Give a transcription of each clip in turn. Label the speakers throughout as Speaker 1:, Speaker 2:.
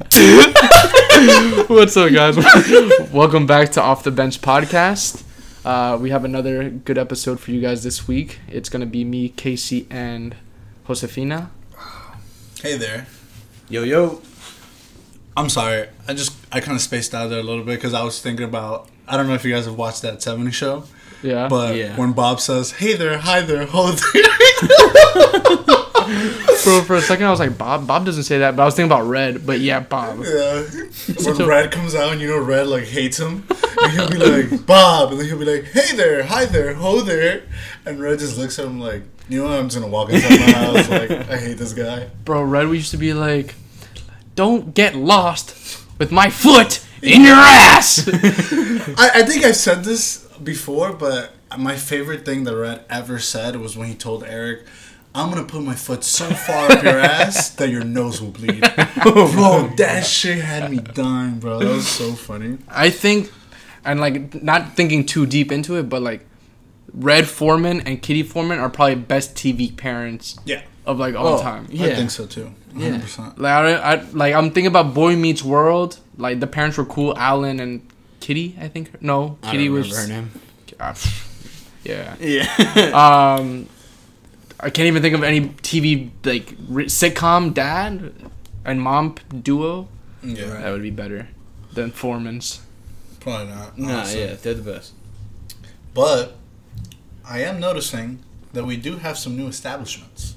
Speaker 1: What's up, guys? Welcome back to Off the Bench podcast. Uh, we have another good episode for you guys this week. It's gonna be me, Casey, and Josefina.
Speaker 2: Hey there.
Speaker 3: Yo yo.
Speaker 2: I'm sorry. I just I kind of spaced out there a little bit because I was thinking about. I don't know if you guys have watched that '70s show,
Speaker 1: Yeah.
Speaker 2: but
Speaker 3: Yeah.
Speaker 2: when Bob says, "Hey there, hi there, ho there,"
Speaker 1: for, for a second, I was like, Bob. Bob doesn't say that, but I was thinking about Red. But yeah, Bob.
Speaker 2: yeah. when Red comes out and you know Red like hates him, and he'll be like Bob, and then he'll be like, "Hey there, hi there, ho there," and Red just looks at him like, "You know what? I'm just gonna walk inside my house. Like I hate this guy."
Speaker 1: Bro, Red, we used to be like, don't get lost with my foot in your ass.
Speaker 2: I, I think I've said this before, but my favorite thing that Red ever said was when he told Eric, I'm gonna put my foot so far up your ass that your nose will bleed. bro, that shit had me dying, bro. That was so funny.
Speaker 1: I think, and like not thinking too deep into it, but like Red Foreman and Kitty Foreman are probably best TV parents
Speaker 2: Yeah.
Speaker 1: of like all
Speaker 3: Oh,
Speaker 1: time.
Speaker 2: I think so too. 100%.
Speaker 1: Like I, I like I'm thinking about Boy Meets World. Like the parents were cool, Alan and Kitty. I think no,
Speaker 3: I
Speaker 1: Kitty
Speaker 3: don't
Speaker 1: was
Speaker 3: remember her name.
Speaker 1: Ah, yeah.
Speaker 3: Yeah.
Speaker 1: Um, I can't even think of any TV like ri- sitcom dad and mom duo.
Speaker 2: Yeah.
Speaker 1: That would be better than Foreman's.
Speaker 2: Probably not.
Speaker 3: nah, yeah, they're the best.
Speaker 2: But I am noticing that we do have some new establishments.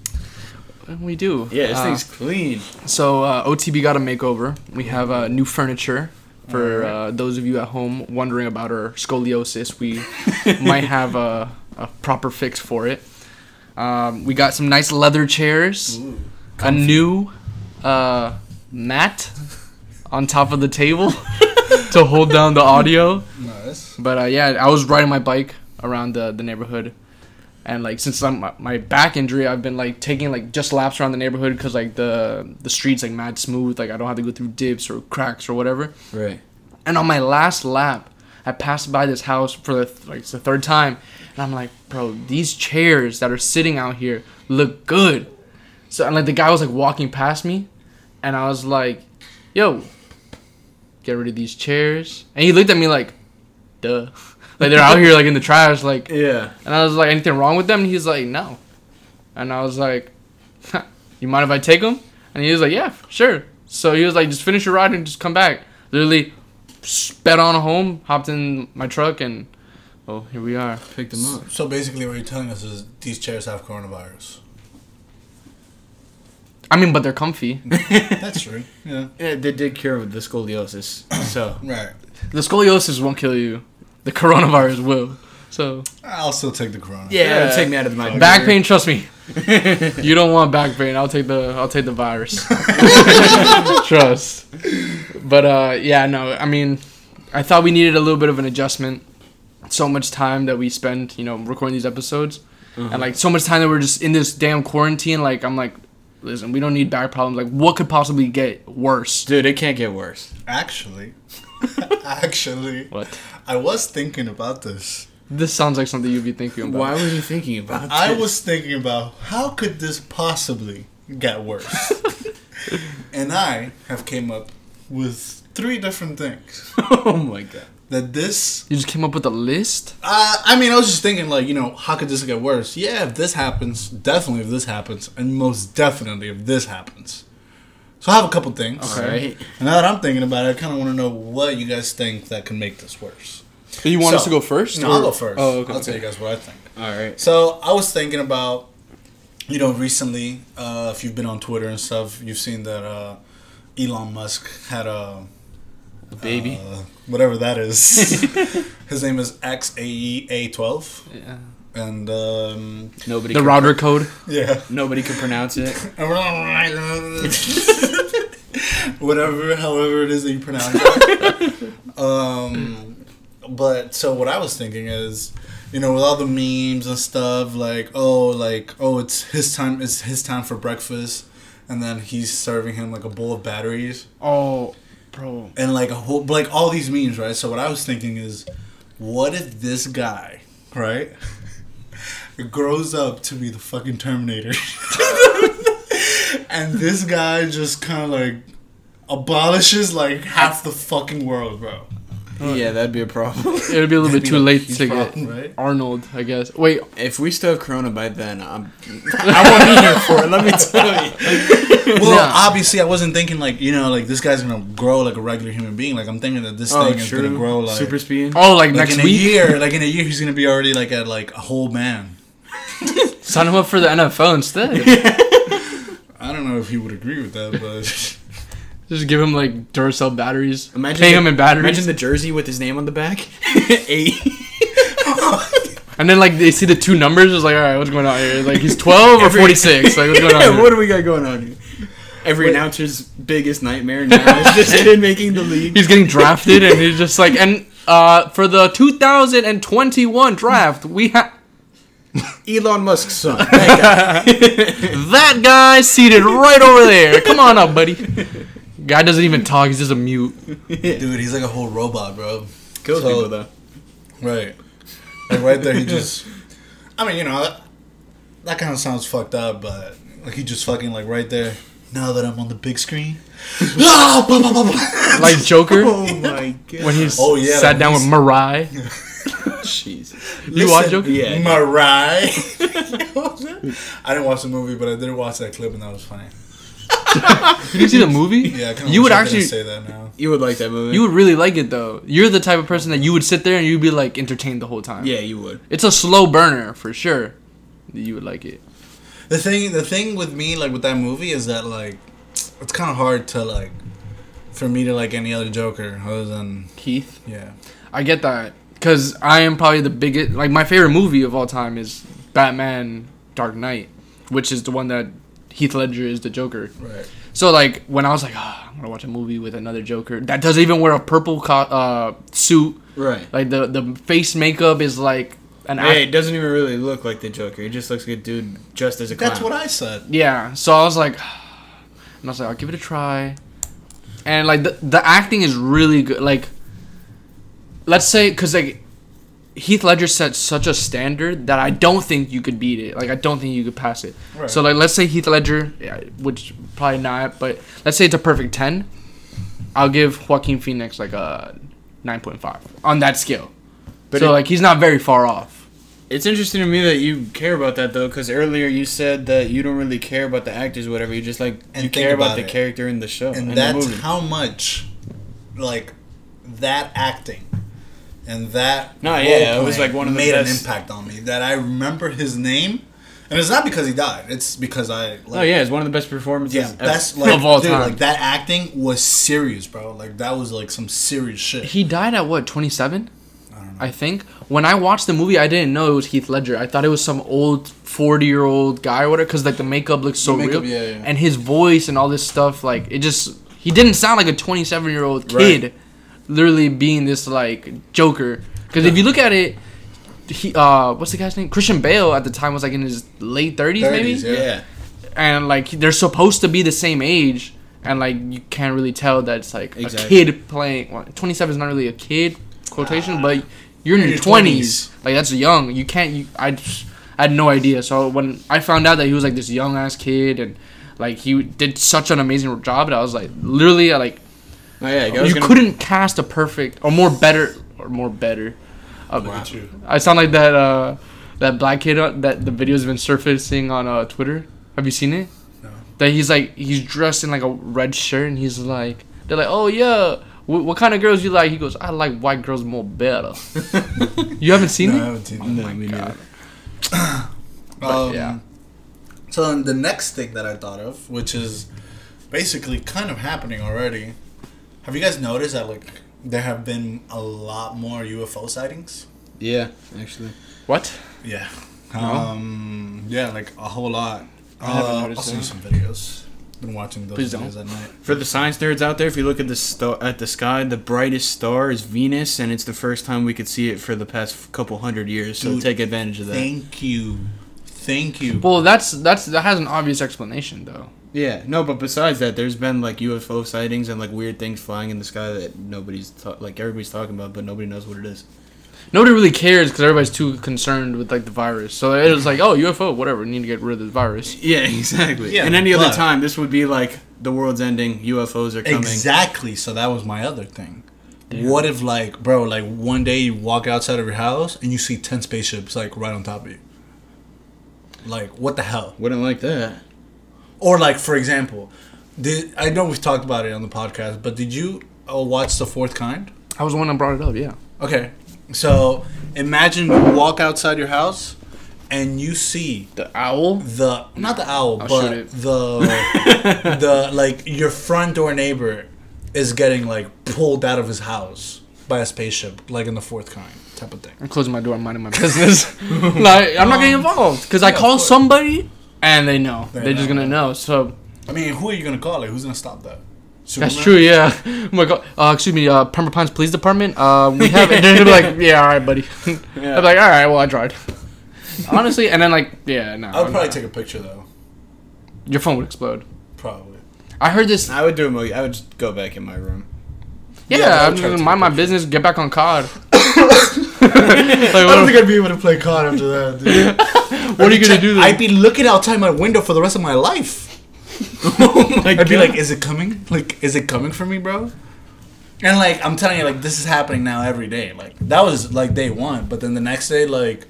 Speaker 1: We do.
Speaker 3: Yeah, this
Speaker 1: Uh,
Speaker 3: thing's clean.
Speaker 1: So uh, OTB got a makeover. We have uh, new furniture. For uh, those of you at home wondering about our scoliosis, we might have a, a proper fix for it. Um, we got some nice leather chairs, a new uh, mat on top of the table to hold down the audio.
Speaker 2: Nice.
Speaker 1: But uh, yeah, I was riding my bike around the, the neighborhood, and like since I'm my, my back injury, I've been like taking like just laps around the neighborhood because like the the streets like mad smooth, like I don't have to go through dips or cracks or whatever.
Speaker 3: Right.
Speaker 1: And on my last lap, I passed by this house for the th- like it's the third time, and I'm like, bro, these chairs that are sitting out here look good. So and like the guy was like walking past me, and I was like, yo, get rid of these chairs. And he looked at me like, duh. Like they're out here like in the trash, like
Speaker 3: Yeah.
Speaker 1: and I was like, anything wrong with them? And he's like, no. And I was like, you mind if I take them? And he was like, yeah, sure. So he was like, just finish your ride and just come back. Literally sped on home, hopped in my truck, and oh, here we are.
Speaker 3: Pick them up.
Speaker 2: So basically, what you're telling us is these chairs have coronavirus.
Speaker 1: I mean, but they're comfy.
Speaker 2: That's true. Yeah.
Speaker 3: Yeah, they did cure with the scoliosis. So
Speaker 2: Right.
Speaker 1: The scoliosis won't kill you. The coronavirus will. So
Speaker 2: I'll still take the corona.
Speaker 3: yeah,
Speaker 1: Yeah.
Speaker 3: it'll take me out of my
Speaker 1: back pain, trust me. you don't want back pain. I'll take the I'll take the virus. Trust. But uh yeah, no, I mean I thought we needed a little bit of an adjustment. So much time that we spend, you know, recording these episodes. And uh-huh. like so much time that we're just in this damn quarantine, like I'm like, listen, we don't need back problems. Like what could possibly get worse?
Speaker 3: Dude, it can't get worse.
Speaker 2: Actually, actually,
Speaker 1: What?
Speaker 2: I was thinking about this.
Speaker 1: This sounds like something you'd be thinking about.
Speaker 3: Why were you thinking about
Speaker 2: I
Speaker 3: this?
Speaker 2: was thinking about how could this possibly get worse, and I have came up with three different things
Speaker 3: oh my god.
Speaker 2: That this.
Speaker 1: You just came up with a list?
Speaker 2: Uh, I mean, I was just thinking, like, you know, how could this get worse? Yeah, if this happens, definitely if this happens, and most definitely if this happens. So I have a couple things.
Speaker 3: Alright.
Speaker 2: And now that I'm thinking about it, I kind of want to know what you guys think that can make this worse.
Speaker 1: You want us to go first?
Speaker 2: No,
Speaker 1: or-
Speaker 2: I'll go first.
Speaker 1: Oh, okay.
Speaker 2: I'll
Speaker 1: okay.
Speaker 2: tell you guys what I think.
Speaker 3: Alright.
Speaker 2: So I was thinking about, you know, recently, uh, if you've been on Twitter and stuff, you've seen that uh, Elon Musk had a
Speaker 3: A baby.
Speaker 2: uh, whatever that is. His name is XAEA12,
Speaker 1: Yeah.
Speaker 2: and um,
Speaker 3: nobody
Speaker 1: The
Speaker 3: could,
Speaker 1: router code.
Speaker 2: yeah,
Speaker 3: Nobody could pronounce it.
Speaker 2: whatever, however it is that you pronounce it. um, but so what I was thinking is, you know, with all the memes and stuff, like oh, like oh, it's his time, it's his time for breakfast, and then he's serving him like a bowl of batteries,
Speaker 1: Oh, bro.
Speaker 2: and like a whole, like all these memes, right? So what I was thinking is, what if this guy, right? grows up to be the fucking Terminator. and this guy just kind of like abolishes like half the fucking world, bro.
Speaker 3: Yeah, that'd be a problem.
Speaker 1: It would be a little bit too late
Speaker 2: huge
Speaker 1: to get
Speaker 2: problem, right?
Speaker 1: Arnold, I guess. Wait,
Speaker 3: if we still have Corona by then, I'm, I won't be here for it. Let me tell you.
Speaker 2: Well,
Speaker 1: Yeah.
Speaker 2: obviously, I wasn't thinking like you know, like this guy's gonna grow like a regular human being. Like I'm thinking that this
Speaker 3: Oh,
Speaker 2: thing is gonna grow like
Speaker 3: super speed.
Speaker 1: oh, like,
Speaker 2: like
Speaker 1: next
Speaker 2: in a
Speaker 1: week,
Speaker 2: year. Like in a year, he's gonna be already like at like a whole man.
Speaker 1: sign him up for the NFL instead.
Speaker 2: I don't know if he would agree with that, but
Speaker 1: Just give him like Duracell batteries.
Speaker 3: Imagine
Speaker 1: pay
Speaker 3: the,
Speaker 1: him in batteries.
Speaker 3: Imagine the jersey with his name on the back. Eight.
Speaker 1: and then like they see the two numbers. It's like, all right, what's going on here? Like he's twelve or forty six. Like what's going on? Here?
Speaker 3: what do we got going on here? Every
Speaker 1: Wait.
Speaker 3: announcer's biggest nightmare now is just making the league.
Speaker 1: He's getting drafted, and he's just like, and uh, for the 2021 draft, we have
Speaker 3: Elon Musk's son. That guy.
Speaker 1: that guy seated right over there. Come on up, buddy. Guy doesn't even talk. He's just a mute.
Speaker 2: dude, he's like a whole robot, bro.
Speaker 3: Kills
Speaker 2: So-
Speaker 3: people though.
Speaker 2: Right. Like right there, he just. I mean, you know, that, that kind of sounds fucked up, but like he just fucking like right there. Now that I'm on the big screen. Ah.
Speaker 1: Like Joker
Speaker 3: Oh my god.
Speaker 1: when he
Speaker 2: Oh, yeah,
Speaker 1: sat down with
Speaker 2: Murray.
Speaker 1: Mariah.
Speaker 3: Jesus.
Speaker 1: You watch
Speaker 2: Listen,
Speaker 1: Joker?
Speaker 3: Yeah.
Speaker 2: Murray. I didn't watch the movie, but I did watch that clip, and that was funny.
Speaker 1: Did you see the movie?
Speaker 2: Yeah, I kinda
Speaker 1: you would actually,
Speaker 2: say that now.
Speaker 3: You would like that movie.
Speaker 1: you would really like it though. You're the type of person that you would sit there and you'd be like entertained the whole time.
Speaker 3: yeah, you would.
Speaker 1: It's a slow burner for sure. You would like it.
Speaker 2: The thing, the thing with me, like with that movie, is that like it's kind of hard to like for me to like any other Joker other than
Speaker 1: Heath.
Speaker 2: yeah.
Speaker 1: I get that because I am probably the biggest. Like my favorite movie of all time is Batman: Dark Knight, which is the one that Heath Ledger is the Joker.
Speaker 2: Right.
Speaker 1: So like when I was like, ah, I'm gonna watch a movie with another Joker that doesn't even wear a purple co- uh, suit.
Speaker 3: Right.
Speaker 1: Like the the face makeup is like an
Speaker 3: Hey,
Speaker 1: act-
Speaker 3: it doesn't even really look like the Joker. He just looks like a dude just as a clown.
Speaker 2: That's what I said.
Speaker 1: Yeah. So I was like, and I was like, I'll give it a try. And like the the acting is really good. Like, let's say, cause like Heath Ledger set such a standard that I don't think you could beat it. Like I don't think you could pass it.
Speaker 2: Right.
Speaker 1: So like let's say Heath Ledger, which probably not, but let's say it's a perfect ten. I'll give Joaquin Phoenix like a nine point five on that scale.
Speaker 3: But
Speaker 1: so
Speaker 3: it-
Speaker 1: like he's not very far off.
Speaker 3: It's interesting to me that you care about that though, because earlier you said that you don't really care about the actors, whatever. You just like
Speaker 2: And
Speaker 3: you care about,
Speaker 2: about
Speaker 3: the character in the show
Speaker 2: and
Speaker 3: and the
Speaker 2: that's
Speaker 3: movie.
Speaker 2: how much like that acting and that
Speaker 3: No, yeah, it was, like, one of the
Speaker 2: made
Speaker 3: best-
Speaker 2: an impact on me that I remember his name and it's not because he died it's because I oh, like
Speaker 3: oh yeah, it's one of the best performances.
Speaker 2: yeah
Speaker 3: ever.
Speaker 2: like
Speaker 1: Of all
Speaker 2: dude,
Speaker 1: time.
Speaker 2: like that acting was serious bro like that was like some serious shit
Speaker 1: He died at what twenty seven.
Speaker 2: I don't know
Speaker 1: I think when I watched the movie, I didn't know it was Heath Ledger. I thought it was some old forty-year-old guy or whatever, because like the makeup looks so
Speaker 2: makeup,
Speaker 1: real,
Speaker 2: yeah, yeah.
Speaker 1: and his voice and all this stuff. Like it just, he didn't sound like a twenty-seven-year-old kid,
Speaker 3: Right.
Speaker 1: Literally being this like Joker. Because if you look at it, he uh, what's the guy's name? Christian Bale at the time was like in his late thirties, maybe,
Speaker 2: yeah.
Speaker 1: and like they're supposed to be the same age. And like you can't really tell that it's like
Speaker 3: Exactly.
Speaker 1: a kid playing. Well, Twenty seven is not really a kid quotation, but you're in
Speaker 2: In
Speaker 1: your twenties. Like that's young. You can't. You I, just, I had no idea. So when I found out that he was like this young ass kid and like he did such an amazing job, that I was like literally like
Speaker 3: Oh yeah,
Speaker 1: you couldn't cast a perfect or more better or more better. Uh,
Speaker 2: Look at you.
Speaker 1: I sound like that uh that black kid uh, that the video's been surfacing on uh Twitter. Have you seen it?
Speaker 2: No.
Speaker 1: That he's like he's dressed in like a red shirt and he's like they're like oh yeah what, what kind of girls you like? He goes I like white girls more better. you haven't seen
Speaker 2: no, I haven't seen
Speaker 1: Oh
Speaker 2: that.
Speaker 3: No,
Speaker 1: my
Speaker 3: me
Speaker 1: god. But,
Speaker 2: Um,
Speaker 1: yeah.
Speaker 2: So then the next thing that I thought of, which is basically kind of happening already, have you guys noticed that like there have been a lot more UFO sightings?
Speaker 3: Yeah, actually.
Speaker 1: What?
Speaker 2: Yeah.
Speaker 1: No?
Speaker 2: Um. Yeah, like a whole lot.
Speaker 1: I haven't
Speaker 2: Uh,
Speaker 1: noticed
Speaker 2: I'll send you some videos. Been watching those
Speaker 1: Please
Speaker 2: videos
Speaker 1: don't.
Speaker 2: at night.
Speaker 3: For the science nerds out there, if you look at the star at the sky, the brightest star is Venus, and it's the first time we could see it for the past couple hundred years. So
Speaker 2: Dude,
Speaker 3: take advantage of that.
Speaker 2: Thank you, thank you.
Speaker 1: Well, that's that's that has an obvious explanation though.
Speaker 3: Yeah, no, but besides that, there's been like UFO sightings and like weird things flying in the sky that nobody's ta- like everybody's talking about, but nobody knows what it is.
Speaker 1: Nobody really cares because everybody's too concerned with like the virus. So it was like, oh, UFO, whatever. We need to get rid of this virus.
Speaker 3: Yeah, exactly.
Speaker 2: Yeah,
Speaker 3: and any other
Speaker 2: but-
Speaker 3: time, this would be like the world's ending, UFOs are coming.
Speaker 2: Exactly. So that was my other thing. What if like, bro, like one day you walk outside of your house and you see ten spaceships like right on top of you? Like what the hell?
Speaker 3: Wouldn't like that.
Speaker 2: Or like for example, did I know we've talked about it on the podcast, but did you uh, watch The Fourth Kind?
Speaker 1: I was the one that brought it up. Yeah.
Speaker 2: Okay. So imagine you walk outside your house and you see
Speaker 1: The owl.
Speaker 2: the not the owl,
Speaker 1: I'll
Speaker 2: but the the like your front door neighbor is getting like pulled out of his house by a spaceship, like in the fourth kind type of thing.
Speaker 1: I'm closing my door. I'm minding my business. like I'm not getting involved because I
Speaker 2: Yeah, of
Speaker 1: call somebody and they know.
Speaker 2: They
Speaker 1: They're just gonna know. So
Speaker 2: I mean, who are you gonna call? Like, who's gonna stop that?
Speaker 1: that's true. Yeah. Oh my god. Uh, excuse me. Uh, Pembroke Pines Police Department. Uh, we have. and they're gonna be like, yeah, all right, buddy.
Speaker 3: Yeah.
Speaker 1: I'm like, all right. Well, I tried. Honestly, and then like, yeah, no.
Speaker 2: I would
Speaker 1: I'm
Speaker 2: probably
Speaker 1: not.
Speaker 2: take a picture though.
Speaker 1: Your phone would explode.
Speaker 2: Probably.
Speaker 1: I heard this.
Speaker 3: I would do a movie. I would just go back in my room.
Speaker 1: Yeah,
Speaker 2: Yeah, I
Speaker 1: I'm just gonna mind my business. Get back on COD.
Speaker 2: I don't think I'd be able to play COD after that. Dude.
Speaker 1: What are you gonna do? Then?
Speaker 2: I'd be looking outside my window for the rest of my life.
Speaker 3: oh my
Speaker 2: I'd be like, is it coming? Like, is it coming for me, bro? And like, I'm telling you, like, this is happening now every day. Like, that was like day one, but then the next day, like,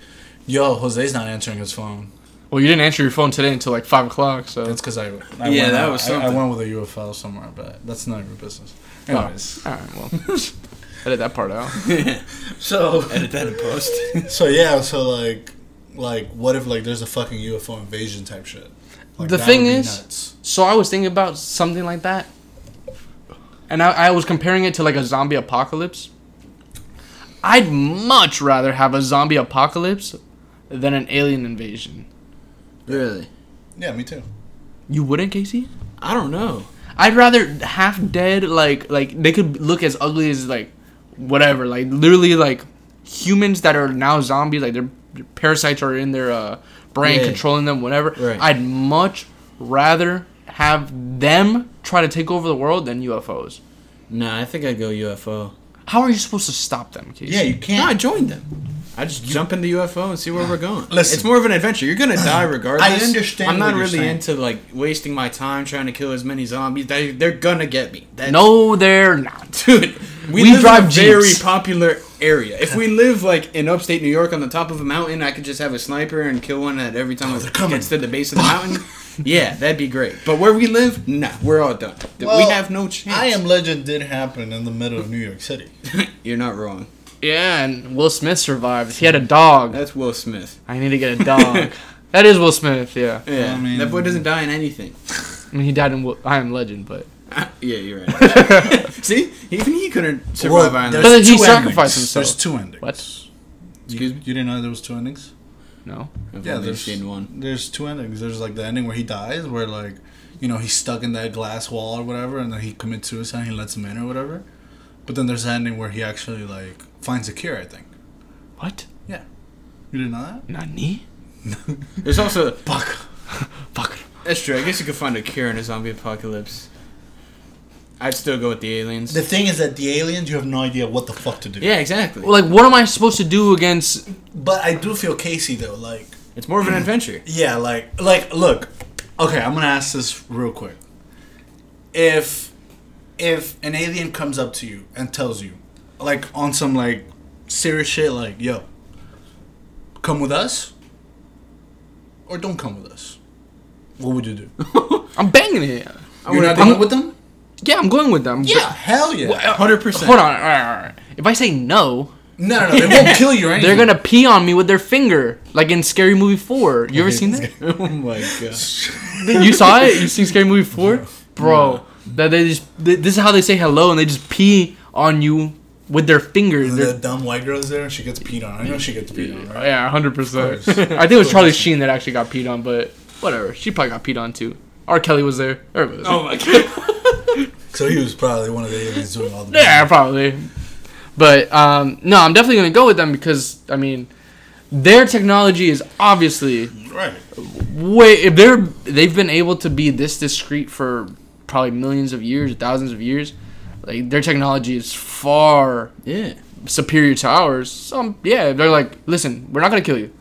Speaker 2: yo, Jose's not answering his phone.
Speaker 1: well, you didn't answer your phone today until like five o'clock. So
Speaker 2: That's because I, I
Speaker 3: Yeah,
Speaker 2: went
Speaker 3: that
Speaker 2: out-
Speaker 3: was
Speaker 2: I, I went with a UFO somewhere, but that's none of your business. Oh, Anyways,
Speaker 1: all right. Well, edit that part out.
Speaker 2: so
Speaker 3: Edit that in post.
Speaker 2: so yeah, so like, like, what if like there's a fucking UFO invasion type shit? Like,
Speaker 1: The
Speaker 2: that
Speaker 1: thing
Speaker 2: would be
Speaker 1: is-
Speaker 2: nuts.
Speaker 1: So I was thinking about something like that, and I, I was comparing it to like a zombie apocalypse. I'd much rather have a zombie apocalypse than an alien invasion.
Speaker 3: really?
Speaker 2: yeah, me too.
Speaker 1: You wouldn't, Casey?
Speaker 3: I don't know.
Speaker 1: I'd rather half dead, like like they could look as ugly as like whatever, like literally like humans that are now zombies, like their parasites are in their uh, brain
Speaker 3: Yeah.
Speaker 1: controlling them, whatever.
Speaker 3: Right.
Speaker 1: I'd much rather have them try to take over the world than UFOs.
Speaker 3: Nah, I think I'd go UFO.
Speaker 1: How are you supposed to stop them, Casey?
Speaker 2: Yeah, you can't.
Speaker 3: No, I joined them. I just jump in the UFO and see where we're going.
Speaker 2: Listen.
Speaker 3: it's more of an adventure. You're gonna die regardless.
Speaker 2: I understand
Speaker 3: I'm not
Speaker 2: what you're
Speaker 3: really into like wasting my time trying to kill as many zombies. They they're gonna get me. That,
Speaker 1: No, they're not.
Speaker 3: dude. We,
Speaker 1: We
Speaker 3: live
Speaker 1: drive
Speaker 3: in a very popular area. If we live like in upstate New York on the top of a mountain, I could just have a sniper and kill one at every time
Speaker 2: Oh,
Speaker 3: it
Speaker 2: they're coming.
Speaker 3: gets to the base of the mountain. Yeah, that'd be great. But where we live, nah, we're all done. we have no chance.
Speaker 2: I Am Legend did happen in the middle of New York City.
Speaker 3: You're not wrong.
Speaker 1: Yeah, and Will Smith survived. He had a dog.
Speaker 3: That's Will Smith.
Speaker 1: I need to get a dog. that is Will Smith. Yeah.
Speaker 3: Yeah,
Speaker 2: I mean-
Speaker 3: that boy doesn't die in anything.
Speaker 1: I mean, he died in Will- I Am Legend, but Ah,
Speaker 3: yeah, you're right. See, even he couldn't survive on
Speaker 2: there's
Speaker 3: that.
Speaker 1: But he
Speaker 2: two
Speaker 1: sacrificed himself.
Speaker 2: There's two endings.
Speaker 1: What?
Speaker 3: Excuse
Speaker 2: You,
Speaker 3: me.
Speaker 2: you didn't know there was two endings?
Speaker 1: no.
Speaker 3: I've
Speaker 2: Yeah, there's
Speaker 3: seen one.
Speaker 2: There's two endings. There's like the ending where he dies, where like, you know, he's stuck in that glass wall or whatever, and then he commits suicide. and He lets him in or whatever. But then there's the ending where he actually like finds a cure. I think.
Speaker 1: What? Yeah.
Speaker 2: You didn't know that?
Speaker 1: Nani?
Speaker 3: There's also
Speaker 2: Fuck.
Speaker 1: Fuck.
Speaker 3: that's true. I guess you could find a cure in a zombie apocalypse. I'd still go with the aliens.
Speaker 2: The thing is that the aliens, you have no idea what the fuck to do.
Speaker 3: yeah, exactly.
Speaker 1: Like, what am I supposed to do against?
Speaker 2: But I do feel Casey though. Like,
Speaker 3: It's more of an adventure.
Speaker 2: yeah, like, like, look. Okay, I'm gonna ask this real quick. If, if an alien comes up to you and tells you, like, on some like serious shit, like, yo, come with us, or don't come with us, what would you do?
Speaker 1: I'm banging it.
Speaker 2: You're not
Speaker 1: I'm-
Speaker 2: going with them?
Speaker 1: Yeah, I'm going with them.
Speaker 2: Yeah, hell yeah.
Speaker 3: Uh, hundred percent.
Speaker 1: Hold on. All right, all right. If I say no,
Speaker 2: No, no, no. They won't kill you or anything.
Speaker 1: they're gonna pee on me with their finger, like in Scary Movie Four. You ever seen that?
Speaker 3: Oh my god.
Speaker 1: you saw it? You seen Scary Movie Four, bro? That they just they, this is how they say hello, and they just pee on you with their fingers.
Speaker 2: The dumb white girl's there, and she gets peed on. I know she gets peed on, right?
Speaker 1: Yeah, hundred percent. I think it was Charlie Sheen that actually got peed on, but whatever. She probably got peed on too. R. Kelly was there. Everybody was
Speaker 3: Oh my god.
Speaker 2: So he was probably one of the aliens doing all the.
Speaker 1: Yeah, probably. But um, no, I'm definitely gonna go with them because I mean, their technology is obviously
Speaker 2: Right.
Speaker 1: way. If they're they've been able to be this discreet for probably millions of years, thousands of years, like their technology is far
Speaker 3: Yeah.
Speaker 1: superior to ours. So yeah, they're like, listen, we're not gonna kill you.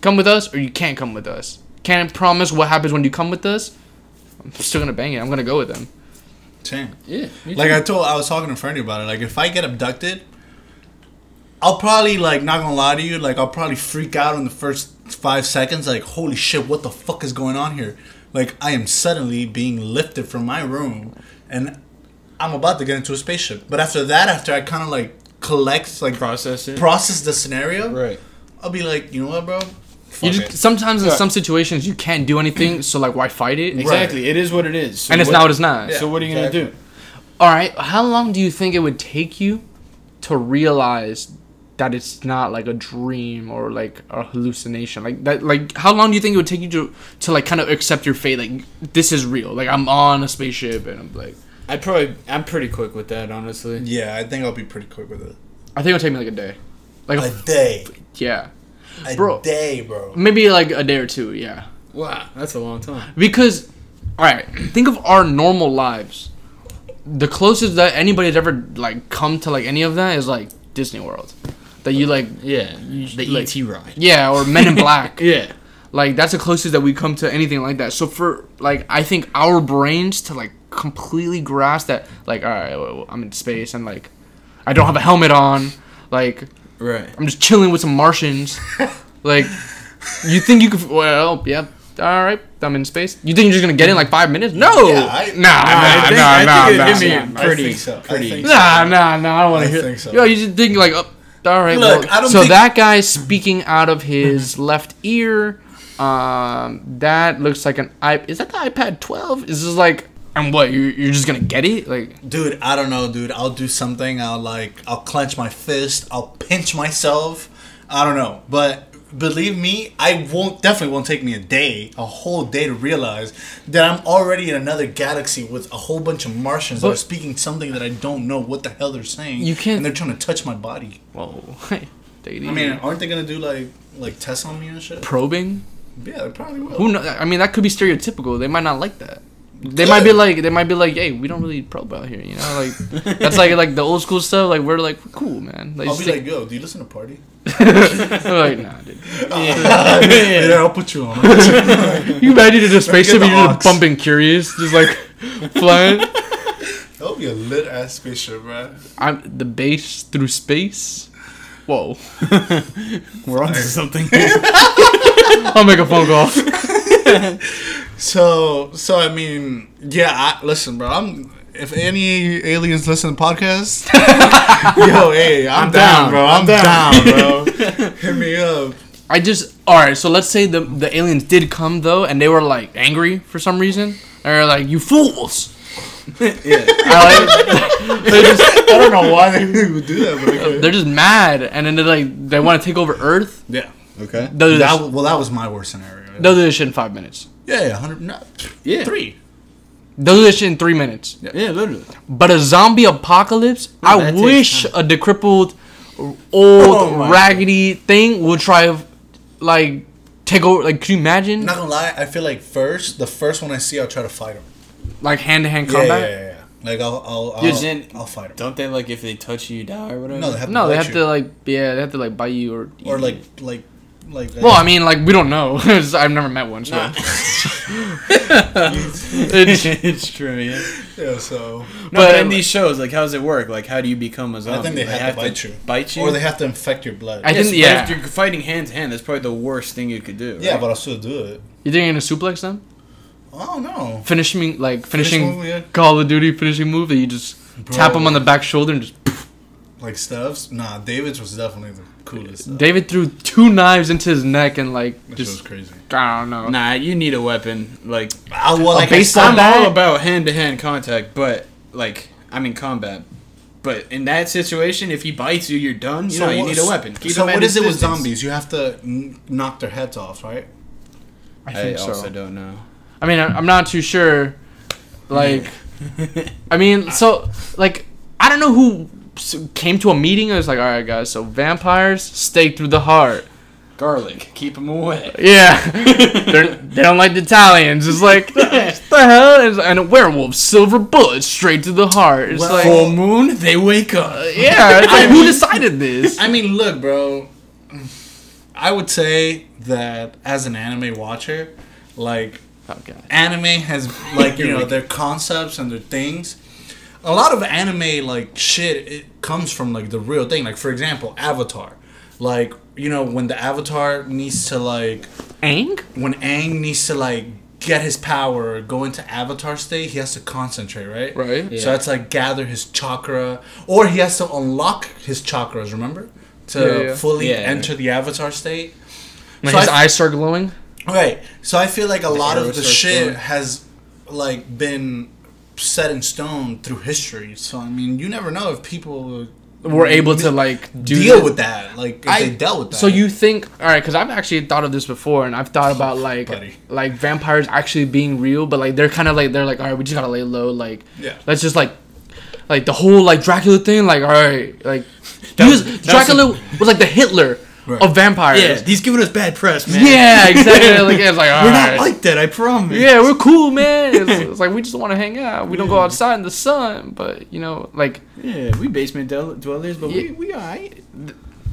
Speaker 1: Come with us, or you can't come with us. Can't promise what happens when you come with us. I'm still gonna bang it. I'm gonna go with them.
Speaker 2: Same.
Speaker 3: Yeah.
Speaker 2: Like. I told, I was talking to Fernie about it. Like if I get abducted, I'll probably like not gonna lie to you. Like I'll probably freak out in the first five seconds. Like holy shit, what the fuck is going on here? Like I am suddenly being lifted from my room, and I'm about to get into a spaceship. But after that, after I kind of like collect, like
Speaker 3: process it.
Speaker 2: process the scenario,
Speaker 3: right.
Speaker 2: I'll be like, you know what, bro?
Speaker 1: You just
Speaker 2: it.
Speaker 1: sometimes in
Speaker 3: Yeah.
Speaker 1: some situations you can't do anything, so like why fight it?
Speaker 3: Exactly. It is what it is. So
Speaker 1: And it's
Speaker 3: what-
Speaker 1: not what it's not.
Speaker 2: Yeah.
Speaker 3: So what are you gonna do?
Speaker 1: All right, how long do you think it would take you to realize that it's not like a dream or like a hallucination? Like that like how long do you think it would take you to to like kind of accept your fate like this is real. Like I'm on a spaceship and I'm like
Speaker 3: I probably I'm pretty quick with that, honestly.
Speaker 2: Yeah, I think I'll be pretty quick with it.
Speaker 1: I think it would take me like a day. Like a,
Speaker 2: A day,
Speaker 1: yeah.
Speaker 2: A
Speaker 1: Bro.
Speaker 2: day, bro.
Speaker 1: Maybe like a day or two, yeah.
Speaker 3: Wow, that's a long time.
Speaker 1: Because all right, think of our normal lives. The closest that anybody's ever like come to like any of that is like Disney World. That you like
Speaker 3: Yeah, the
Speaker 1: like-
Speaker 3: ET ride.
Speaker 1: yeah, or Men in Black.
Speaker 3: Yeah.
Speaker 1: Like that's the closest that we come to anything like that. So for like I think our brains to like completely grasp that like all right, well, I'm in space and like I don't have a helmet on, like
Speaker 3: Right.
Speaker 1: I'm just chilling with some Martians. like you think you could well, yeah, all right, I'm in space. You think you're just gonna get in like 5 minutes? No.
Speaker 2: Yeah, I-
Speaker 1: nah, nah,
Speaker 3: I think-
Speaker 1: nah, nah,
Speaker 3: think
Speaker 1: nah, nah,
Speaker 3: pretty-
Speaker 2: think so.
Speaker 3: pretty-
Speaker 2: I so.
Speaker 1: Nah, nah, nah, I don't want to hear.
Speaker 2: think so.
Speaker 1: Yo, you just think like, oh, all right.
Speaker 2: Look,
Speaker 1: well,
Speaker 2: I don't
Speaker 1: so
Speaker 2: think-
Speaker 1: that guy's speaking out of his left ear. Um, that looks like an i. Is that the iPad 12? Is this like, and what? You you're just gonna get it? Like,
Speaker 2: Dude, I don't know, dude. I'll do something. I'll like, I'll clench my fist. I'll pinch myself. I don't know, but believe me, I won't. Definitely won't take me a day, a whole day to realize that I'm already in another galaxy with a whole bunch of Martians that are speaking something that I don't know what the hell they're saying.
Speaker 1: You can't-
Speaker 2: And they're trying to touch my body.
Speaker 1: whoa. Hey, take it.
Speaker 2: I mean, aren't they gonna do like, like tests on me and shit?
Speaker 1: probing.
Speaker 2: Yeah, they probably will.
Speaker 1: Who know? I mean, that could be stereotypical. They might not like that. They might be like, they might be like, hey, we don't really probe out here, you know, like that's like like the old school stuff. Like we're like we're cool, man. Like,
Speaker 2: I'll be
Speaker 1: take-
Speaker 2: like, yo, do you listen to Party?
Speaker 1: I'm like, nah, dude.
Speaker 2: yeah, yeah, I'll put you on.
Speaker 1: You imagine in a spaceship
Speaker 2: the
Speaker 1: and you're
Speaker 2: aux.
Speaker 1: just bumping Curious, just like flying.
Speaker 2: That'll be a lit ass spaceship, man.
Speaker 1: I'm the base through space. Whoa!
Speaker 3: We're on to something.
Speaker 1: I'll make a phone call.
Speaker 2: So, so I mean, yeah. I, listen, bro. I'm. If any aliens listen to podcast, yo, hey, I'm,
Speaker 3: I'm
Speaker 2: down,
Speaker 3: down.
Speaker 2: bro. I'm,
Speaker 3: I'm
Speaker 2: down.
Speaker 3: down.
Speaker 2: bro. Hit me up.
Speaker 1: I just all right. So let's say the the aliens did come though, and they were like angry for some reason. They're like, "You fools!"
Speaker 3: yeah.
Speaker 1: I like, they just,
Speaker 2: I don't know why they would do that, but okay.
Speaker 1: they're just mad, and then they're like, they want to take over Earth.
Speaker 2: yeah.
Speaker 3: Okay.
Speaker 2: That, well, that was my worst scenario.
Speaker 1: They'll do this shit in five minutes.
Speaker 2: Yeah, yeah, hundred. No,
Speaker 3: Yeah.
Speaker 2: three.
Speaker 1: They'll do this shit in three minutes.
Speaker 3: Yeah, literally.
Speaker 1: But a zombie apocalypse,
Speaker 3: oh, I
Speaker 1: wish a decrepit, old,
Speaker 2: Oh my
Speaker 1: raggedy thing would try like, take over. Like, could you imagine?
Speaker 2: Not gonna lie, I feel like first, the first one I see, I'll try to fight him.
Speaker 1: Like, hand to hand
Speaker 2: Yeah, yeah,
Speaker 1: combat?
Speaker 2: yeah, yeah. Like I'll, I'll, I'll,
Speaker 3: Dude, then-
Speaker 2: I'll fight him.
Speaker 3: Don't they like if they touch you, you die or whatever?
Speaker 2: No, they have to
Speaker 1: No, they have
Speaker 2: you.
Speaker 1: to, like, yeah, they have to, like, bite you or.
Speaker 2: or like, like, like.
Speaker 1: Well, I mean, like, we don't know. I've never met one, so.
Speaker 3: Nah.
Speaker 1: It's-
Speaker 3: it's true, yeah.
Speaker 2: yeah. So,
Speaker 3: No,
Speaker 1: But-
Speaker 3: but, in these shows, like, how does it work? Like, how do you become a zombie?
Speaker 2: I think they
Speaker 3: Like,
Speaker 2: have, to bite you,
Speaker 3: Bite you?
Speaker 2: or they have to infect your blood.
Speaker 1: I
Speaker 3: Yes,
Speaker 1: think-
Speaker 3: but
Speaker 1: yeah.
Speaker 3: If you're fighting hand to hand, that's probably the worst thing you could do.
Speaker 2: yeah,
Speaker 3: right?
Speaker 2: but I'll still do it.
Speaker 1: you think you're gonna suplex them?
Speaker 2: Oh no.
Speaker 1: Finishing, like, finishing
Speaker 2: move, yeah.
Speaker 1: Call of Duty finishing move that you just tap them on the back shoulder and just.
Speaker 2: Like stuffs? Nah, David's was definitely the coolest. Stuff.
Speaker 1: David threw two knives into his neck and, like,
Speaker 2: That shit was
Speaker 1: just.
Speaker 2: crazy.
Speaker 1: I don't know.
Speaker 3: Nah, you need a weapon. Like,
Speaker 2: I, well, like I
Speaker 1: baseball
Speaker 2: said-
Speaker 3: I'm
Speaker 1: bat?
Speaker 3: all about hand to hand contact, but like, I mean combat. But in that situation, if he bites you, you're done. You know, you need a weapon. Keep
Speaker 2: so
Speaker 3: him at
Speaker 2: what
Speaker 3: his
Speaker 2: is it with zombies? You have to n- knock their heads off, right?
Speaker 1: I
Speaker 3: I,
Speaker 1: think
Speaker 3: also
Speaker 1: so.
Speaker 3: don't know.
Speaker 1: I mean, I- I'm not too sure. Like, I mean, so like, I don't know who s- came to a meeting and was like, "All right, guys, so vampires stake through the heart."
Speaker 3: Garlic, keep them away.
Speaker 1: Yeah, They're, they don't like the Italians. It's like, what the hell? It's- And a werewolf, silver bullet straight to the heart. It's
Speaker 2: Well-
Speaker 1: like,
Speaker 3: Full moon, they wake up.
Speaker 1: Uh, yeah, it's like, who decided this?
Speaker 2: I mean, look, bro. I would say that as an anime watcher, like
Speaker 1: Oh,
Speaker 2: anime has like you know their concepts and their things a lot of anime like shit it comes from like the real thing. Like for example, Avatar. Like you know when the Avatar needs to like
Speaker 1: Aang
Speaker 2: when Aang needs to like get his power, go into Avatar state, he has to concentrate, right?
Speaker 1: Right.
Speaker 3: Yeah.
Speaker 2: So that's like gather his chakra, or he has to unlock his chakras. Remember, to
Speaker 1: Yeah, yeah.
Speaker 2: fully
Speaker 3: Yeah.
Speaker 2: enter the Avatar state.
Speaker 1: When
Speaker 2: So
Speaker 1: his
Speaker 2: I-
Speaker 1: eyes start glowing?
Speaker 2: Right. So I feel like a lot of the shit
Speaker 3: glowing.
Speaker 2: has like been set in stone through history. So I mean, you never know if people
Speaker 1: We're able to like do
Speaker 2: deal
Speaker 1: that.
Speaker 2: with that. Like if
Speaker 1: I-
Speaker 2: they dealt with that.
Speaker 1: So you think all right? Because I've actually thought of this before, and I've thought about like
Speaker 2: Buddy.
Speaker 1: like vampires actually being real, but like they're kind of like they're like all right, we just gotta lay low. Like
Speaker 2: Yeah.
Speaker 1: let's just like like the whole like Dracula thing. Like all right, like
Speaker 3: was-
Speaker 1: was,
Speaker 3: that was
Speaker 1: Dracula was like the Hitler
Speaker 2: Right.
Speaker 1: of vampires.
Speaker 3: Yeah, he's giving us bad press, man.
Speaker 1: Yeah, exactly. like it's like all
Speaker 3: We're
Speaker 1: right.
Speaker 3: not like that, I promise.
Speaker 1: yeah, we're cool, man. It's, it's like we just want to hang out. We don't go outside in the sun, but you know, like
Speaker 3: Yeah, we basement dwell- dwellers, but we
Speaker 1: Yeah.
Speaker 3: we alright.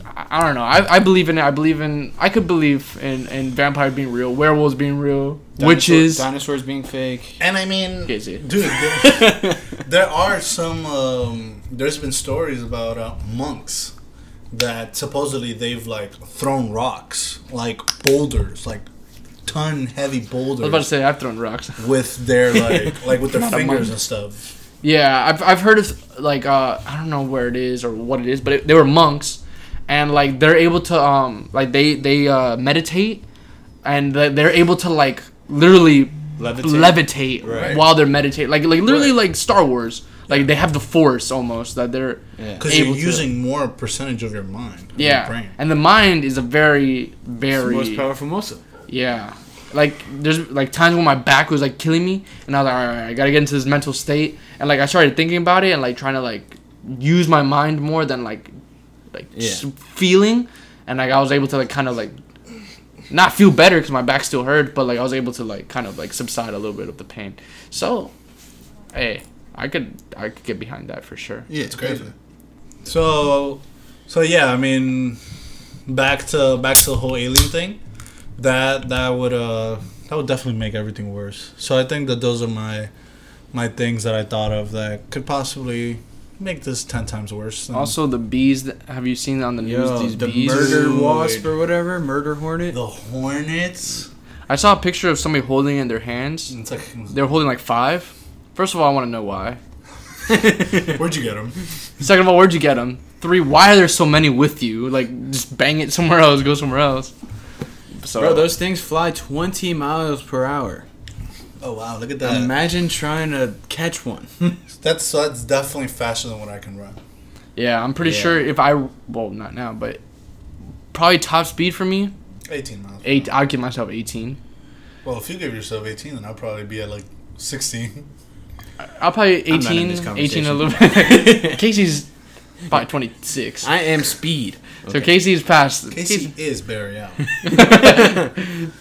Speaker 1: I, I don't know. I, I believe in it. I believe in. I could believe in in vampires being real, werewolves being real, witches.
Speaker 3: dinosaurs being fake.
Speaker 2: and I mean,
Speaker 1: Okay, see.
Speaker 2: dude, there, there are some. Um, there's been stories about uh, monks that supposedly they've like thrown rocks, like boulders, like ton heavy boulders.
Speaker 1: I was about to say I've thrown rocks.
Speaker 2: with their like like with their fingers and stuff.
Speaker 1: Yeah, I've I've heard of like uh I don't know where it is or what it is, but it, they were monks, and like they're able to um like they they uh meditate, and they- they're able to like literally
Speaker 3: Levitate.
Speaker 1: levitate
Speaker 2: Right.
Speaker 1: while they're meditating, like like literally
Speaker 2: Right.
Speaker 1: like Star Wars. Like they have the force almost that they're
Speaker 3: Yeah.
Speaker 2: Because you're
Speaker 1: able to-
Speaker 2: using more percentage of your mind. of your
Speaker 1: yeah,
Speaker 2: brain.
Speaker 1: and the mind is a very
Speaker 3: It's the
Speaker 1: very
Speaker 3: most powerful muscle.
Speaker 1: Yeah. Like there's like times when my back was like killing me and I was like, alright, I gotta get into this mental state and like I started thinking about it and like trying to like use my mind more than like like just
Speaker 3: Yeah.
Speaker 1: feeling and like I was able to like kind of like not feel better because my back still hurt but like I was able to like kind of like subside a little bit of the pain. So, hey, I could I could get behind that for sure.
Speaker 3: Yeah,
Speaker 2: It's crazy. So, so yeah, I mean, back to back to the whole alien thing. That that would uh that would definitely make everything worse. So I think that those are my my things that I thought of that could possibly make this ten times worse. than-
Speaker 1: Also, the bees. That, have you seen on the news
Speaker 3: Yo,
Speaker 1: these
Speaker 3: the
Speaker 1: bees?
Speaker 3: murder
Speaker 2: Dude.
Speaker 3: wasp or whatever, murder hornet.
Speaker 2: the hornets.
Speaker 1: I saw a picture of somebody holding it in their hands.
Speaker 2: It's like,
Speaker 1: they're holding like five. First of all, I want to know why.
Speaker 2: where'd you get them?
Speaker 1: Second of all, where'd you get them? Three, why are there so many with you? Like, just bang it somewhere else, go somewhere else. So,
Speaker 3: Bro, those things fly 20 miles per hour.
Speaker 2: Oh wow, look at that.
Speaker 3: Imagine trying to catch one.
Speaker 2: That's that's definitely faster than what I can run.
Speaker 1: yeah, I'm pretty
Speaker 3: Yeah.
Speaker 1: sure if I, well, not now, but probably top speed for me,
Speaker 2: Eighteen miles. per
Speaker 1: eight. I'll give myself 18.
Speaker 2: Well, if you give yourself eighteen, then I'll probably be at like sixteen.
Speaker 1: I'll probably
Speaker 3: I'm not in
Speaker 1: 18, 18 a
Speaker 3: conversation.
Speaker 1: little bit. Casey's probably 26.
Speaker 3: I am speed.
Speaker 1: So Casey's past.
Speaker 2: Casey is Barry out.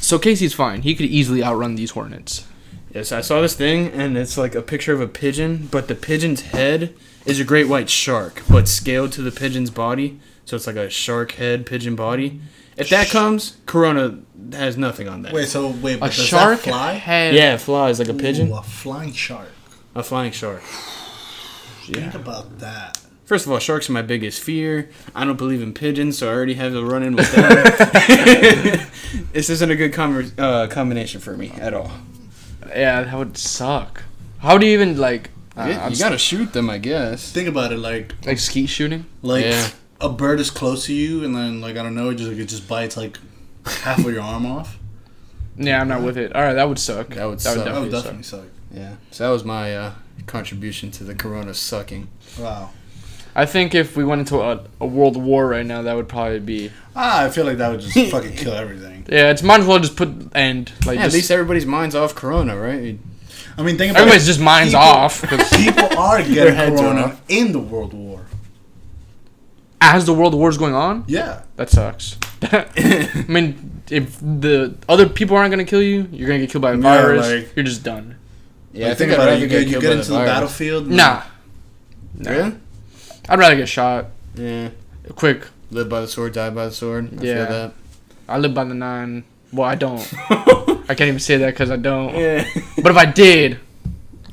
Speaker 1: So Casey's fine. He could easily outrun these hornets.
Speaker 3: Yes, I saw this thing, and it's like a picture of a pigeon, but the pigeon's head is a great white shark, but scaled to the pigeon's body. So it's like a shark head, pigeon body. If that comes, Corona has nothing on that.
Speaker 2: Wait, so wait,
Speaker 1: A
Speaker 2: does
Speaker 1: shark
Speaker 2: that fly?
Speaker 1: head.
Speaker 3: yeah, it flies like a pigeon.
Speaker 2: A flying shark.
Speaker 3: A flying shark.
Speaker 2: Think about that.
Speaker 3: First of all, sharks are my biggest fear. I don't believe in pigeons, so I already have a run in with that. this isn't a good conver- uh, combination for me at all.
Speaker 1: Yeah, that would suck. How do you even like? Uh, I'm
Speaker 3: you gotta shoot them, I guess.
Speaker 2: Think about it, like
Speaker 1: like skeet shooting.
Speaker 2: like
Speaker 3: Yeah.
Speaker 2: a bird is close to you, and then like I don't know, it just it just bites like half of your arm off.
Speaker 1: Yeah, I'm not with it. All right, that would suck.
Speaker 3: That would
Speaker 1: That
Speaker 3: suck.
Speaker 1: would
Speaker 2: That would
Speaker 1: definitely,
Speaker 2: definitely suck.
Speaker 3: Yeah. So that was my uh, contribution to the Corona sucking.
Speaker 2: Wow.
Speaker 1: I think if we went into a, a world war right now, that would probably be.
Speaker 2: Ah, I feel like that would just fucking kill everything.
Speaker 1: Yeah, it's might as well just put end. Like
Speaker 3: Yeah, at least everybody's mind's off Corona, right?
Speaker 2: I mean, think about
Speaker 1: everybody's
Speaker 2: it.
Speaker 1: just minds
Speaker 2: People-
Speaker 1: off 'cause
Speaker 2: People are getting
Speaker 3: heads are
Speaker 2: corona in the world war.
Speaker 1: As the world war is going on.
Speaker 2: Yeah.
Speaker 1: That sucks. I mean, if the other people aren't gonna kill you, you're gonna get killed by a
Speaker 2: Yeah,
Speaker 1: virus.
Speaker 2: like-
Speaker 1: you're just done.
Speaker 3: Yeah,
Speaker 2: Like, think about it. You get, you get into the, battlefield. and-
Speaker 1: Nah. Nah.
Speaker 3: Really?
Speaker 1: I'd rather get shot.
Speaker 3: Yeah.
Speaker 1: Quick.
Speaker 3: Live by the sword, die by the sword. I
Speaker 1: Yeah.
Speaker 3: feel
Speaker 1: I live by the nine. Well, I don't.
Speaker 3: that.
Speaker 1: I can't even say that because I don't.
Speaker 3: yeah.
Speaker 1: But if I did,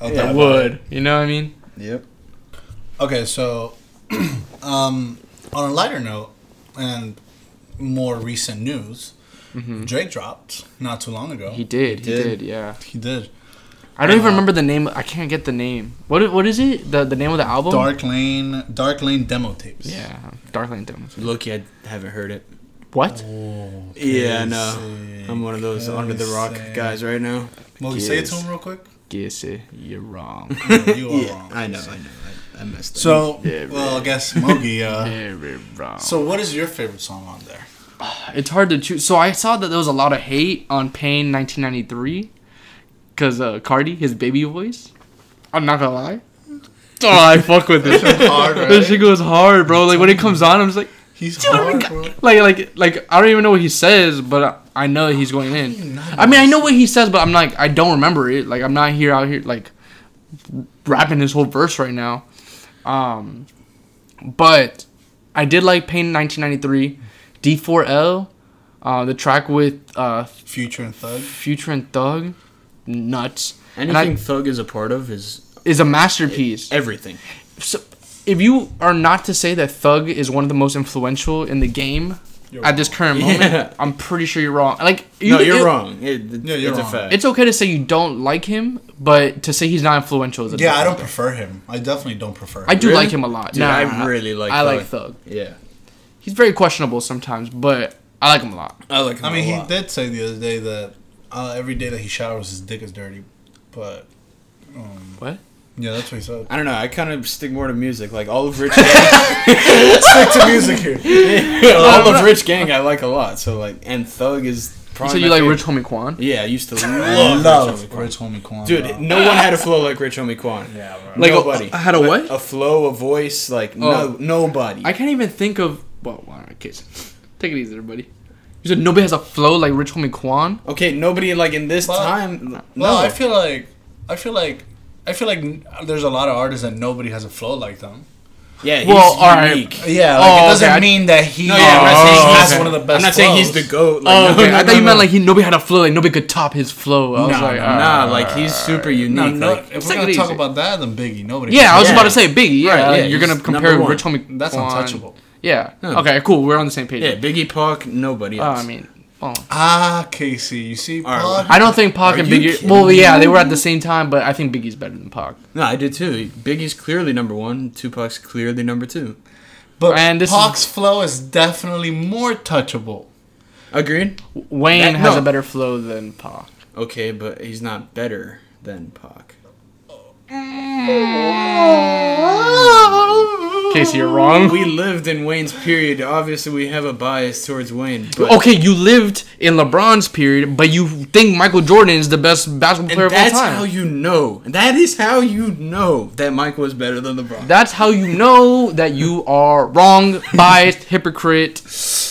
Speaker 2: I'll
Speaker 3: Yeah,
Speaker 2: die
Speaker 1: I
Speaker 2: by
Speaker 1: would. You know what I mean?
Speaker 3: Yep.
Speaker 2: Okay, so um, on a lighter note and more recent news, Drake dropped not too long ago.
Speaker 1: Mm-hmm. He did. He
Speaker 3: Did.
Speaker 1: did. Yeah.
Speaker 2: He did.
Speaker 1: I don't even
Speaker 2: Uh,
Speaker 1: remember the name. I can't get the name. What? What is it? The the name of the album?
Speaker 2: Dark Lane, Dark Lane demo tapes.
Speaker 1: Yeah. Dark Lane Demos.
Speaker 3: Loki, I haven't heard it.
Speaker 1: What?
Speaker 2: Oh,
Speaker 3: Yeah, no.
Speaker 2: Casey.
Speaker 3: I'm one of those under the rock guys right now.
Speaker 2: Well, say it to him real quick.
Speaker 1: Guess it. You're wrong.
Speaker 2: you are
Speaker 3: Yeah,
Speaker 2: wrong.
Speaker 3: I know, I know. I, I messed.
Speaker 2: So,
Speaker 1: Yeah,
Speaker 2: well, I guess Mogi. Uh,
Speaker 1: Very.
Speaker 2: So, what is your favorite song on there?
Speaker 1: it's hard to choose. So I saw that there was a lot of hate on Pain 1993 because uh, Carti, his baby voice. I'm not gonna lie. Oh, I fuck with it.
Speaker 2: Hard, right?
Speaker 1: This shit goes hard, bro. Like when it comes on, I'm just like,
Speaker 2: He's
Speaker 1: Dude,
Speaker 2: hard, bro.
Speaker 1: like, like, like I don't even know what he says, but I, I know he's going in.
Speaker 2: not
Speaker 1: I mean, I know what he says, but I'm like, I don't remember it. Like, I'm not here out here like rapping his whole verse right now. Um, but I did like Pain 1993, D4L, uh, the track with uh,
Speaker 2: Future and Thug.
Speaker 1: Future and Thug, nuts. And
Speaker 3: Anything
Speaker 1: I,
Speaker 3: Thug is a part of is
Speaker 1: is a masterpiece.
Speaker 3: everything.
Speaker 1: So, if you are not to say that Thug is one of the most influential in the game
Speaker 2: You're
Speaker 1: at this
Speaker 2: wrong.
Speaker 1: current moment,
Speaker 3: Yeah.
Speaker 1: I'm pretty sure you're wrong. Like,
Speaker 3: no,
Speaker 1: you-
Speaker 3: you're
Speaker 1: it-
Speaker 3: wrong. It,
Speaker 2: Yeah, you're
Speaker 3: it's
Speaker 2: wrong.
Speaker 3: a fact.
Speaker 1: It's okay to say you don't like him, but to say he's not influential is a
Speaker 2: Yeah, I don't prefer him. I definitely don't prefer him.
Speaker 1: I do
Speaker 3: Really?
Speaker 1: like him a lot.
Speaker 3: Dude,
Speaker 1: Nah,
Speaker 3: I really like
Speaker 1: I
Speaker 3: Thug.
Speaker 1: like Thug.
Speaker 3: yeah.
Speaker 1: He's very questionable sometimes, but I like him a lot.
Speaker 3: I like him
Speaker 2: I mean,
Speaker 3: a
Speaker 2: he
Speaker 3: lot.
Speaker 2: did say the other day that uh, every day that he showers, his dick is dirty. But, um,
Speaker 1: What?
Speaker 2: Yeah, that's what he said.
Speaker 3: I don't know. I kind of stick more to music. Like all of Rich, Gang.
Speaker 2: Stick to music here.
Speaker 3: all of Rich Gang, I like a lot. So like, and Thug is
Speaker 1: You
Speaker 3: probably.
Speaker 1: said you like. Rich Homie Quan?
Speaker 3: Yeah, I used to
Speaker 2: I
Speaker 3: love,
Speaker 2: love
Speaker 3: Rich Homie Quan.
Speaker 2: Rich Homie Quan.
Speaker 3: Dude,
Speaker 2: bro.
Speaker 3: no one had a flow like Rich Homie Quan.
Speaker 2: Yeah, bro.
Speaker 1: Like
Speaker 3: Nobody.
Speaker 1: A, had a what?
Speaker 3: A flow, a voice, like
Speaker 1: Oh.
Speaker 3: no, nobody.
Speaker 1: I can't even think of. Well, all right, kids. Take it easy, everybody. You said nobody has a flow like Rich Homie Quan?
Speaker 3: okay, nobody like in this
Speaker 2: Well-
Speaker 3: time. No,
Speaker 2: I feel like, I feel like, I feel like there's a lot of artists that nobody has a flow like them.
Speaker 3: yeah, he's
Speaker 1: Well, all right.
Speaker 3: unique.
Speaker 2: Yeah,
Speaker 1: Oh,
Speaker 2: like it doesn't
Speaker 1: okay,
Speaker 2: mean that he
Speaker 3: No, yeah, I'm not saying
Speaker 2: has
Speaker 1: he's-
Speaker 2: one of the best.
Speaker 3: I'm not saying he's the
Speaker 2: flows.
Speaker 3: goat. Like,
Speaker 1: Oh,
Speaker 3: no,
Speaker 1: okay.
Speaker 3: no,
Speaker 1: I thought
Speaker 3: no,
Speaker 1: you meant like he nobody had a flow, like nobody could top his flow. I was
Speaker 3: Nah,
Speaker 1: like,
Speaker 3: nah, nah,
Speaker 1: uh,
Speaker 3: like he's super unique.
Speaker 2: No, no.
Speaker 3: like,
Speaker 2: if we're
Speaker 1: it
Speaker 2: gonna talk about that, then Biggie. Nobody.
Speaker 1: Yeah, I was
Speaker 3: Yeah.
Speaker 1: about to say Biggie. Yeah,
Speaker 3: Right, yeah,
Speaker 1: you're gonna compare
Speaker 3: number.
Speaker 1: Rich Homie.
Speaker 2: That's untouchable.
Speaker 1: Yeah. Okay. Cool. We're on the same page.
Speaker 3: yeah, Biggie, Pac, nobody
Speaker 1: Oh,
Speaker 3: else.
Speaker 1: I mean, well,
Speaker 2: Ah, Casey, you see,
Speaker 3: All right,
Speaker 2: Pac?
Speaker 1: I don't think Pac
Speaker 3: Are
Speaker 1: and
Speaker 3: you
Speaker 1: Biggie.
Speaker 3: kidding
Speaker 1: Well, yeah, they were at the same time, but I think Biggie's better than Pac.
Speaker 3: no, I did too. Biggie's clearly number one. Tupac's clearly number two.
Speaker 2: But
Speaker 1: And this
Speaker 2: Pac's flow is definitely more touchable.
Speaker 3: Agreed.
Speaker 1: Wayne
Speaker 3: That-
Speaker 1: has
Speaker 3: no.
Speaker 1: a better flow than Pac.
Speaker 3: Okay, but he's not better than Pac.
Speaker 1: Casey, you're wrong.
Speaker 3: We lived in Wayne's period. Obviously, we have a bias towards Wayne. But
Speaker 1: okay, you lived in LeBron's period, but you think Michael Jordan is the best basketball player of all time.
Speaker 3: that's how you know. That is how you know that Michael was better than LeBron.
Speaker 1: That's how you know that you are wrong, biased, hypocrite,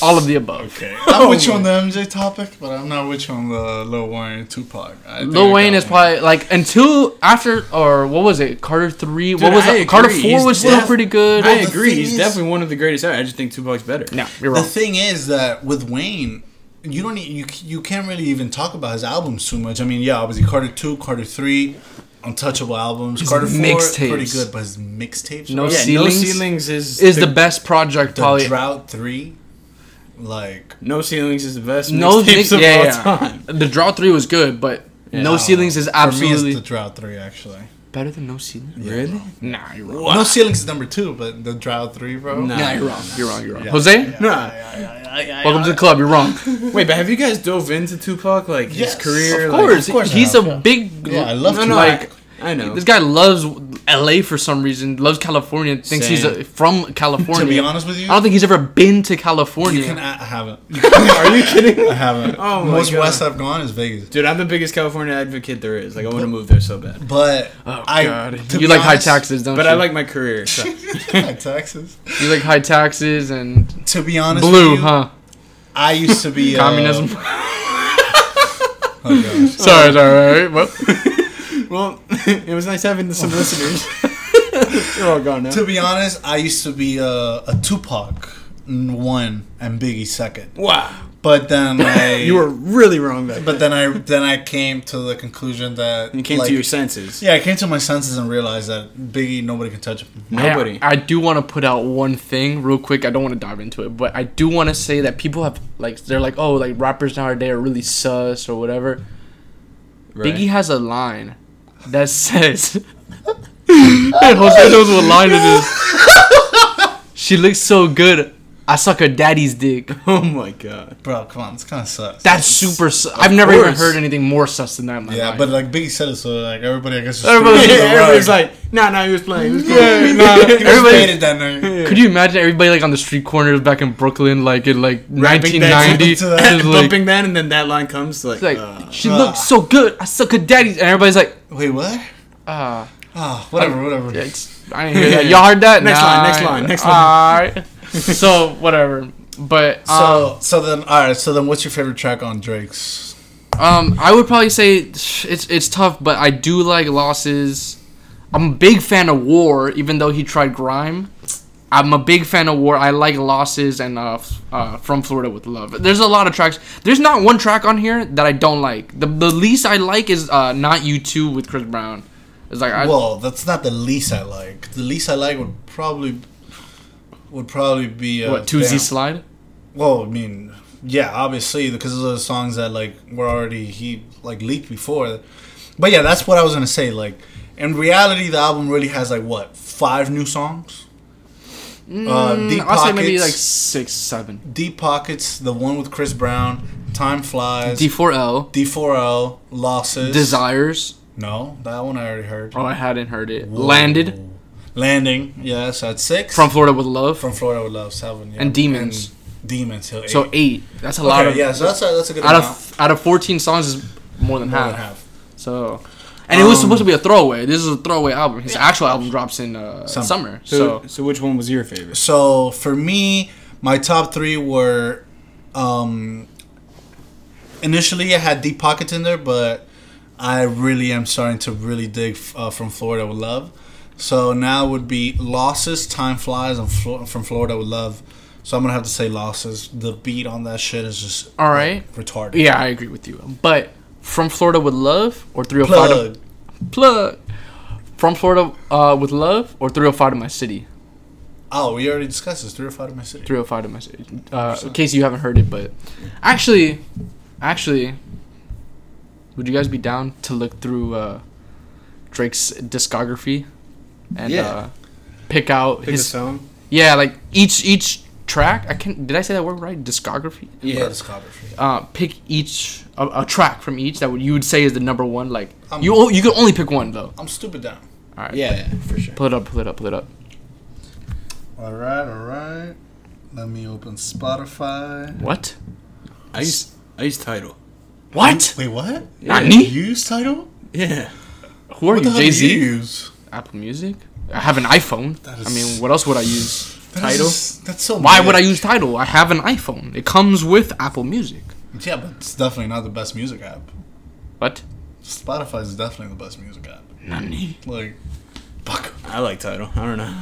Speaker 1: all of the above.
Speaker 2: Okay, I'm with you on oh. the MJ topic, but I'm not with you on the Lil Wayne and Tupac. I think
Speaker 1: Lil Wayne
Speaker 2: got
Speaker 1: is probably like until after or what was it? Carter three. what was
Speaker 3: I
Speaker 1: it? Carter
Speaker 3: agree.
Speaker 1: four
Speaker 3: He's
Speaker 1: was still
Speaker 3: def-
Speaker 1: pretty good.
Speaker 3: I
Speaker 2: the
Speaker 3: agree. He's
Speaker 2: is-
Speaker 3: definitely one of the greatest ever. I just think Tupac's better.
Speaker 1: no, you're wrong.
Speaker 2: The thing is that with Wayne, you don't e- you you can't really even talk about his albums too much. I mean, yeah, obviously Carter two, Carter three, untouchable albums.
Speaker 1: His
Speaker 2: Carter four,
Speaker 1: mixtapes.
Speaker 2: pretty good, but his mixtapes,
Speaker 1: No
Speaker 2: bro,
Speaker 3: Yeah,
Speaker 1: Ceilings
Speaker 3: no ceilings is
Speaker 1: Is the best project
Speaker 2: the
Speaker 1: probably?
Speaker 2: Drought three, like
Speaker 3: no ceilings is the best
Speaker 1: No,
Speaker 3: mixtapes
Speaker 1: yeah,
Speaker 3: of
Speaker 1: yeah,
Speaker 3: all
Speaker 1: yeah.
Speaker 3: time.
Speaker 1: The Drought three was good, but no ceilings is
Speaker 2: for me,
Speaker 1: absolutely
Speaker 2: it's the Drought three actually.
Speaker 1: Better than no ceilings.
Speaker 3: Really?
Speaker 1: Nah, you're wrong.
Speaker 2: No ceilings is number two, but the Drought three, bro.
Speaker 3: Nah.
Speaker 1: Nah, you're wrong. You're wrong. You're wrong.
Speaker 2: Yeah.
Speaker 1: Jose,
Speaker 3: Nah.
Speaker 1: welcome to the club. You're wrong.
Speaker 3: Wait, but have you guys dove into Tupac like his career?
Speaker 1: Of
Speaker 3: like-
Speaker 2: of course
Speaker 1: he's a big.
Speaker 2: Yeah, I love
Speaker 3: No,
Speaker 2: to
Speaker 3: no,
Speaker 1: like-
Speaker 3: I, I know.
Speaker 1: This guy loves L.A. for some reason. Loves California. Thinks he's a, from California.
Speaker 2: To be honest with you,
Speaker 1: I don't think he's ever been to California.
Speaker 2: you can. I haven't.
Speaker 3: Are you kidding?
Speaker 2: I haven't.
Speaker 3: Oh my
Speaker 2: Most
Speaker 3: God.
Speaker 2: west I've gone is Vegas.
Speaker 3: Dude, I'm the biggest California advocate there is. Like, I want to move there so bad.
Speaker 2: But
Speaker 1: oh
Speaker 2: I,
Speaker 1: God, you
Speaker 2: be
Speaker 1: like high taxes, don't
Speaker 3: But
Speaker 1: you?
Speaker 3: I like my career. So.
Speaker 2: high taxes.
Speaker 1: you like high taxes and
Speaker 2: To be honest,
Speaker 1: blue,
Speaker 2: with you,
Speaker 1: huh?
Speaker 2: I used to be uh,
Speaker 1: Communism.
Speaker 2: Oh gosh.
Speaker 1: sorry, sorry. Well,
Speaker 3: well, it was nice having some oh. listeners. They're all gone now.
Speaker 2: To be honest, I used to be a, a Tupac one and Biggie second.
Speaker 3: Wow.
Speaker 2: But then I
Speaker 3: You were really wrong back
Speaker 2: But then I then I came to the conclusion that
Speaker 3: You came
Speaker 2: like-
Speaker 3: to your senses.
Speaker 2: Yeah, I came to my senses and realized that Biggie nobody can touch him.
Speaker 3: Nobody.
Speaker 1: I, I do want to put out one thing real quick. I don't want to dive into it, but I do want to say that people have like they're like, oh, like rappers nowadays are really sus or whatever.
Speaker 3: Right.
Speaker 1: Biggie has a line that says, and Jose knows what line it is. She looks so good. I suck her daddy's dick.
Speaker 3: Oh my god.
Speaker 2: Bro, come on, it's kind of sucks.
Speaker 1: That's super. Su- I've never even heard anything more sus than that. In my
Speaker 2: yeah,
Speaker 1: life.
Speaker 2: but like Biggie said it, so like everybody, I guess, just
Speaker 1: Everybody-
Speaker 2: threw it under the
Speaker 3: Everybody's like, nah, nah, he was playing. He was
Speaker 1: Yeah, nah, everybody-
Speaker 2: made it that night.
Speaker 1: Could you imagine everybody like on the street corners back in Brooklyn, like in like
Speaker 3: Rapping
Speaker 1: 1990,
Speaker 2: to that.
Speaker 1: like,
Speaker 3: bumping that, and then that line comes like,
Speaker 1: it's like
Speaker 3: uh,
Speaker 1: she
Speaker 2: uh.
Speaker 1: looks so good. I suck her daddy's, and everybody's like,
Speaker 2: Wait, what?
Speaker 1: ah,
Speaker 2: Ah, whatever, whatever.
Speaker 1: yeah, it's, I didn't hear that. Y'all heard that?
Speaker 3: Next
Speaker 1: Nah,
Speaker 3: line, next line, next line.
Speaker 1: Alright. so whatever, but
Speaker 2: So, so then, all right. So then, what's your favorite track on Drake's?
Speaker 1: Um, I would probably say it's it's tough, but I do like losses. I'm a big fan of War, even though he tried grime. I'm a big fan of War. I like losses and uh, uh, from Florida with Love. There's a lot of tracks. There's not one track on here that I don't like. The the least I like is uh, not you two with Chris Brown. It's like I,
Speaker 2: well, that's not the least I like. The least I like would probably would probably be uh,
Speaker 1: what
Speaker 2: Toosie
Speaker 1: Slide.
Speaker 2: Well, I mean, yeah, obviously because of the songs that like were already he like leaked before. But yeah, that's what I was gonna say. Like in reality, the album really has like what five new songs. Uh, Deep
Speaker 1: Mm, I'll say maybe like six, seven.
Speaker 2: Deep Pockets, the one with Chris Brown, Time Flies,
Speaker 1: D4L,
Speaker 2: D4L, Losses,
Speaker 1: Desires.
Speaker 2: No, that one I already heard.
Speaker 1: Oh, I hadn't heard it.
Speaker 2: Whoa.
Speaker 1: Landed
Speaker 2: Landing, yes, at six.
Speaker 1: from Florida with Love.
Speaker 2: from Florida with Love, seven. Yeah.
Speaker 1: And Demons.
Speaker 2: And Demons, Hill, eight.
Speaker 1: so eight. That's a lot of.
Speaker 2: yeah, so that's a, that's a good
Speaker 1: out
Speaker 2: amount.
Speaker 1: of out of 14 songs is more than
Speaker 2: More
Speaker 1: half.
Speaker 2: than half.
Speaker 1: So, and it was
Speaker 2: Um,
Speaker 1: supposed to be a throwaway. This is a throwaway album. His actual album drops in uh,
Speaker 2: Summer.
Speaker 1: summer.
Speaker 3: so,
Speaker 1: So,
Speaker 3: so, which one was your favorite?
Speaker 2: So for me, my top three were, um, initially I had Deep Pockets in there, but I really am starting to really dig uh, from Florida with Love. So now would be Losses, Time Flies, Flo- from Florida with Love. So I'm gonna have to say Losses. The beat on that shit is just
Speaker 1: all right.
Speaker 2: retarded.
Speaker 1: Yeah, I agree with you. But from Florida with Love or 305
Speaker 2: Plug.
Speaker 1: to, plug. From Florida uh, with Love or 305 to my city.
Speaker 2: Oh, we already discussed this. Three or five in my city.
Speaker 1: 305 to my city. Uh, in case you haven't heard it, but actually, actually, would you guys be down to look through uh, Drake's discography and
Speaker 3: Yeah.
Speaker 1: uh, pick out
Speaker 3: Pick
Speaker 1: his
Speaker 3: song.
Speaker 1: yeah, like each each track. I can did I say that word right? Discography.
Speaker 2: Yeah,
Speaker 3: Yeah.
Speaker 2: discography.
Speaker 1: Uh, pick each a, a track from each that would, you would say is the number one. Like
Speaker 2: Um,
Speaker 1: you you can only pick one though.
Speaker 2: I'm stupid down.
Speaker 1: All right.
Speaker 3: Yeah, for sure.
Speaker 1: Pull it up. Pull it up. Pull it up.
Speaker 2: All right, all right. Let me open Spotify.
Speaker 1: What?
Speaker 3: I use I use Tidal.
Speaker 1: What?
Speaker 2: Wait, what?
Speaker 1: Nani?
Speaker 2: You use Tidal?
Speaker 3: Yeah.
Speaker 1: Who are
Speaker 2: What the
Speaker 1: you? Jay Z.
Speaker 2: you use?
Speaker 1: Apple Music. I have an iPhone.
Speaker 2: That
Speaker 1: I mean, what else would I use?
Speaker 2: That
Speaker 1: Tidal.
Speaker 2: is- that's so.
Speaker 1: Why would I use Tidal? I have an iPhone. It comes with Apple Music.
Speaker 2: Yeah, but it's definitely not the best music app.
Speaker 1: What?
Speaker 2: Spotify is definitely the best music app.
Speaker 1: Nani?
Speaker 2: Like, fuck.
Speaker 3: I like Tidal. I don't know.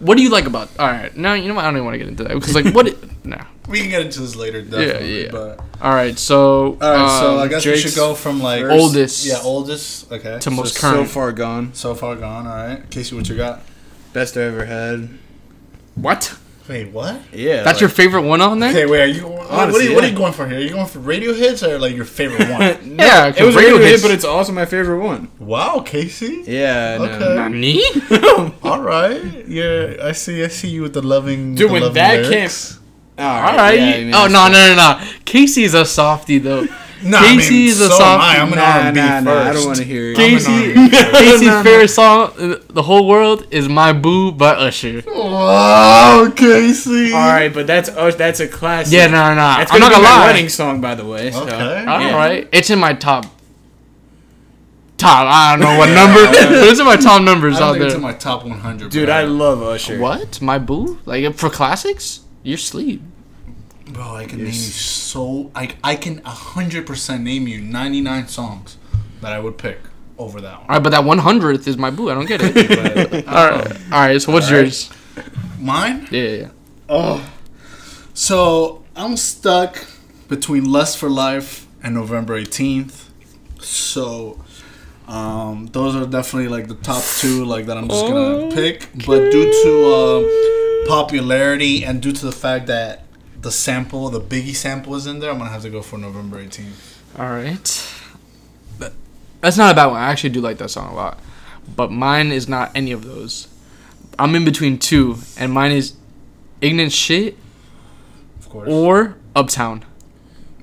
Speaker 1: What do you like about? All right, no, you know what? I don't even want to get into that because like what? It, nah.
Speaker 2: We can get into this later, definitely.
Speaker 1: yeah.
Speaker 2: But
Speaker 1: All right, so
Speaker 2: all right, so
Speaker 1: um,
Speaker 2: I guess we should go from like
Speaker 3: first-
Speaker 1: Oldest.
Speaker 2: Yeah, oldest. Okay.
Speaker 1: To most
Speaker 3: So
Speaker 1: current.
Speaker 3: far gone.
Speaker 2: So far gone. All right. Casey, what you got?
Speaker 3: Best I ever had.
Speaker 1: what?
Speaker 2: Wait, what?
Speaker 3: Yeah.
Speaker 1: That's your favorite one on there?
Speaker 2: Okay, wait. Are you? what, what, are
Speaker 3: Honestly,
Speaker 2: you what are you going for here? Are you going for radio hits or like your favorite one?
Speaker 3: no,
Speaker 1: Yeah,
Speaker 3: it was
Speaker 1: radio
Speaker 3: radio hit,
Speaker 1: hits-
Speaker 3: but it's also my favorite one.
Speaker 2: wow, Casey.
Speaker 3: Yeah.
Speaker 2: Okay.
Speaker 3: No.
Speaker 1: Nani?
Speaker 2: All right. Yeah, I see. I see you with the loving.
Speaker 3: Dude,
Speaker 2: the
Speaker 3: when
Speaker 2: loving
Speaker 3: that
Speaker 2: lyrics.
Speaker 3: All
Speaker 1: All right.
Speaker 3: yeah, I mean,
Speaker 1: oh
Speaker 3: it's-
Speaker 1: no no no no. Casey's a softie though.
Speaker 2: Nah, I mean,
Speaker 1: Casey's a
Speaker 2: so am
Speaker 1: soft-
Speaker 2: I. I'm an
Speaker 3: Nah,
Speaker 2: R&B
Speaker 3: nah, nah, I don't
Speaker 2: first.
Speaker 3: want to hear it.
Speaker 1: Casey, Casey's
Speaker 3: No, no.
Speaker 1: favorite song in the whole world is "My Boo" by Usher.
Speaker 2: Wow, Casey.
Speaker 3: All right, but that's oh, that's a classic.
Speaker 1: Yeah, no, no, no.
Speaker 3: That's
Speaker 1: I'm not
Speaker 3: be
Speaker 1: gonna lie.
Speaker 3: wedding song, by the way. So.
Speaker 2: Okay.
Speaker 1: All
Speaker 3: Yeah.
Speaker 1: right, it's in my top. Top. I don't know what number, but it's in my top numbers
Speaker 2: I don't
Speaker 1: out
Speaker 2: think it's
Speaker 1: there.
Speaker 2: in my top 100.
Speaker 3: Dude,
Speaker 2: but
Speaker 3: I love Usher.
Speaker 1: What? My boo? Like for classics? You're sleep.
Speaker 2: Bro, I can name you so. I, I can 100% name you 99 songs that I would pick over that one.
Speaker 1: All right, but that one hundredth is my boo. I don't get it. all right, all right. So what's
Speaker 2: All right.
Speaker 1: yours?
Speaker 2: Mine?
Speaker 1: Yeah, yeah, yeah.
Speaker 2: Oh. So I'm stuck between Lust for Life and November 18th. So, um, those are definitely like the top two, like that I'm just gonna pick. But due to uh, popularity and due to the fact that the sample, the Biggie sample, is in there, I'm gonna have to go for November 18th.
Speaker 1: All right. That- That's not a bad one. I actually do like that song a lot. But mine is not any of those. I'm in between two, and mine is Ignorant Shit
Speaker 2: Of course.
Speaker 1: or Uptown.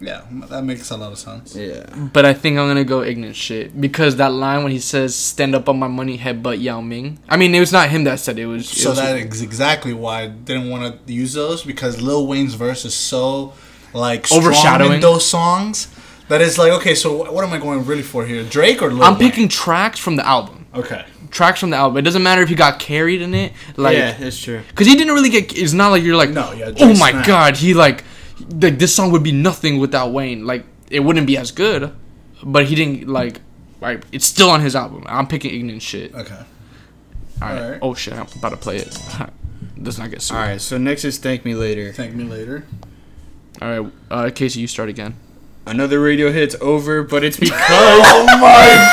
Speaker 2: Yeah, that makes a lot of sense.
Speaker 3: Yeah.
Speaker 1: But I think I'm gonna go Ignorant Shit because that line when he says "Stand up on my money, headbutt Yao Ming." I mean, it was not him that said it. It was. it
Speaker 2: So
Speaker 1: was-
Speaker 2: that is exactly why I didn't want to use those because Lil Wayne's verse is so like
Speaker 1: Overshadowing.
Speaker 2: in those songs that it's like okay, so what am I going really for here? Drake or Lil
Speaker 1: I'm
Speaker 2: Wayne?
Speaker 1: picking tracks from the album.
Speaker 2: Okay.
Speaker 1: Tracks from the album. It doesn't matter if he got carried in it. Like,
Speaker 3: yeah, it's true.
Speaker 1: Cause he didn't really get. It's not like you're like,
Speaker 2: No, yeah,
Speaker 1: oh my
Speaker 2: snapped.
Speaker 1: god, he like, like this song would be nothing without Wayne. Like it wouldn't be as good, but he didn't like. Like it's still on his album. I'm picking ignorant shit.
Speaker 2: Okay.
Speaker 1: right.
Speaker 2: Alright.
Speaker 1: Oh shit, I'm about to play it. Does not get sued.
Speaker 3: All right, so next is Thank Me Later.
Speaker 2: Thank me later.
Speaker 1: All right. Uh, Casey, you start again.
Speaker 3: Another radio hit's over, but it's because
Speaker 2: Oh my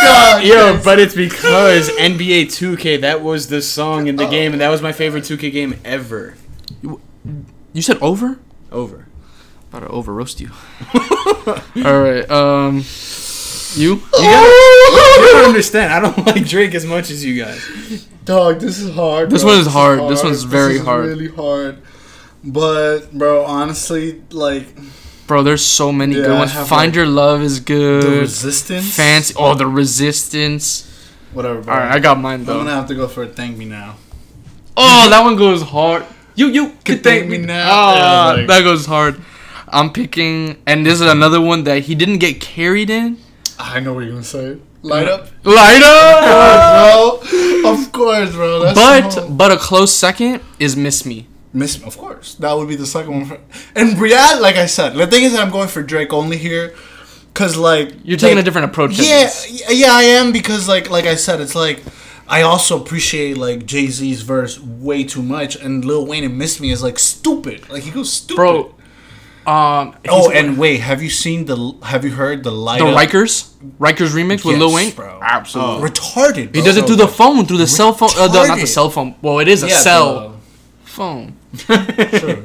Speaker 2: god.
Speaker 3: yo, but it's because NBA 2K that was the song in the game, and that was my favorite 2K game ever.
Speaker 1: You said over.
Speaker 3: Over.
Speaker 1: About to over roast you. All right. Um, you.
Speaker 3: You gotta, you gotta understand, I don't like Drake as much as you guys.
Speaker 2: Dog, this is hard.
Speaker 1: This
Speaker 2: bro.
Speaker 1: one is hard. This one's very
Speaker 2: is
Speaker 1: hard.
Speaker 2: Really hard. But bro, honestly, like
Speaker 1: Bro, there's so many
Speaker 2: Yeah,
Speaker 1: good ones. Find
Speaker 2: like,
Speaker 1: Your Love is
Speaker 2: the
Speaker 1: good.
Speaker 2: resistance.
Speaker 1: Fancy. Oh, the Resistance.
Speaker 2: Whatever. Bro.
Speaker 1: All right, I got mine though.
Speaker 2: I'm
Speaker 1: though.
Speaker 2: gonna have to go for a thank me now.
Speaker 1: Oh, that one goes hard. You you
Speaker 2: can,
Speaker 1: could
Speaker 2: thank
Speaker 1: thank
Speaker 2: me
Speaker 1: me
Speaker 2: now.
Speaker 1: now.
Speaker 2: Yeah, like-
Speaker 1: that goes hard. I'm picking, and this is another one that he didn't get carried in.
Speaker 2: I know what you're gonna say. Light up.
Speaker 1: Light up.
Speaker 2: bro. Of course, bro. That's
Speaker 1: But
Speaker 2: so-
Speaker 1: but a close second is Miss Me.
Speaker 2: Miss, Me, of course, that would be the second one. For, and Riyadh, like I said, the thing is that I'm going for Drake only here, cause like
Speaker 1: You're taking
Speaker 2: like,
Speaker 1: a different approach.
Speaker 2: Yeah,
Speaker 1: this.
Speaker 2: yeah, I am because like like I said, it's like I also appreciate like Jay Z's verse way too much, and Lil Wayne and Miss Me is like stupid. Like he goes stupid.
Speaker 1: bro. Um.
Speaker 2: Oh, and wait, have you seen the? Have you heard the light?
Speaker 1: the
Speaker 2: up?
Speaker 1: Rikers, Rikers remix with Lil
Speaker 2: Yes,
Speaker 1: Wayne.
Speaker 2: bro.
Speaker 1: Absolutely.
Speaker 2: retarded.
Speaker 1: he does it through the phone, through the cell phone. Uh, the, not the cell phone. Well, it is a
Speaker 2: Yeah,
Speaker 1: cell phone.
Speaker 2: sure.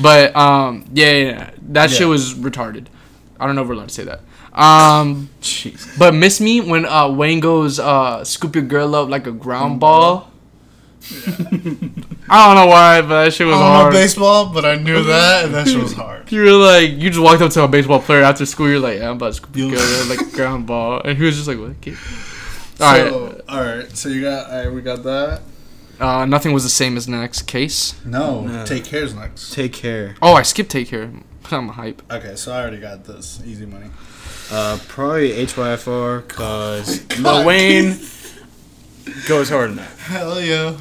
Speaker 1: But um, yeah, yeah, yeah. that
Speaker 2: Yeah.
Speaker 1: shit was retarded. I don't know if we're allowed to say that. Um,
Speaker 3: Jeez.
Speaker 1: but miss me when uh Wayne goes uh scoop your girl up like a ground ball. I don't know why, but that shit was
Speaker 2: I don't know baseball, but I knew that, and that shit was hard.
Speaker 1: You were like, you just walked up to a baseball player after school. You're like, yeah, I'm about to scoop your
Speaker 2: You-
Speaker 1: girl up like ground ball, and he was just like, what? Kid? All right.
Speaker 2: so, all right. So you got, all right, we got that.
Speaker 1: Uh, nothing was the same as next case.
Speaker 2: No,
Speaker 3: No.
Speaker 2: take care's next.
Speaker 3: Take care.
Speaker 1: Oh, I skipped take care. I'm a hype.
Speaker 2: Okay, so I already got this. Easy money.
Speaker 3: Uh, probably HYFR, cause
Speaker 2: God.
Speaker 3: Lil Wayne goes hard enough.
Speaker 2: Hell yeah.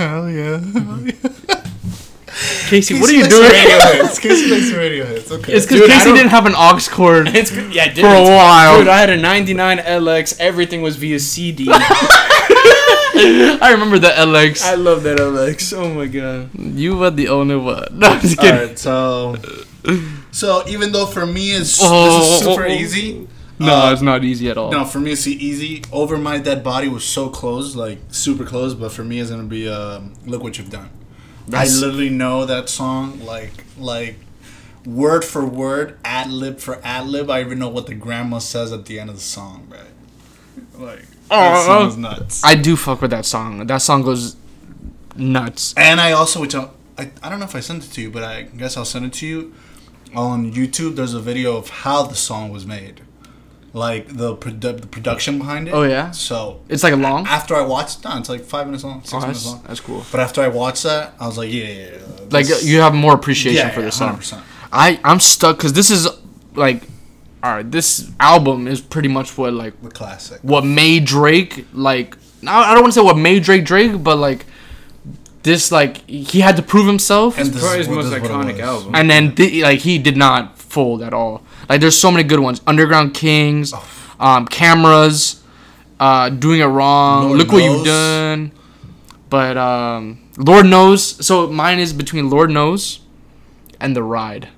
Speaker 2: Hell yeah. Hell yeah. Uh-huh.
Speaker 1: Casey, what are you doing?
Speaker 2: Radio hits. Casey likes radio hits. Okay.
Speaker 1: It's because Casey didn't have an aux cord
Speaker 3: It's. Yeah, I did.
Speaker 1: for a while.
Speaker 3: Dude, I had a 99 LX. Everything was via CD.
Speaker 1: I remember the LX.
Speaker 3: I love that LX. Oh my god.
Speaker 1: you were the only one. No, I'm just kidding.
Speaker 2: Alright, so so even though for me it's
Speaker 1: Oh.
Speaker 2: this is oh, oh, oh, super easy.
Speaker 1: No,
Speaker 2: uh,
Speaker 1: it's not easy at all.
Speaker 2: No, for me it's easy. Over my dead body was so close, like super close. But for me, it's gonna be um, "Look What You've Done."
Speaker 1: That's-
Speaker 2: I literally know that song like like word for word, ad lib for ad lib. I even know what the grandma says at the end of the song, right? Like that song is nuts.
Speaker 1: I do fuck with that song. That song goes nuts.
Speaker 2: And I also, which I, I, I don't know if I sent it to you, but I guess I'll send it to you. On YouTube, there's a video of how the song was made, like the, produ- the production behind it.
Speaker 1: Oh, yeah?
Speaker 2: So
Speaker 1: It's like a long.
Speaker 2: after I watched, no, it's like five minutes long, six
Speaker 1: Oh,
Speaker 2: minutes long.
Speaker 1: that's cool.
Speaker 2: But after I watched that, I was like, yeah, yeah, yeah.
Speaker 1: Like you have more appreciation
Speaker 2: yeah,
Speaker 1: for
Speaker 2: yeah,
Speaker 1: the song.
Speaker 2: 100%.
Speaker 1: I I'm stuck because this is like, all right. This album is pretty much what like
Speaker 2: The classic.
Speaker 1: what made Drake like. I I don't want to say what made Drake Drake, but like this like he had to prove himself.
Speaker 2: And this
Speaker 3: Probably
Speaker 2: is
Speaker 3: his most
Speaker 2: this is what it
Speaker 3: iconic album.
Speaker 1: and then thi- like he did not fold at all. Like there's so many good ones. Underground Kings,
Speaker 2: Oh.
Speaker 1: um, cameras, uh, doing it wrong.
Speaker 2: Lord
Speaker 1: Look what you've done. But um, Lord knows. So mine is between Lord knows and the ride.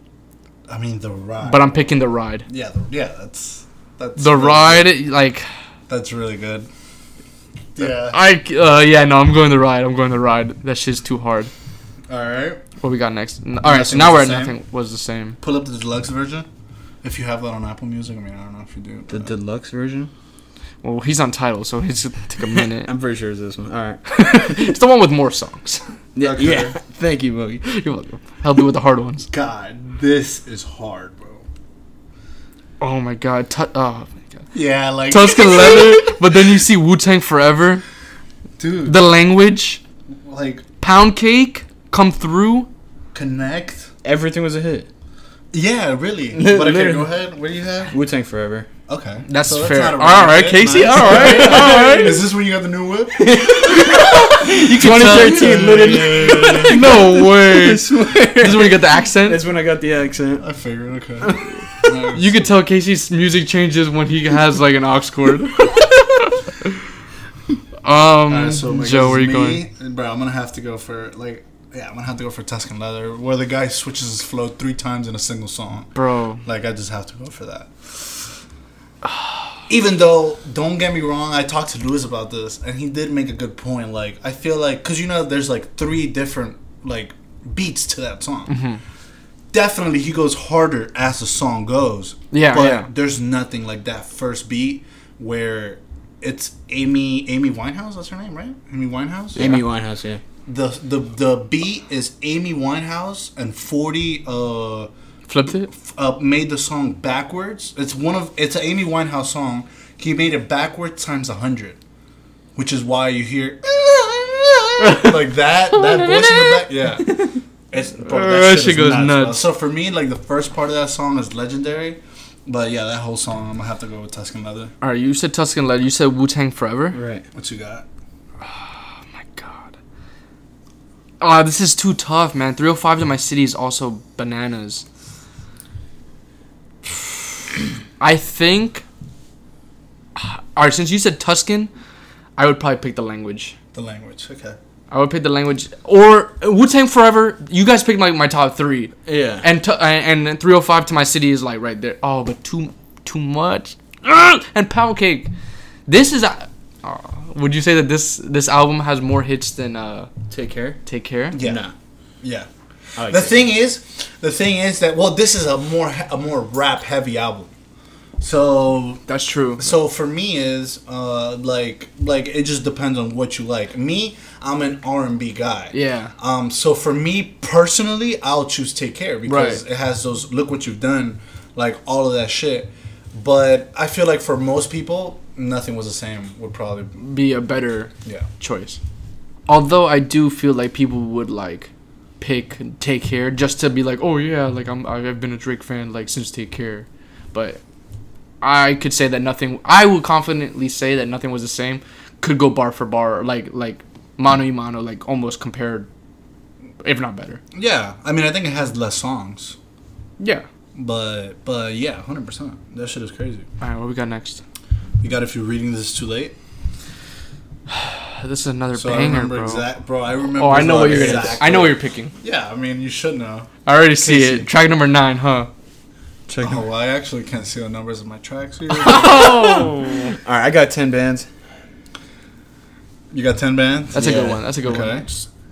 Speaker 2: I mean the ride.
Speaker 1: but I'm picking the ride.
Speaker 2: yeah, the, yeah. That's that's
Speaker 1: The
Speaker 2: really-
Speaker 1: ride, like
Speaker 2: That's really good. Yeah.
Speaker 1: I, uh, yeah, no, I'm going the ride. I'm going the ride. That shit's too hard.
Speaker 2: All right.
Speaker 1: What we got next? N- All right, so now
Speaker 2: was
Speaker 1: we're at
Speaker 2: same?
Speaker 1: nothing was the same.
Speaker 2: Pull up the deluxe version. If you have that on Apple Music, I mean, I don't know if you do.
Speaker 3: The
Speaker 2: but-
Speaker 3: deluxe version?
Speaker 1: Well, he's on Tidal, so he's gonna take a minute.
Speaker 3: I'm pretty sure it's this one. All right.
Speaker 1: it's the one with more songs.
Speaker 3: Yeah.
Speaker 2: Okay.
Speaker 3: yeah. Thank you, Boogie.
Speaker 1: You're welcome. Help me with the hard ones.
Speaker 2: God, this is hard, bro.
Speaker 1: Oh my god. Tu- oh, oh my god.
Speaker 2: Yeah, like
Speaker 1: Tuscan Leather, but then you see Wu Tang Forever.
Speaker 2: dude.
Speaker 1: The language,
Speaker 2: like
Speaker 1: Pound Cake, come through.
Speaker 2: connect.
Speaker 3: Everything was a hit.
Speaker 2: Yeah, really. But okay,
Speaker 3: Literally.
Speaker 2: go ahead. What do you have?
Speaker 3: Wu Tang Forever.
Speaker 2: Okay,
Speaker 1: That's
Speaker 2: So
Speaker 1: fair.
Speaker 2: not a
Speaker 1: All
Speaker 2: really
Speaker 1: right,
Speaker 2: hit.
Speaker 1: Casey.
Speaker 2: Nice.
Speaker 1: All right, all right.
Speaker 2: Is this when you got the new whip?
Speaker 1: You can
Speaker 3: 2013, literally.
Speaker 1: tell- no way.
Speaker 3: I
Speaker 1: This is when you got the accent.
Speaker 3: That's when I got the accent.
Speaker 2: I figured. Okay.
Speaker 1: You could tell Casey's music changes when he has like an aux cord. um,
Speaker 2: Alright, so
Speaker 1: Joe,
Speaker 2: guess
Speaker 1: where you
Speaker 2: me,
Speaker 1: going?
Speaker 2: Bro, I'm gonna have to go for like. Yeah, I'm gonna have to go for Tuscan Leather, where the guy switches his flow three times in a single song.
Speaker 1: Bro,
Speaker 2: Like, I just have to go for that. Even though, don't get me wrong, I talked to Lewis about this, and he did make a good point. Like, I feel like, cause you know, there's like three different like beats to that song.
Speaker 1: Mm-hmm.
Speaker 2: Definitely, he goes harder as the song goes.
Speaker 1: Yeah,
Speaker 2: but
Speaker 1: yeah.
Speaker 2: there's nothing like that first beat where it's Amy Amy Winehouse. That's her name, right? Amy Winehouse.
Speaker 3: Amy Winehouse, yeah.
Speaker 2: The the the beat is Amy Winehouse and forty uh
Speaker 1: flipped it?
Speaker 2: uh, made the song backwards. It's one of it's an Amy Winehouse song. He made it backwards times a hundred, which is why you hear like that that voice in the back. Yeah, it's bro, that,
Speaker 1: that
Speaker 2: shit,
Speaker 1: shit goes
Speaker 2: nuts,
Speaker 1: nuts.
Speaker 2: So for me, like the first part of that song is legendary, but yeah, that whole song I'm gonna have to go with Tuscan Leather.
Speaker 1: All right, you said Tuscan Leather. You said Wu Tang Forever.
Speaker 3: Right.
Speaker 2: What you got?
Speaker 1: Oh my god. Ah, this is too tough, man. 305 to my city is also bananas. I think. All right, since you said Tuscan, I would probably pick the language.
Speaker 2: The language. Okay.
Speaker 1: I would pick the language or Wu Tang Forever. You guys picked like my top three,
Speaker 3: Yeah.
Speaker 1: and tu- and and 305 to my city is like right there. Oh, but too too much. And Pound Cake. This is. Uh, uh, would you say that this this album has more hits than uh,
Speaker 3: Take care.
Speaker 1: Take Care?
Speaker 2: Yeah.
Speaker 3: Nah.
Speaker 2: Yeah.
Speaker 3: Like
Speaker 2: The
Speaker 3: that.
Speaker 2: thing is, the thing is that well, this is a more a more rap heavy album. So
Speaker 1: That's true.
Speaker 2: so for me is uh like like it just depends on what you like. Me, I'm an R and B guy.
Speaker 1: Yeah.
Speaker 2: Um. So for me personally, I'll choose Take Care because
Speaker 1: Right.
Speaker 2: it has those look what you've done, like all of that shit. But I feel like for most people, nothing was the same. Would probably
Speaker 1: Be a better
Speaker 2: yeah.
Speaker 1: choice. Although I do feel like people would like pick Take Care just to be like, oh yeah, like I'm I've been a Drake fan like since Take Care, but I could say that nothing. I would confidently say that nothing was the same. Could go bar for bar, like like mano y mano, like almost compared, if not better.
Speaker 2: Yeah. I mean, I think it has less songs,
Speaker 1: Yeah.
Speaker 2: but but yeah, hundred percent. That shit is crazy.
Speaker 1: All right, what we got next?
Speaker 2: You got a you're reading this too late.
Speaker 1: This is another
Speaker 2: So I
Speaker 1: banger,
Speaker 2: remember
Speaker 1: bro.
Speaker 2: exact, bro. I oh, remember.
Speaker 1: Oh, I know what you're gonna. I know what you're picking.
Speaker 2: Yeah, I mean, you should know.
Speaker 1: I already see
Speaker 2: Casey.
Speaker 1: it. Track number nine, huh?
Speaker 3: Check
Speaker 2: Oh, well, I actually can't see the numbers of my tracks here.
Speaker 1: Oh,
Speaker 3: All right, I got ten bands.
Speaker 2: you got ten bands.
Speaker 1: that's a good one. That's a good
Speaker 2: Okay.
Speaker 1: one.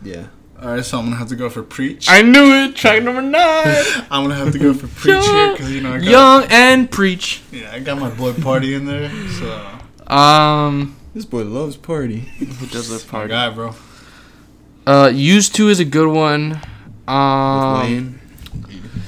Speaker 3: Yeah.
Speaker 2: All right, so I'm gonna have to go for preach.
Speaker 1: I knew it. Track number nine.
Speaker 2: I'm gonna have to go for preach here because you know I got,
Speaker 1: Young and preach.
Speaker 2: yeah, I got my boy party in there. So
Speaker 1: Um,
Speaker 3: This boy loves party.
Speaker 1: who does the
Speaker 2: my
Speaker 1: party?
Speaker 2: guy, bro.
Speaker 1: Uh, used to is a good one. Um,
Speaker 3: Wayne.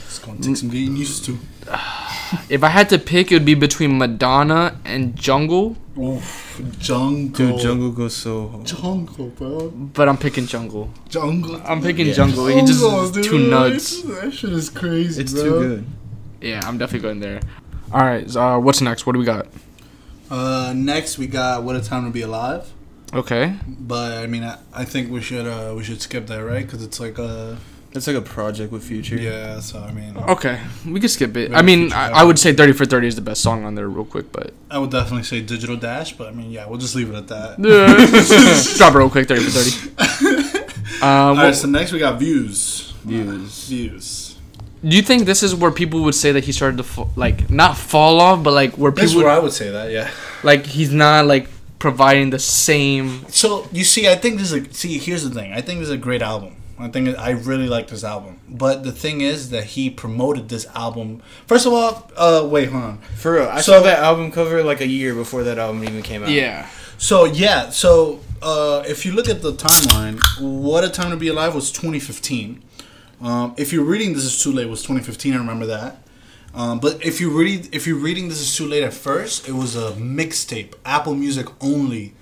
Speaker 2: It's gonna take some getting used to.
Speaker 1: if I had to pick, it would be between Madonna and Jungle,
Speaker 2: Oof, jungle.
Speaker 3: Dude, Jungle goes so hard.
Speaker 2: Jungle, bro.
Speaker 1: but I'm picking Jungle.
Speaker 2: Jungle.
Speaker 1: I'm picking
Speaker 3: Yeah.
Speaker 1: Jungle. He just
Speaker 2: dude.
Speaker 1: too nuts.
Speaker 2: That shit is crazy.
Speaker 3: It's
Speaker 2: bro.
Speaker 3: too good.
Speaker 1: Yeah, I'm definitely going there. All right. so, Uh, what's next? What do we got?
Speaker 2: Uh, next we got "What a Time to Be Alive,"
Speaker 1: Okay.
Speaker 2: but I mean, I, I think we should uh we should skip that, right? Because it's like uh
Speaker 3: It's like a project with Future.
Speaker 2: yeah. So I mean,
Speaker 1: Okay, we could skip it. I mean, I, I would say 30 for 30 is the best song on there, real quick, but
Speaker 2: I would definitely say "Digital Dash," but I mean, yeah, we'll just leave it at that.
Speaker 1: drop it real quick. 30 for 30. Um,
Speaker 2: All
Speaker 1: what-
Speaker 2: right, so next we got views.
Speaker 3: Views.
Speaker 2: Views.
Speaker 1: Do you think this is where people would say that he started to fa- like not fall off, but like where people.
Speaker 2: That's where
Speaker 1: would,
Speaker 2: I would say that. Yeah.
Speaker 1: like he's not like providing the same.
Speaker 2: So you see, I think this is a see. Here's the thing. I think this is a great album. I think I really like this album. But the thing is that he promoted this album. First of all, uh, wait, hold on.
Speaker 3: For real, I
Speaker 2: So-
Speaker 3: saw that album cover like a year before that album even came out.
Speaker 1: Yeah.
Speaker 2: So yeah, so uh, if you look at the timeline, "What a Time to Be Alive" was 2015. Um, if you're reading "This Is Too Late" was 2015. I remember that. Um, but if you read, if you're reading "This Is Too Late" at first, it was a mixtape, Apple Music only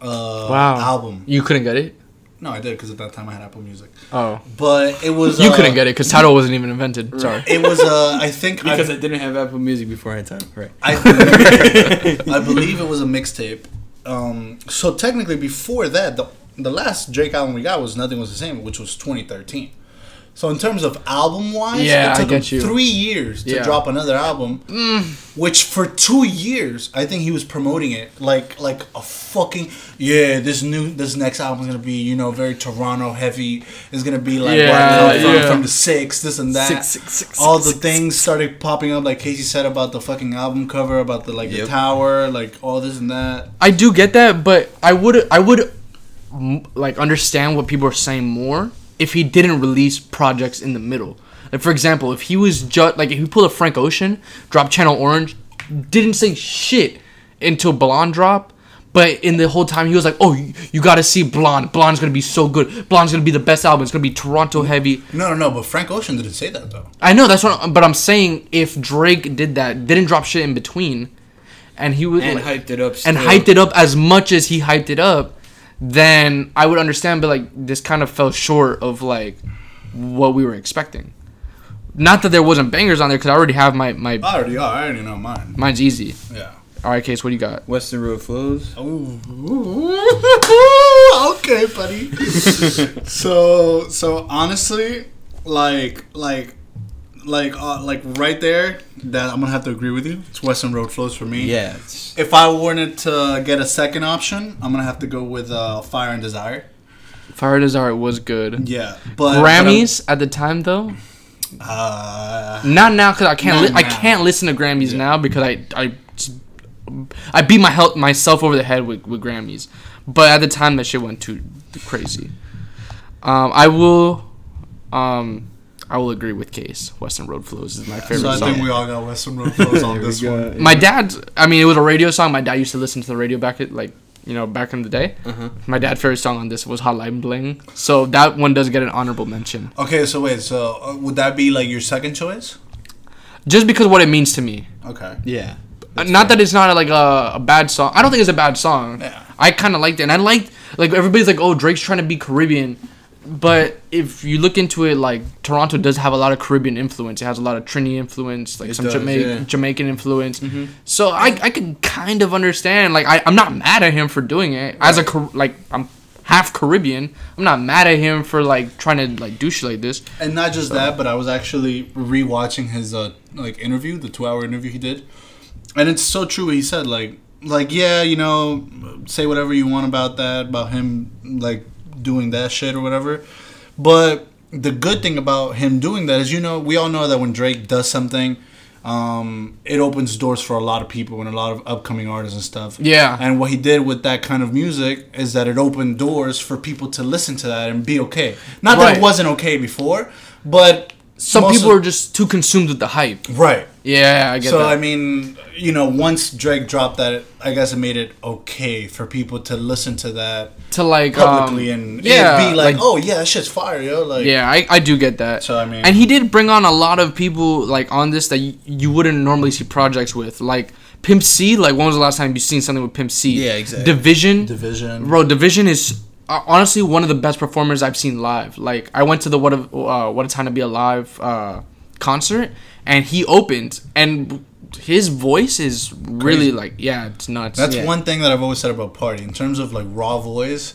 Speaker 2: uh,
Speaker 1: Wow.
Speaker 2: album.
Speaker 1: You couldn't get it.
Speaker 2: No, I did because at that time I had Apple Music.
Speaker 1: Oh.
Speaker 2: But it was
Speaker 1: You
Speaker 2: uh,
Speaker 1: couldn't get it because Tidal wasn't even invented. Sorry.
Speaker 2: It was uh, I think
Speaker 3: because
Speaker 2: I,
Speaker 3: I didn't have Apple Music before I had time. Right.
Speaker 2: I, I believe it was a mixtape. Um, so technically, before that, the the last Drake album we got was Nothing Was the Same, which was 2013. So in terms of album wise,
Speaker 1: Yeah,
Speaker 2: it
Speaker 1: I
Speaker 2: took
Speaker 1: get
Speaker 2: him
Speaker 1: you.
Speaker 2: three years to
Speaker 1: Yeah. Mm.
Speaker 2: drop another album. Which for two years, I think he was promoting it like like a fucking yeah. This new this next album is gonna be you know very Toronto heavy. It's gonna be like
Speaker 1: Yeah,
Speaker 2: from,
Speaker 1: yeah.
Speaker 2: from the six this and that.
Speaker 1: Six, six, six,
Speaker 2: All the things started popping up like Casey said about the fucking album cover about the like the tower like all this and that.
Speaker 1: I do get that, but I would I would mm, like understand what people are saying more if he didn't release projects in the middle. Like for example, if he was just like if he pulled a Frank Ocean, dropped Channel Orange, didn't say shit until Blonde drop, but in the whole time he was like, "Oh, you, you got to see Blonde. Blonde's gonna be so good. Blonde's gonna be the best album. It's gonna be Toronto heavy."
Speaker 2: No, no, no. But Frank Ocean didn't say that though.
Speaker 1: I know that's what, but I'm saying if Drake did that, didn't drop shit in between, and he was
Speaker 3: And
Speaker 1: like-
Speaker 3: hyped it up.
Speaker 1: and hyped it up as much as he hyped it up, then I would understand. But like this kind of fell short of like what we were expecting. Not that there wasn't bangers on there because I already have my my
Speaker 2: I already, I already know mine.
Speaker 1: mine's easy.
Speaker 2: Yeah.
Speaker 1: All right, Case, what do you got?
Speaker 3: Weston Road flows.
Speaker 2: Ooh. okay, buddy. so, so honestly, like, like, like, uh, like right there, that I'm gonna have to agree with you. It's Weston Road flows for me.
Speaker 3: Yeah. it's-
Speaker 2: If I wanted to get a second option, I'm gonna have to go with uh, Fire and Desire.
Speaker 1: Fire and Desire was good.
Speaker 2: Yeah, but
Speaker 1: Grammys at the time though,
Speaker 2: uh,
Speaker 1: not now because I can't li- I can't listen to Grammys
Speaker 2: Yeah.
Speaker 1: now because I I I beat my health myself over the head with, with Grammys, but at the time that shit went too crazy. Um, I will, um, I will agree with Case. Weston Road Flows is my favorite song.
Speaker 2: so I
Speaker 1: song.
Speaker 2: think we all got Weston Road flows on this
Speaker 3: go.
Speaker 2: one.
Speaker 1: my dad, I mean, it was a radio song. My dad used to listen to the radio back at like you know back in the day.
Speaker 3: Uh-huh.
Speaker 1: My dad's favorite song on this was Hotline Bling, so that one does get an honorable mention
Speaker 2: Okay, so wait, so uh, would that be like your second choice?
Speaker 1: just because of what it means to me.
Speaker 2: Okay.
Speaker 3: Yeah.
Speaker 1: Uh, not that it's not like a, a bad song. I don't think it's a bad song.
Speaker 2: Yeah.
Speaker 1: I kind of liked it, and I liked like everybody's like, "Oh, Drake's trying to be Caribbean," but if you look into it, like Toronto does have a lot of Caribbean influence. It has a lot of Trini influence, like
Speaker 3: It
Speaker 1: some
Speaker 3: does,
Speaker 1: Jamaican
Speaker 3: yeah. Mm-hmm.
Speaker 1: Influence. So I I can kind of understand. Like I I'm not mad at him for doing it as a like I'm half Caribbean. I'm not mad at him for like trying to like do shit like this.
Speaker 2: And not just that, but I was actually rewatching his uh like interview, the two hour interview he did, and it's so true. What he said like like yeah, you know, say whatever you want about that about him like doing that shit or whatever, but the good thing about him doing that is you know we all know that when Drake does something. Um, it opens doors for a lot of people and a lot of upcoming artists and stuff.
Speaker 1: Yeah.
Speaker 2: And what he did with that kind of music is that it opened doors for people to listen to that and be okay. Not that it wasn't okay before, but
Speaker 1: Some people
Speaker 2: of-
Speaker 1: are just too consumed with the hype.
Speaker 2: right.
Speaker 1: Yeah, I get
Speaker 2: So
Speaker 1: that.
Speaker 2: I mean, you know, once Drake dropped that, I guess it made it okay for people to listen to that
Speaker 1: to like
Speaker 2: publicly
Speaker 1: um,
Speaker 2: and
Speaker 1: yeah,
Speaker 2: be like, "Oh yeah, that shit's fire, yo!" Like,
Speaker 1: yeah, I, I do get that.
Speaker 2: So, I mean-
Speaker 1: and he did bring on a lot of people like on this that you, you wouldn't normally see projects with, like Pimp C. Like, when was the last time you seen something with Pimp C?
Speaker 3: Yeah, exactly.
Speaker 1: Division,
Speaker 2: Division.
Speaker 1: bro. Division is honestly one of the best performers I've seen live. Like, I went to the What a uh, What a Time to Be Alive uh, concert, and he opened, and his voice is really
Speaker 2: Crazy.
Speaker 1: like, yeah, it's nuts.
Speaker 2: That's
Speaker 1: yeah.
Speaker 2: one thing that I've always said about Party in terms of like raw voice.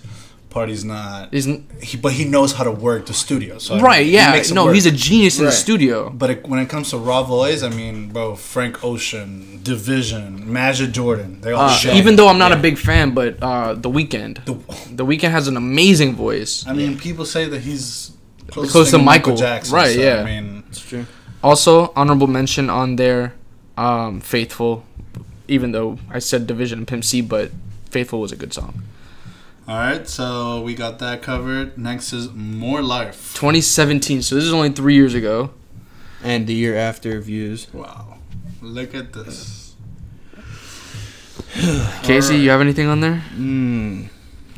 Speaker 2: Party's not,
Speaker 1: Isn't
Speaker 2: he, but he knows how to work the studio. So I
Speaker 1: right?
Speaker 2: mean,
Speaker 1: Yeah,
Speaker 2: makes it
Speaker 1: no,
Speaker 2: work.
Speaker 1: he's a genius in the studio.
Speaker 2: But it, when it comes to raw voice, I mean, bro, Frank Ocean, Division, Majid Jordan, they all
Speaker 1: Uh,
Speaker 2: shit.
Speaker 1: even though I'm not a big fan, but uh, the Weeknd,
Speaker 2: The-
Speaker 1: the Weeknd has an amazing voice.
Speaker 2: I mean, people say that he's Closest
Speaker 1: close
Speaker 2: thing
Speaker 1: to Michael.
Speaker 2: Jackson,
Speaker 1: right?
Speaker 2: so,
Speaker 1: yeah.
Speaker 2: I mean,
Speaker 3: It's true.
Speaker 1: Also, honorable mention on there, um, Faithful. Even though I said Division and Pimp C, but Faithful was a good song.
Speaker 2: All right. So we got that covered. Next is More Life.
Speaker 1: 2017. So this is only three years ago.
Speaker 3: And the year after views.
Speaker 2: Wow, look at this.
Speaker 1: Casey,
Speaker 2: Alright.
Speaker 1: you have anything on there?
Speaker 3: Mm.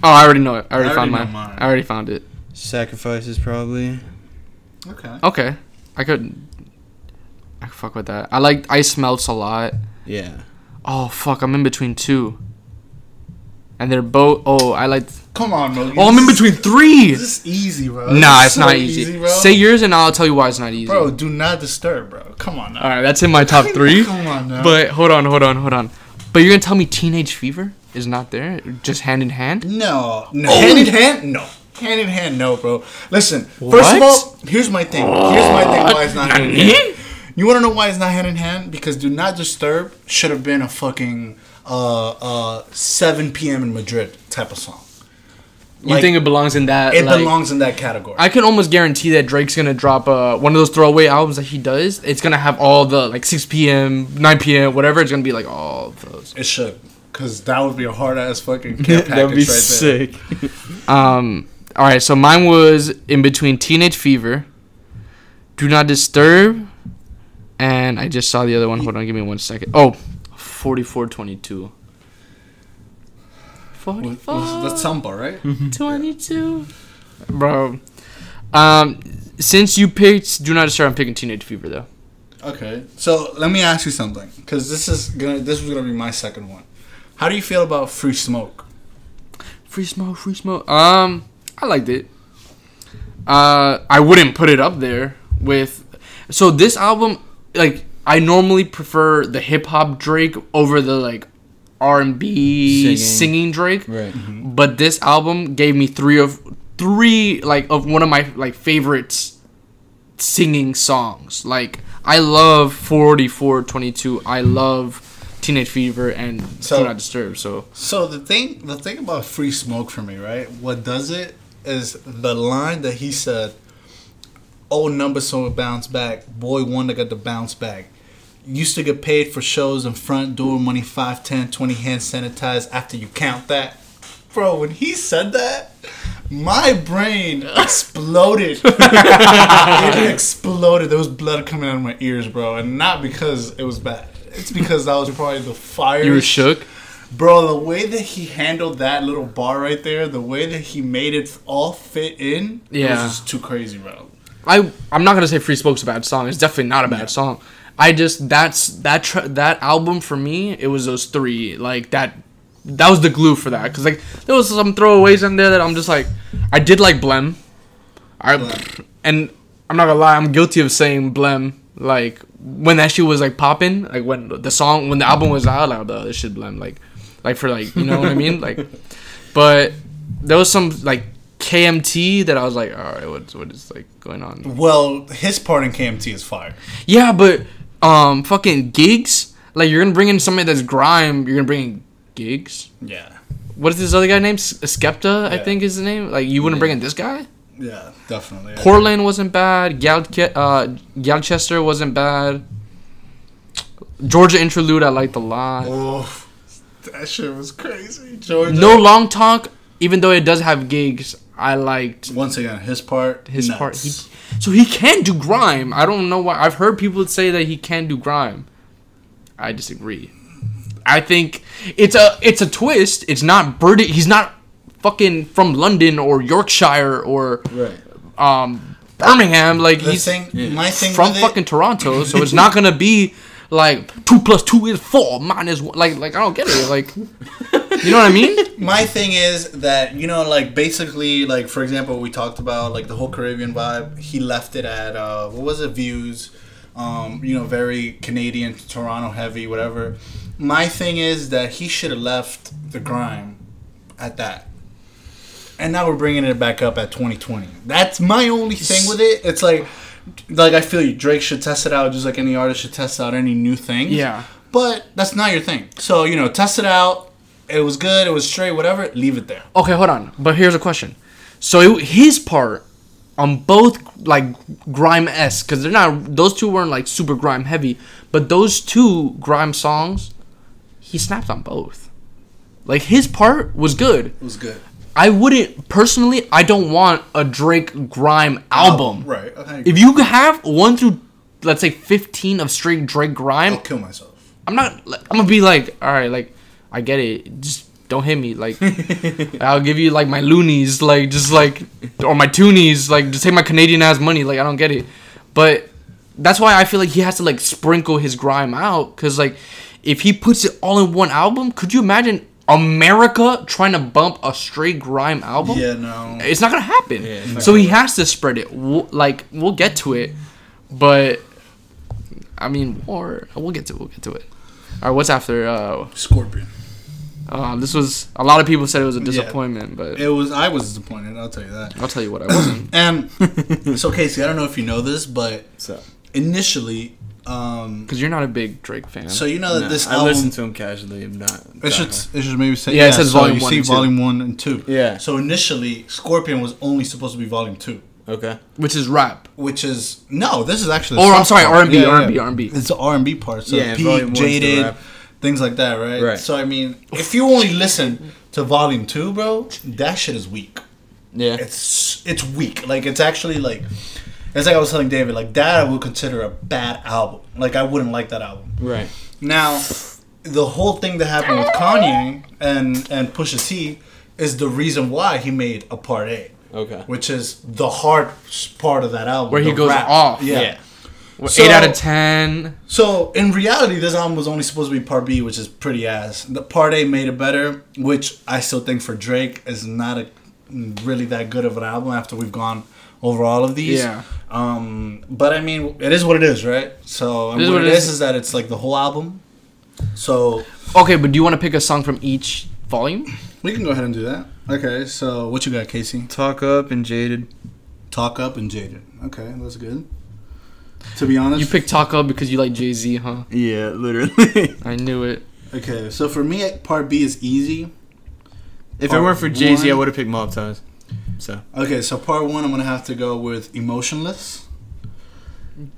Speaker 1: Oh, I already know it. I already,
Speaker 2: I
Speaker 1: found
Speaker 2: already
Speaker 1: mine.
Speaker 2: know mine.
Speaker 1: I already found it.
Speaker 3: Sacrifices probably.
Speaker 2: Okay.
Speaker 1: Okay, I could. I could fuck with that. I like Ice Melts a lot.
Speaker 3: Yeah.
Speaker 1: Oh fuck, I'm in between two. And they're both. Oh, I like.
Speaker 2: Come on, bro.
Speaker 1: Oh, I'm in between three.
Speaker 2: This is easy, bro.
Speaker 1: Nah, it's
Speaker 2: so
Speaker 1: not easy.
Speaker 2: bro.
Speaker 1: Say yours, and I'll tell you why it's not easy.
Speaker 2: Bro, do not disturb, bro. Come on now.
Speaker 1: All right, that's in my top three.
Speaker 2: Come on now.
Speaker 1: But hold on, hold on, hold on. But you're gonna tell me Teenage Fever is not there, just hand in hand?
Speaker 2: No, no.
Speaker 1: Oh.
Speaker 2: Hand in hand? No. Hand in hand, no, bro. Listen, first
Speaker 1: What?
Speaker 2: of all, here's my thing. Here's my thing why it's not hand in hand. You want to know why it's not hand in hand? Because Do Not Disturb should have been a fucking uh, uh, 7 p.m. in Madrid type of song.
Speaker 1: You
Speaker 2: Like,
Speaker 1: think it belongs in that?
Speaker 2: it
Speaker 1: like-
Speaker 2: belongs in that category.
Speaker 1: I can almost guarantee that Drake's gonna drop uh, one of those throwaway albums that he does. It's gonna have all the like 6 p.m., 9 p.m., whatever. It's gonna be like all of those.
Speaker 2: it should. Because that would be a hard ass fucking care package
Speaker 3: That'd be
Speaker 2: right there.
Speaker 3: sick.
Speaker 1: Um. All right, so mine was in between Teenage Fever, Do Not Disturb, and I just saw the other one. Hold on, give me one second. Oh, 4422.
Speaker 2: Was-
Speaker 1: 44.
Speaker 2: was- That's Sampha, right?
Speaker 1: 22. Bro. Um, since you picked Do Not Disturb, I'm picking Teenage Fever though.
Speaker 2: Okay, so let me ask you something, because this is gonna this was gonna be my second one. How do you feel about Free Smoke?
Speaker 1: Free smoke, free smoke. Um, I liked it. Uh, I wouldn't put it up there with. So this album, like, I normally prefer the hip hop Drake over the like R and B
Speaker 3: Singing.
Speaker 1: singing Drake.
Speaker 3: Right. Mm-hmm.
Speaker 1: But this album gave me three of three like of one of my like favorites singing songs. Like I love 4422. I love Teenage Fever and
Speaker 2: So-
Speaker 1: Do Not Disturb. So
Speaker 2: So the thing, the thing about Free Smoke for me, right? What does it is the line that he said, oh, "Old number so bounce back, boy wonder got the bounce back." Used to get paid for shows in front door money 5, 10, 20 hand sanitized after you count that. Bro, when he said that, my brain exploded. it exploded. There was blood coming out of my ears, bro. And not because it was bad. It's because that was probably the fire.
Speaker 1: you were shook.
Speaker 2: Bro, the way that he handled that little bar right there, the way that he made it all fit in, it
Speaker 1: Yeah.
Speaker 2: was just too crazy, bro.
Speaker 1: I I'm not gonna say Free Smoke's a bad song. It's definitely not a bad song. I just that's that tr- that album for me. It was those three like that. That was the glue for that because like there was some throwaways in there that I'm just like I did like Blem. I and I'm not gonna lie. I'm guilty of saying Blem like when that shit was like popping. Like when the song when the album was out, like oh, this shit Blem like like for like you know what I mean like. But there was some like KMT that I was like, all right, what what is like going on?
Speaker 2: Well, his part in KMT is fire.
Speaker 1: Yeah, but um, fucking Giggs. Like you're gonna bring in somebody that's grime. You're gonna bring in Giggs.
Speaker 2: Yeah.
Speaker 1: What is this other guy named Skepta? I think is his name. Like you wouldn't
Speaker 3: Yeah.
Speaker 1: bring in this guy.
Speaker 2: Yeah, definitely.
Speaker 1: Portland wasn't bad. Gal uh, Gyalchester wasn't bad. Jorja Interlude I liked a lot.
Speaker 2: Oh, that shit was crazy. Jorja.
Speaker 1: No long talk. Even though it does have Giggs, I liked
Speaker 2: Once again, his part.
Speaker 1: his
Speaker 2: nuts.
Speaker 1: part. He, so he can do grime. I don't know why. I've heard people say that he can do grime. I disagree. I think it's a it's a twist. It's not British. He's not fucking from London or Yorkshire or
Speaker 3: Right.
Speaker 1: um Birmingham. Like
Speaker 2: the
Speaker 1: he's
Speaker 2: thing, my thing
Speaker 1: from
Speaker 2: with it-
Speaker 1: fucking Toronto. So it's not gonna be like two plus two is four minus one. Like like I don't get it. Like you know what I mean?
Speaker 2: my thing is that you know like basically like for example we talked about like the whole caribbean vibe. He left it at uh what was it views? Um you know very canadian toronto heavy whatever. My thing is that he should have left the grime at that. And now we're bringing it back up at 2020 that's my only thing with it. It's like like i feel you. Drake should test it out just like any artist should test out any new thing.
Speaker 1: Yeah.
Speaker 2: but that's not your thing. So you know test it out it was good it was straight whatever leave it there
Speaker 1: Okay, hold on. But here's a question. So it, his part on both like grime s because they're not those two weren't like super grime heavy, but those two grime songs, he snapped on both. Like his part was good.
Speaker 2: It was good.
Speaker 1: I wouldn't personally. I don't want a Drake grime oh, album.
Speaker 2: Right.
Speaker 1: If you have one through, let's say, fifteen of straight Drake grime,
Speaker 2: I'll kill myself.
Speaker 1: I'm not. I'm gonna be like, all right, like I get it. Just don't hit me. Like I'll give you like my loonies, like just like or my toonies, like just take my Canadian ass money. Like I don't get it, but that's why I feel like he has to like sprinkle his grime out because like if he puts it all in one album, could you imagine America trying to bump a straight grime album?
Speaker 2: Yeah. No.
Speaker 1: It's not gonna happen.
Speaker 3: Yeah, not
Speaker 1: so he has to spread it. We'll, like we'll get to it, but I mean, or we'll get to it. We'll get to it. All right, what's after? Uh,
Speaker 2: Scorpion.
Speaker 1: Uh, this was a lot of people said it was a
Speaker 2: Yeah.
Speaker 1: disappointment, but
Speaker 2: It was. I was disappointed. I'll tell you that.
Speaker 1: I'll tell you what I wasn't.
Speaker 2: And so Casey, I don't know if you know this, but
Speaker 3: So,
Speaker 2: initially, um,
Speaker 1: Because you're not a big Drake fan.
Speaker 2: so you know that
Speaker 3: nah,
Speaker 2: this
Speaker 3: I
Speaker 2: album.
Speaker 3: listen to him casually. I'm not.
Speaker 2: It should, it should maybe say
Speaker 1: Yeah, it says
Speaker 2: so
Speaker 1: volume
Speaker 2: you
Speaker 1: one
Speaker 2: see
Speaker 1: and two.
Speaker 2: volume one and two.
Speaker 3: Yeah.
Speaker 2: So initially, Scorpion was only supposed to be volume two,
Speaker 3: Okay.
Speaker 1: which is rap.
Speaker 2: which is no. This is actually. the
Speaker 1: Or I'm sorry,
Speaker 2: part.
Speaker 1: R&B, R&B, R&B.
Speaker 2: It's the R and B part. So
Speaker 3: Yeah,
Speaker 2: Pete,
Speaker 3: volume the
Speaker 2: jaded,
Speaker 3: rap.
Speaker 2: Things like that, right?
Speaker 3: Right.
Speaker 2: So I mean, if you only listen to volume two, bro, that shit is weak.
Speaker 3: Yeah.
Speaker 2: It's it's weak. Like it's actually like. It's like I was telling David, like that I would consider a bad album. Like I wouldn't like that album.
Speaker 3: right.
Speaker 2: Now, the whole thing that happened with Kanye and and Pusha T is the reason why he made a part A,
Speaker 3: Okay.
Speaker 2: which is the hard part of that album,
Speaker 1: Where he goes off.
Speaker 2: Yeah.
Speaker 3: Yeah.
Speaker 1: Well,
Speaker 2: So-
Speaker 1: Eight out of ten.
Speaker 2: So in reality, this album was only supposed to be part B, which is pretty ass. The part A made it better, which I still think for Drake is not a really that good of an album after we've gone over all of these.
Speaker 1: Yeah.
Speaker 2: Um, but I mean, it is what it is, right? So
Speaker 1: It is
Speaker 2: what
Speaker 1: what
Speaker 2: it
Speaker 1: it
Speaker 2: is
Speaker 1: is.
Speaker 2: is that it's like the whole album. So
Speaker 1: Okay, but do you want to pick a song from each volume?
Speaker 2: we can go ahead and do that. Okay, so what you got, Casey?
Speaker 3: Talk up and jaded.
Speaker 2: Talk up and jaded. Okay, that's good. To be honest,
Speaker 1: You picked Taco because you like Jay Z, huh?
Speaker 3: Yeah, literally.
Speaker 1: I knew it.
Speaker 2: Okay, so for me, part B is easy.
Speaker 3: if it weren't for Jay Z, I would have picked Mob Ties. So
Speaker 2: Okay, so part one, I'm gonna have to go with emotionless,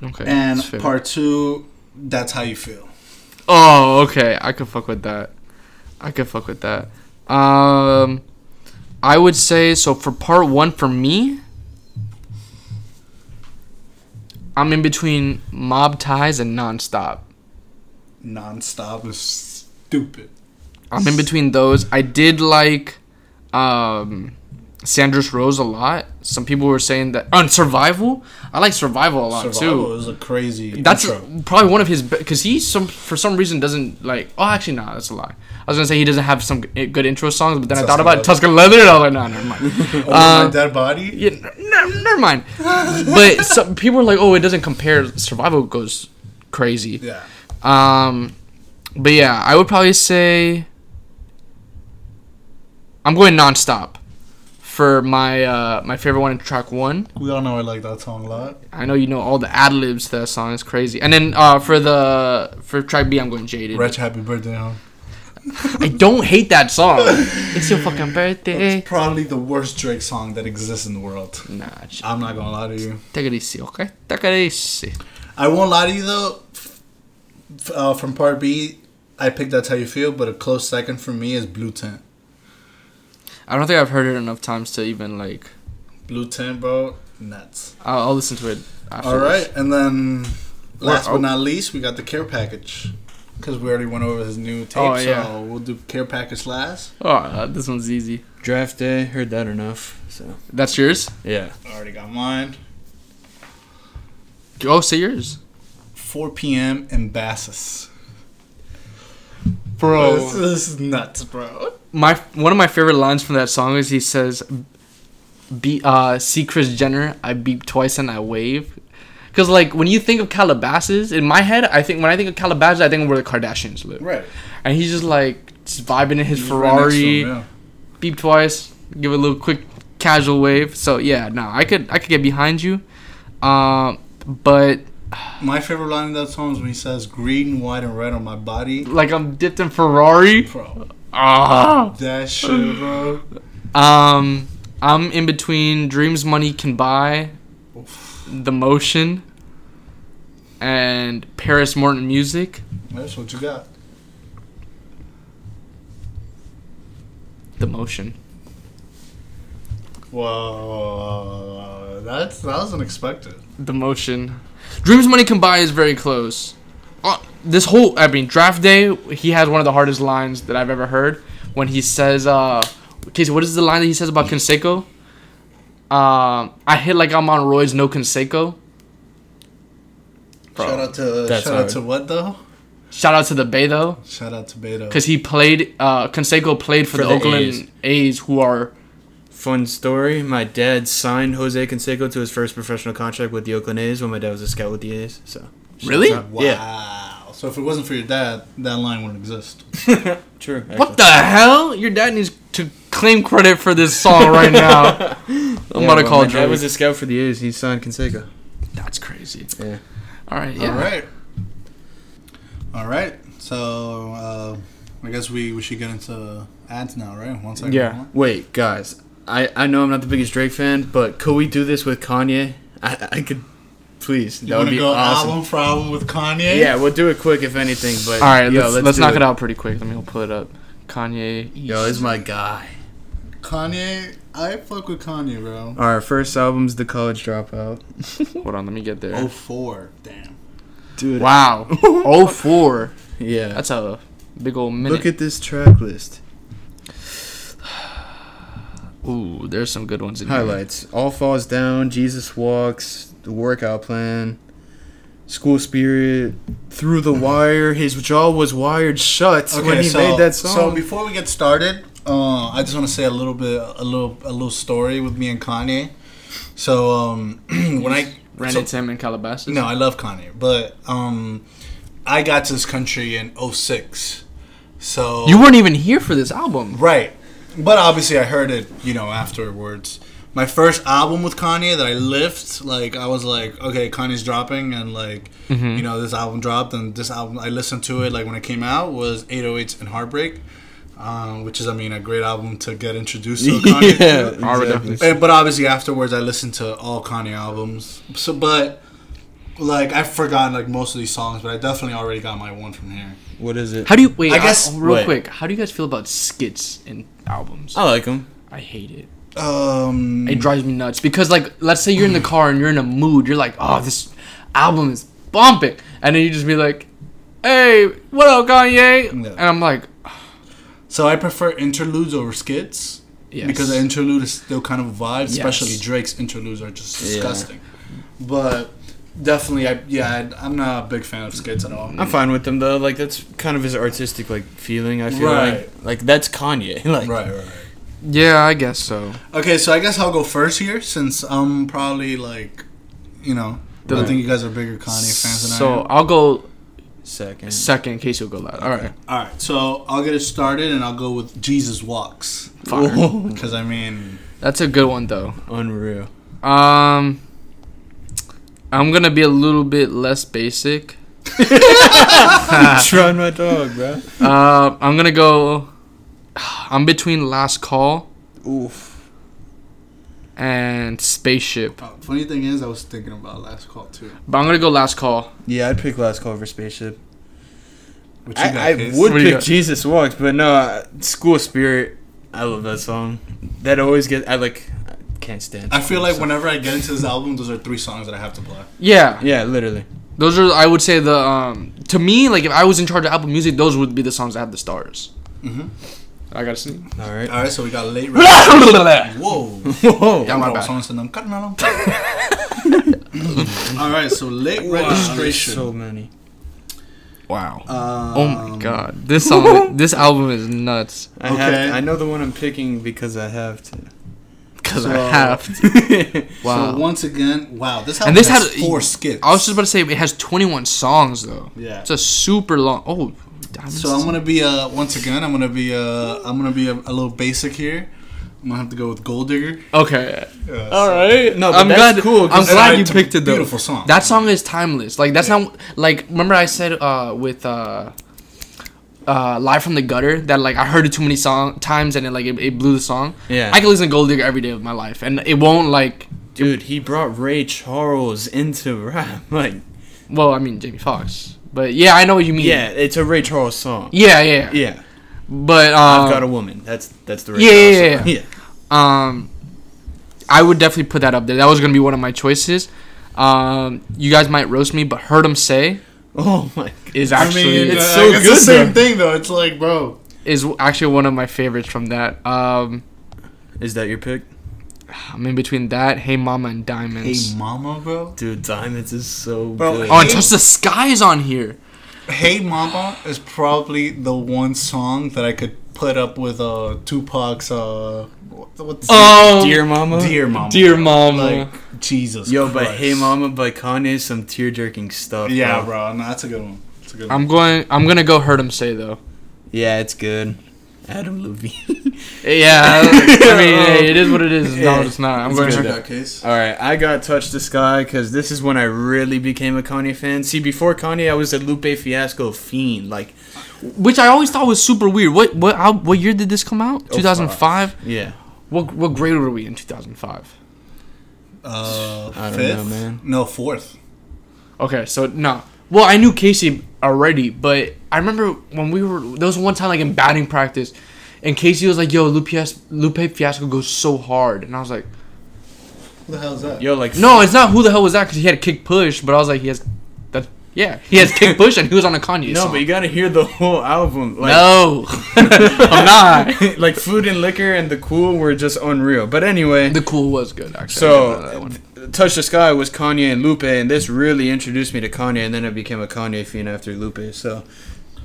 Speaker 1: Okay.
Speaker 2: and part two, that's how you feel.
Speaker 1: Oh, okay. I could fuck with that. I could fuck with that. Um, I would say so for part one for me. I'm in between mob ties and nonstop.
Speaker 2: Nonstop is stupid.
Speaker 1: I'm in between those. I did like um Sandra's Rose a lot. Some people were saying that on Survival. I like Survival a lot
Speaker 2: Survival
Speaker 1: too.
Speaker 2: Survival is a crazy.
Speaker 1: That's
Speaker 2: intro.
Speaker 1: probably one of his because he some for some reason doesn't like. Oh, actually, no, that's a lie. I was gonna say he doesn't have some good intro songs, but then I thought about
Speaker 2: Leather.
Speaker 1: Tuscan Leather, and I was like, no, never mind.
Speaker 2: Over
Speaker 1: Uh,
Speaker 2: my dead body.
Speaker 1: yeah, n- never mind. but some people are like, oh, it doesn't compare. Survival goes crazy.
Speaker 2: Yeah.
Speaker 1: Um, but yeah, I would probably say I'm going nonstop for my uh my favorite one in track one.
Speaker 2: We all know I like that song a lot.
Speaker 1: I know you know all the ad libs to that song is crazy. And then uh for the for track B, I'm going jaded.
Speaker 2: Rich Happy Birthday, huh?
Speaker 1: I don't hate that song. it's your fucking birthday.
Speaker 2: It's probably the worst Drake song that exists in the world.
Speaker 1: Nah,
Speaker 2: I'm not gonna lie to you.
Speaker 1: take it easy, okay? Take it easy.
Speaker 2: I won't lie to you though. F- Uh, from part B, I picked That's How You Feel, but a close second for me is Blue Tint.
Speaker 1: I don't think I've heard it enough times to even like.
Speaker 2: Blue Tint, bro, nuts.
Speaker 1: I'll, I'll listen to it. After
Speaker 2: All right, and then last but not least, we got the care package. Because we already went over his new tape,
Speaker 1: Oh, yeah.
Speaker 2: so we'll do care package last.
Speaker 1: Oh, uh, this one's easy.
Speaker 3: Draft day, heard that enough. So
Speaker 1: That's yours.
Speaker 3: yeah.
Speaker 2: I already got mine.
Speaker 1: Oh, say yours,
Speaker 2: 4 p.m. in Bassus.
Speaker 1: bro.
Speaker 2: This, this is nuts, bro.
Speaker 1: My one of my favorite lines from that song is he says, "Be uh, see Kris Jenner, I beep twice and I wave." Because like when you think of Calabasas, in my head, I think when I think of Calabasas, I think of where the Kardashians live.
Speaker 2: Right.
Speaker 1: And he's just like just vibing in his
Speaker 2: He's right
Speaker 1: Ferrari,
Speaker 2: him, yeah.
Speaker 1: beep twice, give a little quick casual wave. So yeah, no, I could I could get behind you. Um, but
Speaker 2: My favorite line in that song is when he says green, white, and red on my body.
Speaker 1: like I'm dipped in Ferrari.
Speaker 2: Bro,
Speaker 1: Ah.
Speaker 2: that shit, bro.
Speaker 1: Um, I'm in between Dreams Money Can Buy, The Motion, and Paris Morton Music.
Speaker 2: That's what you got.
Speaker 1: The Motion.
Speaker 2: Whoa, that's that was unexpected.
Speaker 1: The Motion. Dreams Money Can Buy is very close. Uh, this whole, I mean, Draft Day, he has one of the hardest lines that I've ever heard when he says, uh, Casey, what is the line that he says about Canseco? Um, I hit like I'm on Roy's no Canseco. Bro.
Speaker 2: Shout out to
Speaker 3: That's
Speaker 2: shout out to what though?
Speaker 1: Shout out to the Bay though,
Speaker 2: Shout out to Beto.
Speaker 1: because he played. Uh, Canseco played for,
Speaker 3: For
Speaker 1: the,
Speaker 3: the
Speaker 1: Oakland
Speaker 3: A's.
Speaker 1: A's. who are
Speaker 3: Fun story. My dad signed Jose Canseco to his first professional contract with the Oakland A's when my dad was a scout with the A's. So
Speaker 1: really.
Speaker 2: Wow.
Speaker 3: Yeah.
Speaker 2: So if it wasn't for your dad, that line wouldn't exist.
Speaker 3: true.
Speaker 1: What the hell? Your dad needs to claim credit for this song right now. I'm gonna call
Speaker 3: My dad
Speaker 1: Drake.
Speaker 3: was a scout for the A's. He signed Canseco.
Speaker 1: That's crazy.
Speaker 3: Yeah.
Speaker 1: All right. Yeah.
Speaker 2: All right. All right. So uh, I guess we, we should get into ads now, right? One second.
Speaker 1: Yeah.
Speaker 3: Wait, guys. I, I know I'm not the biggest Drake fan, but could we do this with Kanye? I, I could, please. That
Speaker 2: You
Speaker 3: would
Speaker 2: want to
Speaker 3: be
Speaker 2: go
Speaker 3: awesome.
Speaker 2: album for album with Kanye?
Speaker 3: Yeah, we'll do it quick if anything. But
Speaker 1: All right.
Speaker 3: yo,
Speaker 1: let's let's,
Speaker 3: do
Speaker 1: knock it. out pretty quick. Let me go pull it up. Kanye.
Speaker 3: Yo, this is my guy.
Speaker 2: Kanye, I fuck with Kanye, bro.
Speaker 3: All right, first album's The College Dropout.
Speaker 1: Hold on. Let me get there.
Speaker 2: Oh four, damn.
Speaker 3: Dude.
Speaker 1: Wow. oh four.
Speaker 3: Yeah.
Speaker 1: That's a big old minute.
Speaker 3: Look at this track list.
Speaker 1: Ooh, there's some good ones in here.
Speaker 3: Highlights: All Falls Down, Jesus Walks, The Workout Plan, School Spirit, Through the Wire. His jaw was wired shut when he
Speaker 2: so,
Speaker 3: made that song.
Speaker 2: So before we get started, uh, I just want to say a little bit, a little, a little story with me and Kanye. So um, when I
Speaker 1: Ran
Speaker 2: so-
Speaker 1: into him in Calabasas.
Speaker 2: No, I love Kanye, but um, I got to this country in 06. So
Speaker 1: You weren't even here for this album.
Speaker 2: right, but obviously I heard it, you know, afterwards. My first album with Kanye that I lift, like I was like, okay, Kanye's dropping, and like,
Speaker 1: Mm-hmm.
Speaker 2: you know, this album dropped, and this album I listened to it like when it came out was 808s and Heartbreak, um, which is I mean a great album to get introduced to Kanye. to.
Speaker 1: I
Speaker 3: exactly.
Speaker 2: And- but obviously afterwards I listened to all Kanye albums. So but like I've forgotten like most of these songs, but I definitely already got my one from here.
Speaker 3: What is it?
Speaker 1: How do you wait?
Speaker 2: I guess-
Speaker 1: real
Speaker 3: wait.
Speaker 1: quick. How do you guys feel about skits in albums?
Speaker 3: I like them.
Speaker 1: I hate it.
Speaker 2: Um
Speaker 1: It drives me nuts because like let's say you're in the car and you're in a mood. You're like, oh, this album is bumping, and then you just be like, hey, what up, Kanye?
Speaker 2: Yeah.
Speaker 1: And I'm like,
Speaker 2: so I prefer interludes over skits.
Speaker 1: yes.
Speaker 2: Because the interlude is still kind of a vibe, especially Drake's interludes are just
Speaker 3: Yeah.
Speaker 2: disgusting. But definitely I yeah, I, I'm not a big fan of skits at all.
Speaker 3: I'm fine with them though. Like that's kind of his artistic like feeling. I feel
Speaker 2: Right.
Speaker 3: like like that's Kanye. like
Speaker 2: Right, right, right.
Speaker 1: Yeah, I guess so.
Speaker 2: Okay, so I guess I'll go first here since I'm probably like you know I think you guys are bigger Kanye fans than I
Speaker 1: So. I'll go
Speaker 3: second.
Speaker 1: second in case you'll go last. All right.
Speaker 2: All right, so I'll get it started, and I'll go with Jesus Walks
Speaker 1: Fire.
Speaker 2: because I mean,
Speaker 1: That's a good one though.
Speaker 3: Unreal.
Speaker 1: Um, I'm gonna be a little bit less basic.
Speaker 3: Trying my dog, bro.
Speaker 1: Uh, I'm gonna go. I'm between Last Call
Speaker 3: Oof.
Speaker 1: and Spaceship,
Speaker 2: oh, funny thing is, I was thinking about Last Call too.
Speaker 1: but I'm gonna go Last Call.
Speaker 3: Yeah, I'd pick Last Call over Spaceship.
Speaker 2: Which you got,
Speaker 3: I, I would
Speaker 1: What
Speaker 3: pick? Jesus Walks, but no, uh, School Spirit. I love that song. That always gets I like. I can't stand.
Speaker 2: I feel like
Speaker 3: song.
Speaker 2: whenever I get into this album, those are three songs that I have to play.
Speaker 1: Yeah,
Speaker 3: Yeah, literally.
Speaker 1: those are. I would say the. Um, to me, like if I was in charge of Apple Music, those would be the songs that have the stars.
Speaker 2: Mm-hmm.
Speaker 1: I gotta sing.
Speaker 3: All right.
Speaker 2: All right, so we got late.
Speaker 1: yeah,
Speaker 2: Whoa.
Speaker 3: Whoa.
Speaker 1: my
Speaker 2: Bro,
Speaker 1: bad.
Speaker 2: someone said, "I'm cutting out." All right, so late registration.
Speaker 3: So many.
Speaker 1: Wow.
Speaker 2: Um,
Speaker 1: Oh my god, this song, this album is nuts.
Speaker 3: I have.
Speaker 2: Okay.
Speaker 3: I know the one I'm picking because I have to.
Speaker 1: Cause
Speaker 2: So-
Speaker 1: I have to. Wow.
Speaker 2: So once again, wow, this album
Speaker 1: and this
Speaker 2: has
Speaker 1: had
Speaker 2: four skits.
Speaker 1: I was just about to say it has 21 songs though.
Speaker 2: Yeah.
Speaker 1: It's a super long. Oh, diamonds.
Speaker 2: So I'm gonna be uh once again I'm gonna be uh I'm gonna be a, a little basic here. I'm gonna have to go with Gold Digger.
Speaker 1: Okay.
Speaker 2: Uh,
Speaker 1: All right.
Speaker 3: No, but
Speaker 1: I'm
Speaker 3: that's
Speaker 1: glad.
Speaker 3: cool, 'cause
Speaker 1: I'm glad you picked it though.
Speaker 2: beautiful song.
Speaker 1: That song is timeless. Like that's not like remember I said uh with uh uh, "Live from the Gutter" that like I heard it too many song times and it like it, it blew the song.
Speaker 3: Yeah.
Speaker 1: I can listen to Gold Digger every day of my life, and it won't like.
Speaker 3: Dude, he brought Ray Charles into rap. Like,
Speaker 1: Well, I mean Jamie Foxx, but yeah, I know what you mean.
Speaker 3: yeah, it's a Ray Charles song.
Speaker 1: yeah, yeah. yeah.
Speaker 3: Yeah,
Speaker 1: But um,
Speaker 3: I've got a woman. That's that's the Ray
Speaker 1: yeah,
Speaker 3: Charles
Speaker 1: yeah,
Speaker 3: song.
Speaker 1: yeah. um, I would definitely put that up there. That was gonna be one of my choices. Um, you guys might roast me, but "Heard 'Em Say"
Speaker 3: Oh my. God.
Speaker 1: is
Speaker 2: I
Speaker 1: actually
Speaker 2: mean,
Speaker 3: it's
Speaker 2: uh,
Speaker 3: so
Speaker 2: it's
Speaker 3: good,
Speaker 2: the same
Speaker 3: though.
Speaker 2: thing though. It's like, bro,
Speaker 1: is actually one of my favorites from that. Um,
Speaker 3: Is that your pick?
Speaker 1: I'm in between that, "Hey Mama" and Diamonds.
Speaker 2: hey mama, bro.
Speaker 3: Dude, Diamonds is so
Speaker 2: Bro,
Speaker 3: good.
Speaker 1: oh, and
Speaker 2: Hey-
Speaker 1: "Touch the Sky" is on here.
Speaker 2: Hey Mama is probably the one song that I could put up with uh Tupac's uh what- what's
Speaker 1: Oh,
Speaker 3: Dear Mama.
Speaker 2: Dear Mama.
Speaker 1: Dear Mama.
Speaker 2: Like Jesus.
Speaker 3: Yo, but Hey Mama by Kanye, is some tear jerking stuff.
Speaker 2: Yeah,
Speaker 3: bro.
Speaker 2: bro. No, that's a good one. That's a good.
Speaker 1: I'm going. I'm gonna go "Heard 'Em Say" though.
Speaker 3: Yeah, it's good. Adam Levine.
Speaker 1: Yeah, I mean, hey, it is what it is. No, it's not. I'm
Speaker 3: It's
Speaker 1: going.
Speaker 3: good.
Speaker 1: to
Speaker 2: that case.
Speaker 3: All right, I got Touch the Sky because this is when I really became a Kanye fan. See, before Kanye, I was a Lupe Fiasco fiend. Like,
Speaker 1: Which I always thought was super weird. What what how, what year did this come out?
Speaker 3: Oh,
Speaker 1: 2005.
Speaker 3: yeah,
Speaker 1: What what grade were we in 2005?
Speaker 2: Uh,
Speaker 3: I don't
Speaker 2: fifth?
Speaker 3: know, man.
Speaker 2: No, fourth.
Speaker 1: Okay, so no. Well, I knew Casey already, but I remember when we were there was one time like in batting practice, and Casey was like, "Yo, Lupe Lupe Fiasco goes so hard," and I was like,
Speaker 2: Who the hell is that?
Speaker 3: yo, like,
Speaker 1: "No, it's not. Who the hell was that?" Because he had a kick push, but I was like, "He has that." Yeah, he has kick push and he was on a Kanye
Speaker 3: no,
Speaker 1: song.
Speaker 3: but you gotta hear the whole album. Like,
Speaker 1: no, I'm not.
Speaker 3: like food and liquor and the cool were just unreal. But anyway,
Speaker 1: The cool was good actually. I give that
Speaker 3: so. Touch the Sky was Kanye and Lupe, and this really introduced me to Kanye, and then I became a Kanye fiend after Lupe. So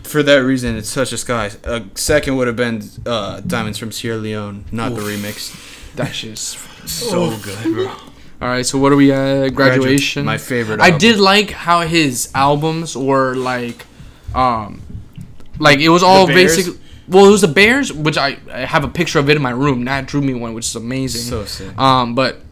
Speaker 3: for that reason, it's Touch the Sky. A second would have been uh, Diamonds from Sierra Leone, not the remix.
Speaker 1: that shit's
Speaker 3: So good, bro.
Speaker 1: All right. So what are we at? Graduation.
Speaker 3: my favorite.
Speaker 1: I did like how his albums were like, um, like it was all
Speaker 3: Bears?
Speaker 1: basic. Well, it was the Bears, which I, I have a picture of it in my room. Nat drew me one, which is amazing.
Speaker 3: so sick.
Speaker 1: um, but.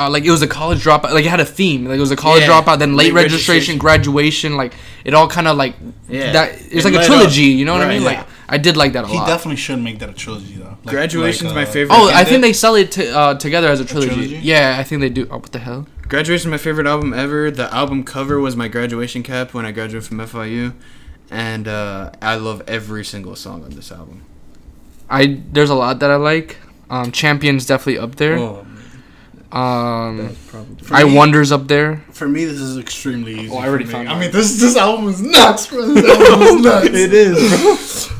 Speaker 1: Uh, like it was a college dropout, like it had a theme. Like it was a college
Speaker 3: Yeah.
Speaker 1: dropout, then late,
Speaker 3: Late
Speaker 1: registration,
Speaker 3: registration.
Speaker 1: graduation. Like it all kind of like
Speaker 3: Yeah.
Speaker 1: that. It's
Speaker 3: It
Speaker 1: like a trilogy.
Speaker 3: up.
Speaker 1: You know what I mean?
Speaker 2: yeah.
Speaker 1: Like I did like that a
Speaker 2: He
Speaker 1: lot.
Speaker 2: definitely should make that a trilogy though. Like-
Speaker 3: Graduation's
Speaker 2: like,
Speaker 3: my
Speaker 2: uh,
Speaker 3: favorite.
Speaker 1: oh, I think
Speaker 3: did?
Speaker 1: they sell it to, uh, together as a trilogy.
Speaker 2: trilogy?
Speaker 1: Yeah, I think they do. Oh, what the hell?
Speaker 3: Graduation's my favorite album ever. The album cover was my graduation cap when I graduated from FIU, and uh, I love every single song on this album.
Speaker 1: I there's a lot that I like. Um, Champions definitely up there.
Speaker 2: Oh,
Speaker 1: Um,
Speaker 3: probably.
Speaker 2: For
Speaker 1: I
Speaker 2: me-
Speaker 1: Wonders up there.
Speaker 2: for me, this is extremely easy.
Speaker 1: Oh, I already
Speaker 2: me.
Speaker 1: found
Speaker 2: I mean, this this album is nuts. Bro. This album is nuts.
Speaker 3: It is, bro.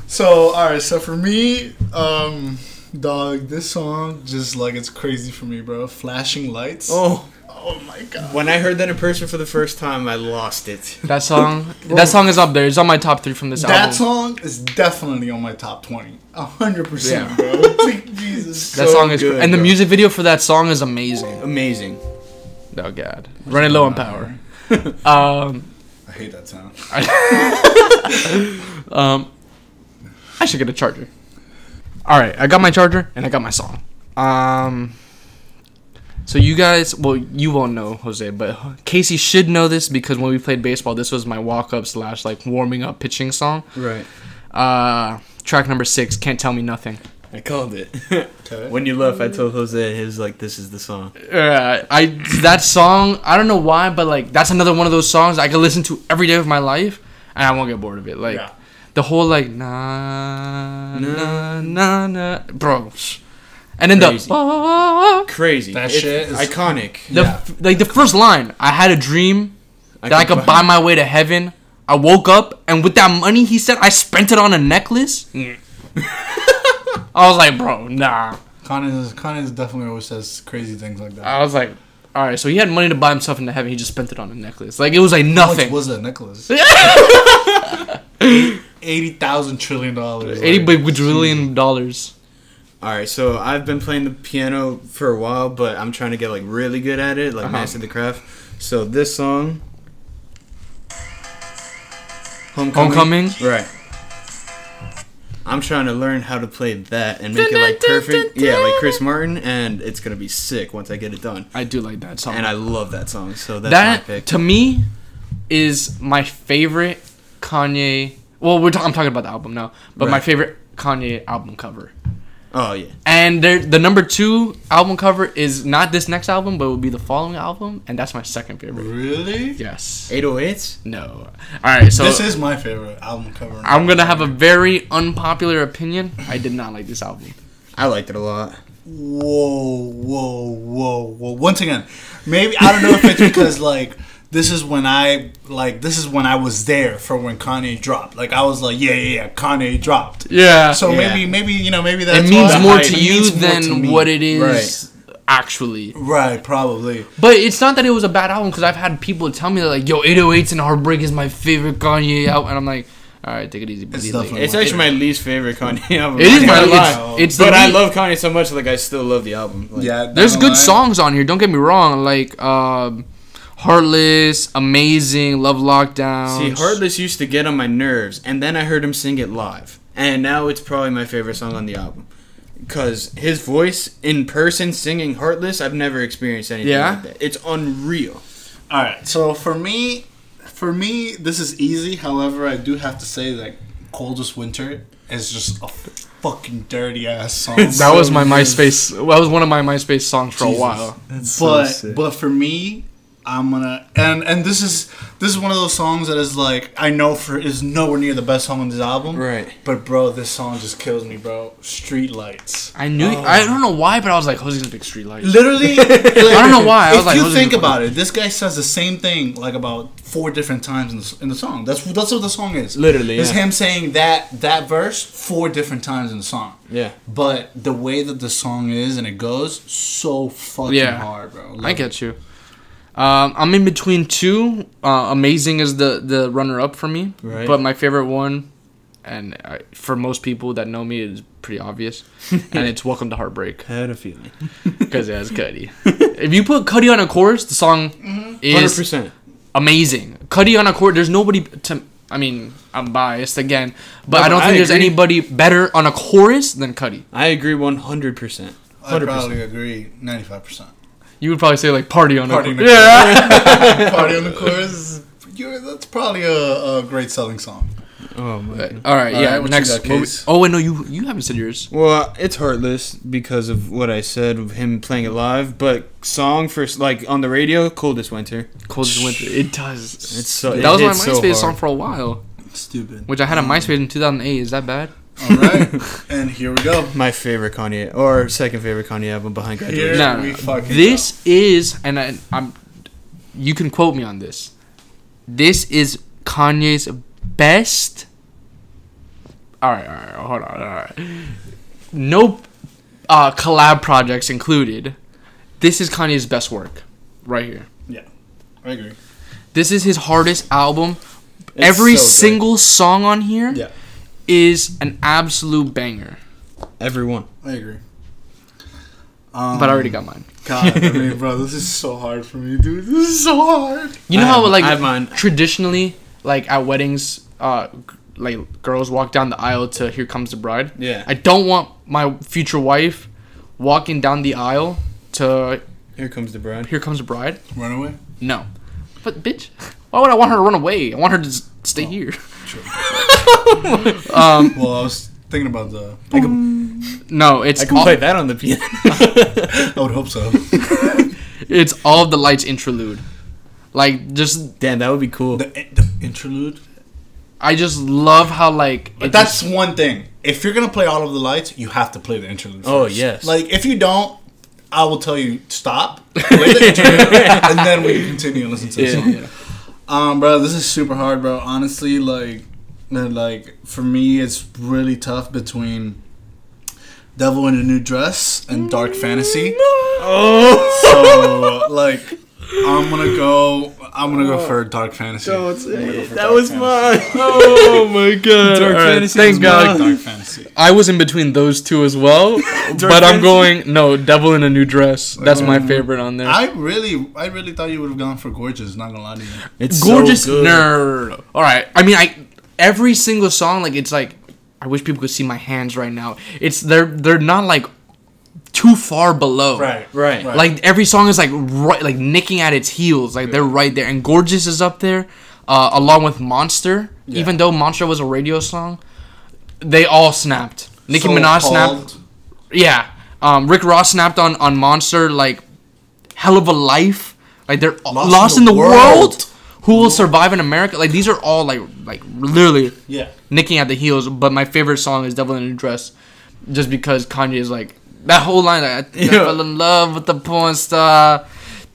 Speaker 2: So, all right. So for me, um, dog, this song just like it's crazy for me, bro. Flashing lights.
Speaker 3: Oh,
Speaker 2: Oh my god.
Speaker 3: when I heard that in person for the first time, I lost it.
Speaker 1: That song. that song is up there. It's on my top three from this
Speaker 2: That
Speaker 1: album.
Speaker 2: That song is definitely on my top twenty. A hundred percent,
Speaker 1: Yeah.
Speaker 2: bro. Like, Jesus.
Speaker 1: that
Speaker 3: so
Speaker 1: song is,
Speaker 3: good,
Speaker 1: and the
Speaker 3: bro.
Speaker 1: music video for that song is amazing.
Speaker 3: Amazing.
Speaker 1: Oh god, running low on power. um,
Speaker 2: I hate that sound.
Speaker 1: um, I should get a charger. All right, I got my charger and I got my song. Um, so you guys, well, you won't know Jose, but Casey should know this because when we played baseball, this was my walk up slash like warming up pitching song.
Speaker 3: Right.
Speaker 1: Uh, track number six, can't tell me nothing.
Speaker 3: I called it.
Speaker 2: Okay.
Speaker 3: when you left, I told Jose, he was like, this is the song.
Speaker 1: Uh, I that song, I don't know why, but like that's another one of those songs I can listen to every day of my life and I won't get bored of it. Like
Speaker 2: Yeah.
Speaker 1: the whole like na na na na, bro. And then
Speaker 3: Crazy.
Speaker 1: the oh,
Speaker 3: Crazy.
Speaker 2: That
Speaker 3: It's
Speaker 2: shit is-
Speaker 3: iconic.
Speaker 1: the
Speaker 2: Yeah.
Speaker 1: like the first line. I had a dream that I
Speaker 3: could
Speaker 1: could buy my way to heaven. I woke up and with that money he said I spent it on a necklace. Mm. I was like, bro, nah.
Speaker 2: Kanye is Kanye is definitely always says crazy things like that.
Speaker 1: I was like, all right. So he had money to buy himself into heaven. He just spent it on a necklace. Like it was like
Speaker 2: How much
Speaker 1: nothing.
Speaker 2: was that necklace? Eighty thousand trillion dollars.
Speaker 1: Eighty bajillion dollars.
Speaker 3: All right, so I've been playing the piano for a while, but I'm trying to get like really good at it, like
Speaker 1: Uh-huh.
Speaker 3: master the craft. So this song, Homecoming,
Speaker 1: Homecoming.
Speaker 3: right? I'm trying to learn how to play that and make it like perfect. Yeah, like Chris Martin, and it's gonna be sick once I get it done.
Speaker 1: I do like that song.
Speaker 3: And I love that song, so that's my
Speaker 1: that
Speaker 3: pick.
Speaker 1: to me is my favorite Kanye Well, we're ta- I'm talking about the album now, but my favorite Kanye album cover.
Speaker 3: Oh yeah.
Speaker 1: And there, the number two album cover is not this next album, but it will be the following album, and that's my second favorite.
Speaker 2: Really?
Speaker 1: Yes.
Speaker 3: 808s.
Speaker 1: No. All right. So
Speaker 2: this is my favorite album cover.
Speaker 1: I'm gonna have a very unpopular opinion. I did not like this album.
Speaker 3: I liked it a lot.
Speaker 2: Whoa, whoa, whoa, whoa. Once again, maybe I don't know if it's because like this is when I like this is when I was there for when Kanye dropped. Like I was like, yeah, yeah, yeah, Kanye dropped.
Speaker 1: Yeah.
Speaker 2: So
Speaker 3: Yeah.
Speaker 2: maybe, maybe you know, maybe that
Speaker 1: it means more
Speaker 3: hype.
Speaker 1: to you than
Speaker 2: to
Speaker 1: what it is actually.
Speaker 2: Right, probably.
Speaker 1: But it's not that it was a bad album because I've had people tell me that like, "Yo, 808s and Heartbreak is my favorite Kanye album," and I'm like, "All right, take it easy."
Speaker 2: It's
Speaker 1: Like,
Speaker 3: It's actually my least favorite Kanye album.
Speaker 1: it is my
Speaker 3: not gonna
Speaker 1: it's,
Speaker 3: lie.
Speaker 1: it's the
Speaker 3: but I love Kanye so much. Like I still love the album. Like,
Speaker 2: Yeah,
Speaker 1: There's good
Speaker 2: lie.
Speaker 1: songs on here. Don't get me wrong. Like um, Heartless, Amazing, Love Lockdown.
Speaker 3: See, Heartless used to get on my nerves, and then I heard him sing it live, and now it's probably my favorite song on the album. Cause his voice in person singing Heartless, I've never experienced anything
Speaker 1: Yeah?
Speaker 3: like that. It's unreal.
Speaker 2: All right. So for me, for me, this is easy. However, I do have to say that "Coldest Winter" is just a fucking dirty ass song.
Speaker 1: That was my MySpace. That was one of my MySpace songs for a
Speaker 2: Jesus.
Speaker 1: while.
Speaker 2: but but for me, I'm gonna and and this is this is one of those songs that is like I know for is nowhere near the best song on this album.
Speaker 3: Right.
Speaker 2: But bro, this song just kills me, bro. Street lights.
Speaker 1: I knew. Oh. I don't know why, but I was like, "Jose's gonna pick Street Lights."
Speaker 2: Literally,
Speaker 1: I don't know why. I was
Speaker 2: if
Speaker 1: like,
Speaker 2: you think
Speaker 1: gonna-
Speaker 2: about it, this guy says the same thing like about four different times in the, in the song. That's that's what the song is.
Speaker 3: Literally,
Speaker 2: it's
Speaker 3: yeah.
Speaker 2: him saying that that verse four different times in the song.
Speaker 3: Yeah.
Speaker 2: But the way that the song is and it goes, so fucking
Speaker 1: Yeah.
Speaker 2: hard, bro.
Speaker 1: I get you. Um, I'm in between two. Uh, Amazing is the the runner up for me,
Speaker 3: Right.
Speaker 1: but my favorite one, and I, for most people that know me, is pretty obvious, and it's Welcome to Heartbreak
Speaker 3: I had a feeling.
Speaker 1: because it has Cudi. if you put Cudi on a chorus, the song
Speaker 3: Hundred
Speaker 1: is
Speaker 3: percent.
Speaker 1: amazing. Cudi on a chorus, there's nobody to. I mean, I'm biased again, but
Speaker 3: No,
Speaker 1: I don't
Speaker 3: but
Speaker 1: think
Speaker 3: I
Speaker 1: there's anybody better on a chorus than Cudi.
Speaker 3: I agree one hundred percent.
Speaker 2: I
Speaker 3: Hundred
Speaker 2: probably
Speaker 3: percent.
Speaker 2: agree, ninety five percent.
Speaker 1: You would probably say like party on
Speaker 2: Party
Speaker 1: a
Speaker 2: on the
Speaker 1: yeah.
Speaker 2: Party on the chorus. You're, that's probably a, a great selling song.
Speaker 3: Oh my.
Speaker 1: But, all right, yeah.
Speaker 2: right,
Speaker 1: next.
Speaker 2: got,
Speaker 1: we-
Speaker 2: Case?
Speaker 1: oh wait, no, you you haven't said yours.
Speaker 3: Well, it's heartless because of what I said of him playing it live. But song for like on the radio, coldest winter.
Speaker 1: Cold as winter. It does.
Speaker 3: It's so
Speaker 1: that
Speaker 3: it
Speaker 1: was my
Speaker 3: hits so
Speaker 1: MySpace song for a while,
Speaker 2: Stupid.
Speaker 1: which I had on MySpace in 2008. Is that bad?
Speaker 2: All right, and here we go.
Speaker 3: My favorite Kanye or second favorite Kanye album behind
Speaker 2: Here
Speaker 3: graduation.
Speaker 1: No,
Speaker 2: we fucking
Speaker 1: This is, and I, I'm. You can quote me on this. This is Kanye's best. All right, all right, hold on, all right. No uh, collab projects included. This is Kanye's best work, right here.
Speaker 2: Yeah, I agree.
Speaker 1: This is his hardest album.
Speaker 3: It's
Speaker 1: Every
Speaker 3: so good.
Speaker 1: single song on here
Speaker 2: Yeah,
Speaker 1: is an absolute banger.
Speaker 3: Everyone.
Speaker 2: I agree. Um,
Speaker 1: But I already got mine.
Speaker 2: God, I mean, bro, this is so hard for me, dude. This is so hard.
Speaker 1: You know
Speaker 3: I
Speaker 1: how
Speaker 3: have-
Speaker 1: like
Speaker 3: I have mine.
Speaker 1: traditionally, like at weddings, uh, like girls walk down the aisle to "Here Comes the Bride."
Speaker 3: Yeah.
Speaker 1: I don't want my future wife walking down the aisle to
Speaker 3: Here comes the bride.
Speaker 1: "Here Comes the Bride."
Speaker 2: Runaway.
Speaker 1: No, but bitch, why would I want her to run away? I want her to s- stay here. um,
Speaker 2: Well, I was thinking about the.
Speaker 1: no, it's
Speaker 3: I can
Speaker 1: all,
Speaker 3: play that on the piano.
Speaker 2: I would hope so.
Speaker 1: it's all of the lights interlude. Like just,
Speaker 3: Damn, that would be cool.
Speaker 2: the, the interlude.
Speaker 1: I just love how like
Speaker 2: But that's
Speaker 1: just-
Speaker 2: one thing. If you're gonna play all of the lights, you have to play the interlude.
Speaker 3: Oh, yes.
Speaker 2: Like if you don't, I will tell you stop, play the interlude, and then we can continue and listen to the
Speaker 1: yeah,
Speaker 2: song.
Speaker 1: yeah.
Speaker 2: Um, bro, this is super hard, bro. Honestly, like, like for me, it's really tough between "Devil in a New Dress" and "Dark Fantasy."
Speaker 3: oh,
Speaker 2: So, like, I'm gonna go. I'm gonna go for "Dark Fantasy."
Speaker 3: don't say it. That
Speaker 2: Dark
Speaker 3: was
Speaker 2: Fantasy.
Speaker 3: mine.
Speaker 1: Oh my god!
Speaker 3: Dark
Speaker 1: All right,
Speaker 3: Fantasy
Speaker 1: Thank
Speaker 3: was
Speaker 1: God.
Speaker 3: mine.
Speaker 2: Dark Fantasy.
Speaker 1: I was in between those two as well, but I'm
Speaker 3: Fantasy?
Speaker 1: going no Devil in a New Dress. That's my
Speaker 2: Um,
Speaker 1: favorite on there.
Speaker 2: I really, I really thought you would have gone for "Gorgeous." Not gonna lie to you.
Speaker 3: It's
Speaker 1: Gorgeous.
Speaker 3: So good.
Speaker 1: no, no, no, no. All right. I mean, I every single song like it's like I wish people could see my hands right now. It's they're they're not like too far below.
Speaker 2: Right.
Speaker 3: Right.
Speaker 2: Right.
Speaker 1: Like every song is like right like nicking at its heels. Like they're right there. And Gorgeous is up there. uh, along with Monster.
Speaker 3: Yeah.
Speaker 1: Even though Monster was a radio song, they all snapped. Nicki
Speaker 2: So
Speaker 1: Minaj
Speaker 2: called-
Speaker 1: snapped. Yeah. Um, Rick Ross snapped on on Monster like hell of a life. Like they're lost, in the, world. Who will survive in America? Like these are all like like literally
Speaker 2: Yeah.
Speaker 1: nicking at the heels. But my favorite song is "Devil in a Dress," just because Kanye is like that whole line. Like, I think I fell in love with the porn star.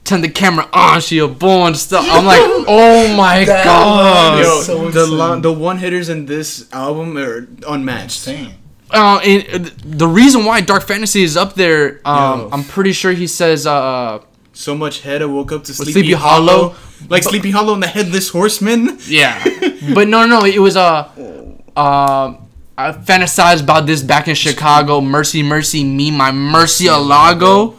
Speaker 1: Turn the camera on, she a porn star. I'm like, oh my
Speaker 2: That
Speaker 1: god.
Speaker 3: Yo,
Speaker 2: so
Speaker 3: the lo- the one hitters in this album are unmatched.
Speaker 2: Insane.
Speaker 1: Uh, and, uh, the reason why Dark Fantasy is up there, um, I'm pretty sure he says, uh,
Speaker 3: So much head, I woke up to Sleepy,
Speaker 1: Sleepy
Speaker 3: Hollow,
Speaker 1: Hollow.
Speaker 3: like Sleepy Hollow and the Headless Horseman.
Speaker 1: yeah, but no, no, it was uh, uh, I fantasized about this back in Chicago. Mercy, mercy, me, my Murciélago,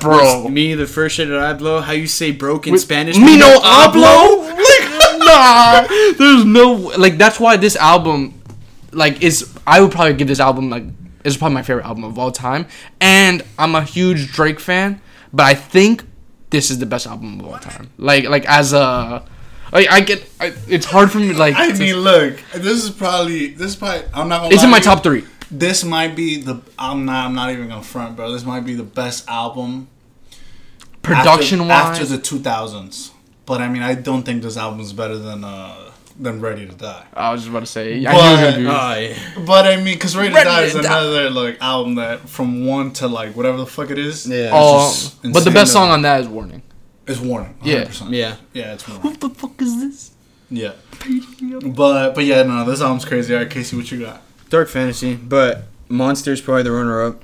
Speaker 1: bro.
Speaker 3: Me, the first shit that I blow. How you say broke in
Speaker 1: With-
Speaker 3: Spanish?
Speaker 1: Me no hablo. Like, nah, there's no like. That's why this album, like, is I would probably give this album like is probably my favorite album of all time. And I'm a huge Drake fan, but I think this is the best album of all time. Like, like as a, like I get, I, it's hard for me like.
Speaker 2: I
Speaker 1: to-
Speaker 2: mean, look, this is probably this is probably. I'm not gonna.
Speaker 1: it's
Speaker 2: lie
Speaker 1: in my
Speaker 2: to you.
Speaker 1: top three.
Speaker 2: This might be the. I'm not. I'm not even gonna front, bro. This might be the best album
Speaker 1: Production
Speaker 2: after,
Speaker 1: wise,
Speaker 2: after the 2000s. But I mean, I don't think this album is better than uh than Ready to Die.
Speaker 1: I was just about to say. I knew it was gonna be.
Speaker 3: Oh, yeah.
Speaker 2: But I mean, because Ready,
Speaker 1: Ready
Speaker 2: to Die is another like album that from one to like whatever the fuck it is.
Speaker 3: Yeah.
Speaker 1: oh, but the best song on that is Warning.
Speaker 2: It's Warning. 100%.
Speaker 1: Yeah.
Speaker 3: Yeah.
Speaker 2: Yeah, it's Warning.
Speaker 1: What the fuck is this?
Speaker 2: Yeah. But but yeah, no, this album's crazy. All right, Casey, what you got?
Speaker 3: Dark Fantasy, but Monster's probably the runner-up.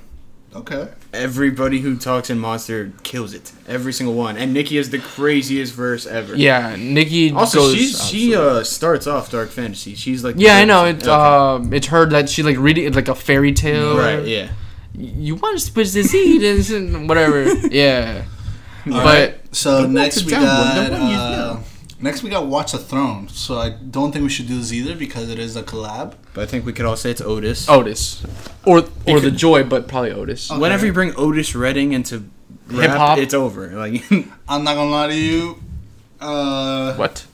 Speaker 2: Okay.
Speaker 3: Everybody who talks in Monster kills it. Every single one. And Nicki has the craziest verse ever.
Speaker 1: Yeah, Nicki.
Speaker 3: Also,
Speaker 1: goes
Speaker 3: she's she
Speaker 1: absolutely-
Speaker 3: uh starts off Dark Fantasy. She's like
Speaker 1: Yeah, I know. It's
Speaker 3: okay.
Speaker 1: um, it's her that she like reading like a fairy tale.
Speaker 3: right. Yeah.
Speaker 1: You want to switch the seed and whatever. yeah.
Speaker 2: All
Speaker 1: but
Speaker 2: right, so
Speaker 3: But
Speaker 2: next we
Speaker 3: the down one?
Speaker 2: got
Speaker 3: one
Speaker 2: uh, next we got Watch the Throne. So I don't think we should do this either because it is a collab.
Speaker 3: But I think we could all say it's Otis.
Speaker 1: Otis, or or
Speaker 3: It
Speaker 1: the Joy, but probably Otis.
Speaker 2: Okay.
Speaker 3: Whenever you bring Otis Redding into
Speaker 1: Hip-hop?
Speaker 3: it's over. Like
Speaker 2: I'm not gonna lie to you. Uh,
Speaker 1: What?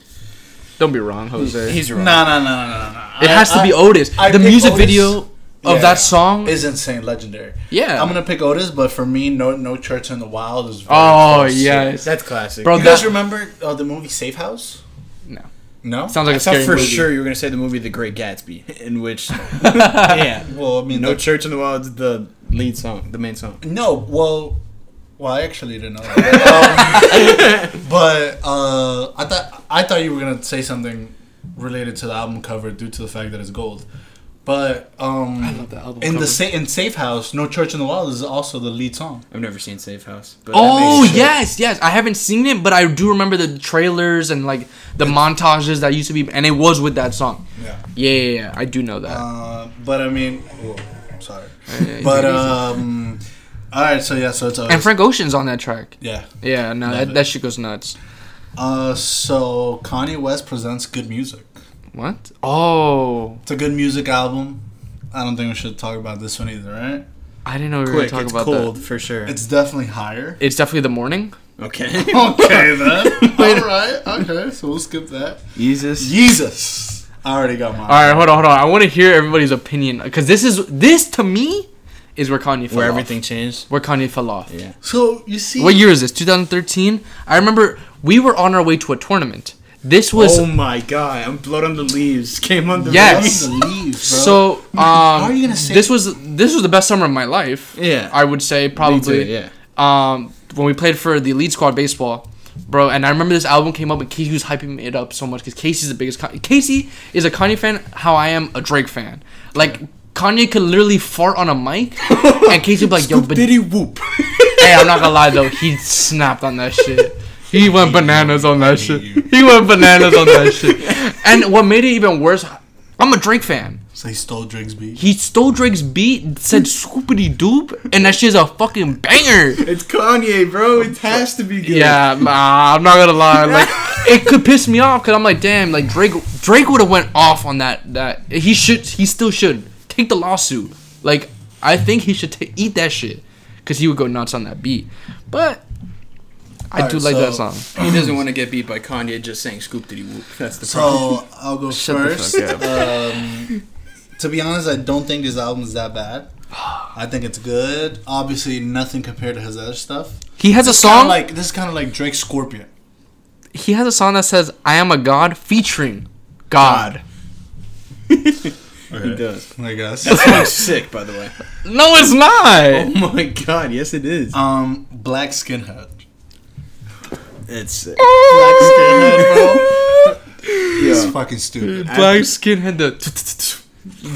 Speaker 1: Don't be wrong, Jose.
Speaker 3: he's
Speaker 2: no,
Speaker 3: wrong.
Speaker 2: no, no, no, no, no.
Speaker 1: it has to be Otis.
Speaker 2: I
Speaker 1: the music
Speaker 2: Otis.
Speaker 1: video of
Speaker 2: Yeah.
Speaker 1: that song.
Speaker 2: is insane, legendary.
Speaker 1: yeah.
Speaker 2: I'm gonna pick Otis, but for me, no, no Church in the Wild is. Very
Speaker 1: oh
Speaker 2: close.
Speaker 1: yes,
Speaker 3: That's classic.
Speaker 1: Bro,
Speaker 2: You
Speaker 1: that-
Speaker 2: guys remember uh, the movie Safe House?
Speaker 1: No.
Speaker 2: No.
Speaker 1: sounds like
Speaker 3: I
Speaker 1: a
Speaker 3: thought
Speaker 1: scary
Speaker 3: for
Speaker 1: movie.
Speaker 3: sure you were gonna say the movie The Great Gatsby, in which yeah,
Speaker 2: Well, I mean,
Speaker 3: No
Speaker 2: the-
Speaker 3: Church in the Wild is the lead song, the main song.
Speaker 2: No, well, well, I actually didn't know that. Um, but uh, I thought I thought you were gonna say something related to the album cover due to the fact that it's gold. But um,
Speaker 1: I love the album
Speaker 2: in
Speaker 1: cover.
Speaker 2: the sa- in Safe House, No Church in the Wild is also the lead song.
Speaker 3: I've never seen Safe House. But
Speaker 1: Oh yes, yes. I haven't seen it, but I do remember the trailers and like the montages that used to be, and it was with that song.
Speaker 2: Yeah.
Speaker 1: Yeah, yeah, yeah. I do know that.
Speaker 2: Uh, but I mean, whoa, sorry.
Speaker 1: Yeah,
Speaker 2: But um, all right. So yeah, so it's
Speaker 1: and Frank Ocean's on that track.
Speaker 2: yeah.
Speaker 1: Yeah, no, that,
Speaker 2: it.
Speaker 1: that shit goes nuts.
Speaker 2: Uh, so Kanye West presents good music.
Speaker 1: What? Oh,
Speaker 2: It's a good music album. I don't think we should talk about this one either, right?
Speaker 1: I didn't know we were
Speaker 3: Quick,
Speaker 1: gonna
Speaker 3: it's
Speaker 1: talk about
Speaker 3: cold
Speaker 1: that.
Speaker 3: for sure.
Speaker 2: It's definitely higher.
Speaker 1: It's definitely the morning.
Speaker 3: okay.
Speaker 2: okay then. All right. Okay. So we'll skip that.
Speaker 3: Jesus.
Speaker 2: Jesus. I already got mine.
Speaker 1: All right, hold on, hold on. I want to hear everybody's opinion because this is this to me is where Kanye fell
Speaker 3: Where
Speaker 1: off.
Speaker 3: everything changed.
Speaker 1: Where Kanye fell off.
Speaker 3: Yeah.
Speaker 2: So you see.
Speaker 1: What year is this? 2013. I remember we were on our way to a tournament. This was
Speaker 3: oh my god! I'm blood on the leaves. Came on the
Speaker 1: Yes.
Speaker 2: Leave, leave, bro.
Speaker 1: so. Um,
Speaker 2: How are you gonna say-
Speaker 1: this was this was the best summer of my life?
Speaker 3: Yeah.
Speaker 1: I would say
Speaker 3: Me
Speaker 1: probably.
Speaker 3: too, yeah.
Speaker 1: um, when we played for the elite squad baseball, bro. And I remember this album came up, and Casey was hyping it up so much because Casey's the biggest. Con- Casey is a Kanye fan. How I am a Drake fan. Like Kanye could literally fart on a mic, and Casey would be like, "Yo, but
Speaker 3: Diddy whoop.
Speaker 1: hey, I'm not gonna lie though, he snapped on that shit." He went bananas on that shit. He went bananas on that shit. And what made it even worse, I'm a Drake fan.
Speaker 2: So he stole Drake's beat.
Speaker 1: He stole Drake's beat, said "scoopity doop," and that shit's a fucking banger.
Speaker 3: It's Kanye, bro. It has to be good.
Speaker 1: Yeah, nah, I'm not gonna lie. Like, it could piss me off because I'm like, damn, like Drake, Drake would have went off on that. That he should, he still should take the lawsuit. Like, I think he should ta eat that shit because he would go nuts on that beat. But I do
Speaker 2: Alright,
Speaker 1: like that song.
Speaker 3: He doesn't want to get beat by Kanye just saying "scoop diddy whoop." That's the
Speaker 2: So
Speaker 3: problem.
Speaker 2: I'll go
Speaker 1: Shut the
Speaker 2: first.
Speaker 1: fuck
Speaker 2: Um, to be honest, I don't think this album is that bad. I think it's good. Obviously, nothing compared to his other stuff.
Speaker 1: He has a song.
Speaker 2: like this is kind of like Drake Scorpion.
Speaker 1: he has a song that says "I am a god" featuring God.
Speaker 3: He does.
Speaker 2: I guess.
Speaker 3: that's song's sick, by the way.
Speaker 1: No, it's not.
Speaker 3: Oh my god, yes it is.
Speaker 2: um, Black Skinhead.
Speaker 3: It's sick.
Speaker 2: Black Skinhead, bro. It's
Speaker 3: Yeah.
Speaker 2: fucking stupid.
Speaker 1: Black skin had the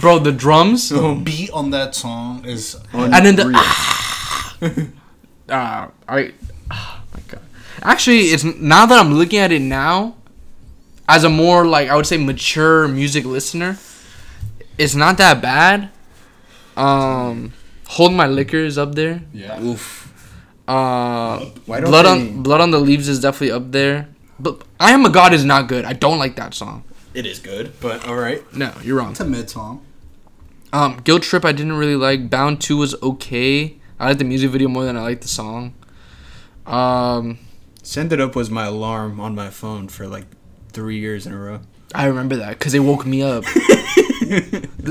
Speaker 1: bro the drums.
Speaker 2: The beat on that song is
Speaker 1: And then the-
Speaker 3: Unreal.
Speaker 1: Uh, I. Oh my god. Actually, it's now that I'm looking at it now, as a more like I would say mature music listener, it's not that bad. Um, hold my liquor is up there.
Speaker 2: yeah.
Speaker 3: Oof.
Speaker 1: Uh,
Speaker 3: Why don't
Speaker 1: blood
Speaker 3: they-
Speaker 1: on blood on the leaves is definitely up there. But I am a god is not good. I don't like that song.
Speaker 3: It is good, but all right.
Speaker 1: No, you're wrong.
Speaker 2: It's a mid song.
Speaker 1: Um, Guilt Trip I didn't really like. Bound Two was okay. I like the music video more than I like the song. Um,
Speaker 3: Send it up was my alarm on my phone for like three years in a row.
Speaker 1: I remember that because it woke me up.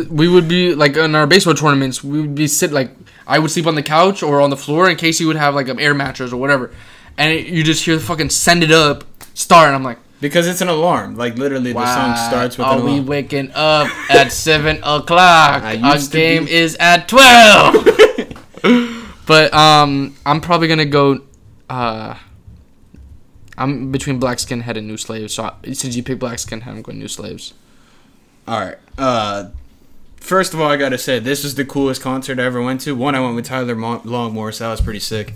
Speaker 1: We would be like in our baseball tournaments. We would be sit like I would sleep on the couch or on the floor, and Casey would have like an air mattress or whatever, and it, you just hear the fucking "Send It Up" start, and I'm like,
Speaker 3: Because it's an alarm. Like literally, the song starts with
Speaker 1: Are
Speaker 3: an
Speaker 1: we waking up at seven o'clock? Our game
Speaker 3: be-
Speaker 1: is at twelve. but um, I'm probably gonna go. Uh, I'm between Black Skinhead and New Slaves. So I, since you picked Black Skinhead, I'm going New Slaves.
Speaker 3: All right. Uh, first of all, I gotta say this is the coolest concert I ever went to. One, I went with Tyler Mo- Longmore, so that was pretty sick.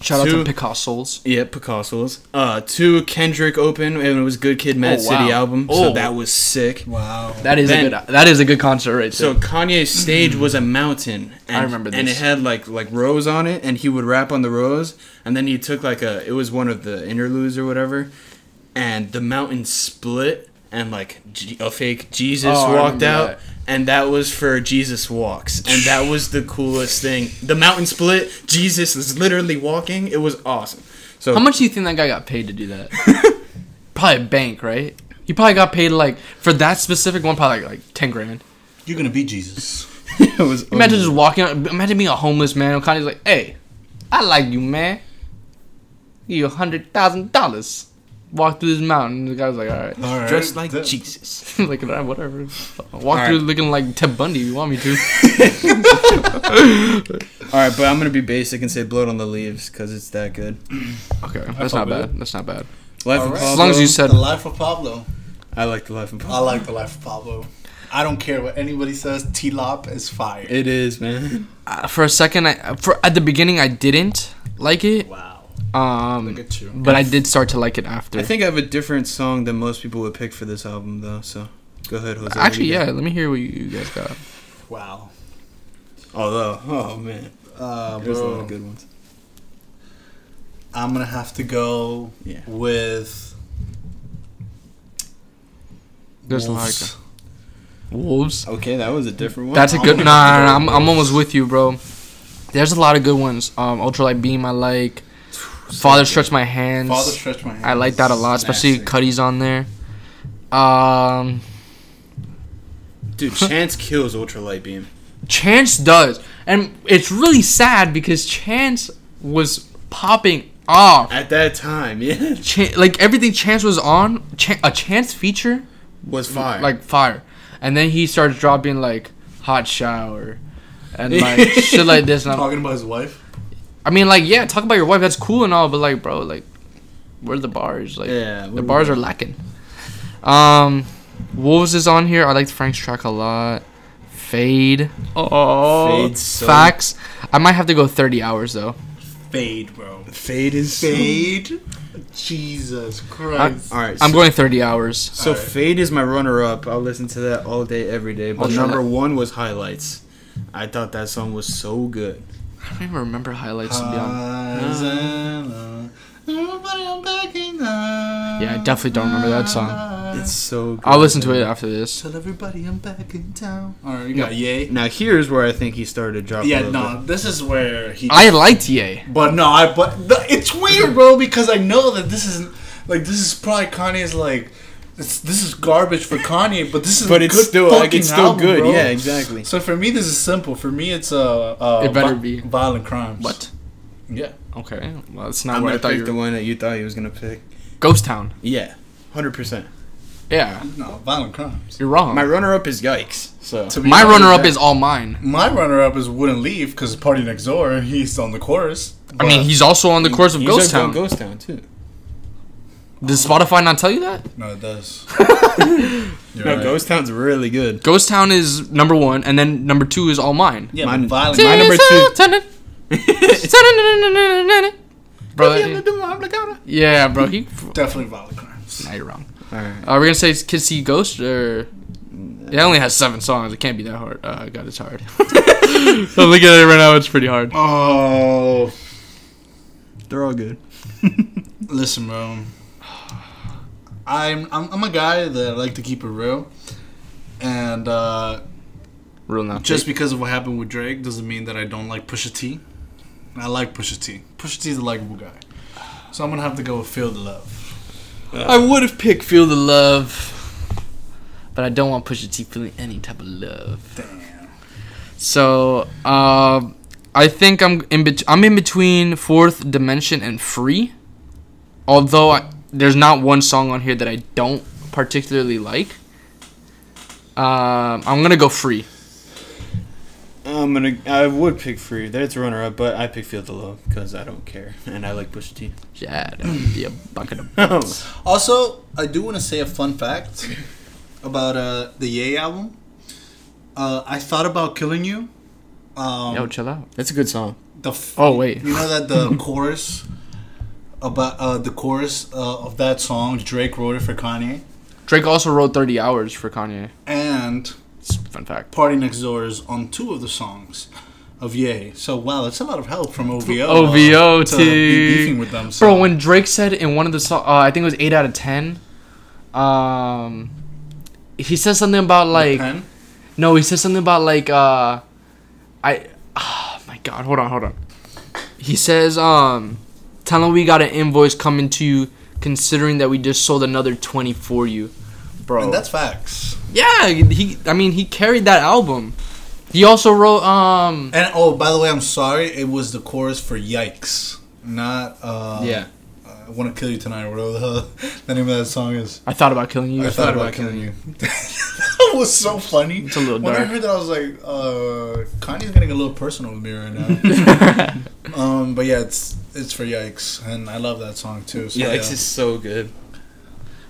Speaker 1: Shout out to Picasso's.
Speaker 3: Yeah, Picasso's. Uh, two, Kendrick open, and it was Good Kid, Mad
Speaker 1: Oh,
Speaker 3: City album,
Speaker 1: Oh.
Speaker 3: so that was sick.
Speaker 2: Wow.
Speaker 1: That is
Speaker 3: Then-
Speaker 1: a good. That is a good concert right
Speaker 3: So
Speaker 1: there.
Speaker 3: Kanye's stage was a mountain. And,
Speaker 1: I remember
Speaker 3: And it had like like rows on it, and he would rap on the rows, and then he took like a. It was one of the interludes or whatever, and the mountain split, and like G- a fake Jesus
Speaker 1: Oh,
Speaker 3: walked out.
Speaker 1: that.
Speaker 3: And that was for Jesus Walks. And that was the coolest thing. The mountain split, Jesus is literally walking. It was awesome. So
Speaker 1: How much do you think that guy got paid to do that? probably a bank, right? He probably got paid like for that specific one, probably like, like ten grand.
Speaker 2: You're gonna be Jesus.
Speaker 3: it was
Speaker 1: Imagine just walking. out Imagine being a homeless man. and Kanye's like, "Hey, I like you, man. Give you a hundred thousand dollars. Walk through this mountain." And the guy's like, "All right."
Speaker 2: All right.
Speaker 3: dressed like
Speaker 2: Th-
Speaker 3: Jesus.
Speaker 1: like "All right, whatever. Walk
Speaker 3: All
Speaker 1: through
Speaker 3: right.
Speaker 1: looking like Ted Bundy. You want me to?
Speaker 3: All right, but I'm gonna be basic and say "Blood on the Leaves" because it's that good.
Speaker 1: Okay, that's not
Speaker 2: with
Speaker 1: bad. That's not bad.
Speaker 3: Life
Speaker 2: All
Speaker 3: of
Speaker 2: right.
Speaker 3: Pablo.
Speaker 1: As long as you said
Speaker 2: The Life of Pablo.
Speaker 3: I like the Life of Pablo.
Speaker 2: I like the Life of Pablo. I don't care what anybody says. T Lop is fire.
Speaker 3: It is, man.
Speaker 1: uh, for a second, I for at the beginning I didn't like it.
Speaker 2: wow.
Speaker 1: Um,
Speaker 2: Look at you.
Speaker 1: but I did start to like it after.
Speaker 3: I think I have a different song than most people would pick for this album, though. So go ahead, Jose.
Speaker 1: Actually, yeah. Let me hear what you, you guys got.
Speaker 2: Wow.
Speaker 3: you got? Although, oh man,
Speaker 2: Uh,
Speaker 3: there's a lot of good ones.
Speaker 2: I'm gonna have to go
Speaker 3: Yeah.
Speaker 2: with.
Speaker 1: There's
Speaker 2: Wolves.
Speaker 1: like Wolves.
Speaker 3: Okay, that was a different one.
Speaker 1: That's a
Speaker 2: I'm
Speaker 1: good.
Speaker 2: gonna
Speaker 1: Nah, nah, I'm, I'm almost with you, bro. There's a lot of good ones. Um, Ultralight Beam, I like. Father Stretch My Hands.
Speaker 2: Father Stretch My Hands.
Speaker 1: I like that a lot, especially
Speaker 2: Nasty.
Speaker 1: Cudi's on there. Um,
Speaker 3: Dude, Chance kills Ultra Light Beam.
Speaker 1: Chance does, and it's really sad because Chance was popping off.
Speaker 3: At that time, yeah,
Speaker 1: Ch- like everything Chance was on, Ch- a Chance feature
Speaker 3: was fire.
Speaker 1: like fire, and then he starts dropping like hot shower and like shit like this. And I'm,
Speaker 2: Talking about his wife.
Speaker 1: I mean, like yeah, talk about your wife. That's cool and all, but like, bro, like, where are the bars? Like,
Speaker 3: yeah,
Speaker 1: the bars are lacking. Um, Wolves is on here. I like Frank's track a lot. Fade. Oh,
Speaker 3: Fade's so-
Speaker 1: facts. I might have to go 30 hours though.
Speaker 2: Fade, bro.
Speaker 3: Fade is
Speaker 2: Fade. Jesus Christ.
Speaker 3: All right,
Speaker 1: I'm
Speaker 3: so-
Speaker 1: going 30 hours.
Speaker 3: So
Speaker 2: Alright.
Speaker 3: Fade is my runner-up. I'll listen to that all day, every day. But
Speaker 1: Ultralight-
Speaker 3: number one was Highlights. I thought that song was so good.
Speaker 1: I don't even remember highlights to be honest.
Speaker 2: Hosanna, everybody, I'm backing up.
Speaker 1: Yeah, I definitely don't remember that song.
Speaker 3: It's so. good.
Speaker 1: I'll listen to it after this.
Speaker 2: Tell everybody I'm back in town. All right, you got Ye.
Speaker 3: Now here's where I think he started dropping.
Speaker 2: Yeah,
Speaker 3: little
Speaker 2: no, this is where he.
Speaker 1: I liked Ye.
Speaker 2: But no, I but no, it's weird, bro, because I know that this isn't like this is probably Kanye's like it's, this is garbage for Kanye, but this is
Speaker 3: but it's
Speaker 2: good
Speaker 3: still like it's still
Speaker 2: album,
Speaker 3: good.
Speaker 2: bro.
Speaker 3: Yeah, exactly.
Speaker 2: So for me, this is simple. For me, it's uh, uh
Speaker 1: It better
Speaker 2: vi-
Speaker 1: be.
Speaker 2: violent crimes.
Speaker 1: What?
Speaker 2: Yeah.
Speaker 1: Okay, well, that's not
Speaker 3: I'm
Speaker 1: what I thought
Speaker 3: pick
Speaker 1: you
Speaker 3: the one that you thought he was gonna pick.
Speaker 1: Ghost Town.
Speaker 3: Yeah, hundred percent.
Speaker 1: Yeah,
Speaker 2: No, violent crimes.
Speaker 1: you're wrong.
Speaker 3: My
Speaker 1: My,
Speaker 3: runner-up is Yikes. So
Speaker 2: To
Speaker 1: My runner-up is All Mine.
Speaker 2: My runner-up is wouldn't leave because Party Next Door. He's on the chorus.
Speaker 1: I mean, he's also on the chorus of
Speaker 3: He's
Speaker 1: Ghost Town.
Speaker 3: Ghost Town too.
Speaker 1: Does Spotify not tell you that?
Speaker 2: no, it does.
Speaker 3: No,
Speaker 2: right.
Speaker 3: Ghost Town's really good.
Speaker 1: Ghost Town is number one, and then number two is All Mine.
Speaker 2: Yeah,
Speaker 3: Mine-
Speaker 2: but violent.
Speaker 3: My number
Speaker 1: Bro, that- yeah, bro. He.
Speaker 2: definitely violent crimes.
Speaker 1: Nah, you're wrong.
Speaker 3: All right.
Speaker 1: Are we gonna say Kids See Ghost or? It only has seven songs. It can't be that hard. Uh, God, it's hard. I'm looking at it right now. It's pretty hard.
Speaker 2: Oh,
Speaker 3: They're all good.
Speaker 2: listen, bro. I'm, I'm I'm a guy that I like to keep it real, and uh,
Speaker 1: Real now.
Speaker 2: just because of what happened with Drake doesn't mean that I don't like Pusha T. I like Pusha T. Pusha T is a likable guy, so I'm gonna have to go with Feel the Love.
Speaker 1: I would have picked Feel the Love, but I don't want Pusha T feeling any type of love.
Speaker 2: Damn.
Speaker 1: So, um, I think I'm in. Bet- I'm in between Fourth Dimension and Free. Although I, there's not one song on here that I don't particularly like. Um, I'm gonna go Free.
Speaker 3: I'm gonna. I would pick Free. That's runner-up, but I pick Feel the Love because I don't care and I like Pusha T.
Speaker 1: Yeah, that would be a bucket of.
Speaker 2: Also, I do want to say a fun fact about uh, the Ye album. Uh, I thought about killing you. Um,
Speaker 1: Yo, chill out.
Speaker 3: That's a good song.
Speaker 2: the f-
Speaker 1: Oh, wait.
Speaker 2: you know that the chorus about uh, the chorus uh, of that song Drake wrote it for Kanye,
Speaker 1: Drake also wrote 30 Hours for Kanye.
Speaker 2: and
Speaker 1: It's a fun fact.
Speaker 2: Party Next Door is on two of the songs of Ye. So wow, that's a lot of help from OVO.
Speaker 1: OVO,
Speaker 2: uh, to be beefing with them. So.
Speaker 1: Bro, when Drake said in one of the songs, uh, I think it was 8 out of 10, um, he said something about like. No, he said something about like uh I oh my god, hold on, hold on. He says um tell him we got an invoice coming to you considering that we just sold another 20 for you. Bro.
Speaker 2: and that's facts.
Speaker 1: yeah, he I mean, he carried that album. He also wrote um
Speaker 2: And oh, by the way, I'm sorry. It was the chorus for Yikes, not uh,
Speaker 1: yeah.
Speaker 2: I want to kill you tonight. Whatever the, hell the name of that song is.
Speaker 1: I thought about killing you.
Speaker 2: I thought about killing you. that was so funny.
Speaker 1: It's a little
Speaker 2: when I heard that, I was like, uh, Kanye's getting a little personal with me right now. um, but yeah, it's it's for Yikes, and I love that song too. So,
Speaker 3: Yeah,
Speaker 2: yeah,
Speaker 3: it's just so good.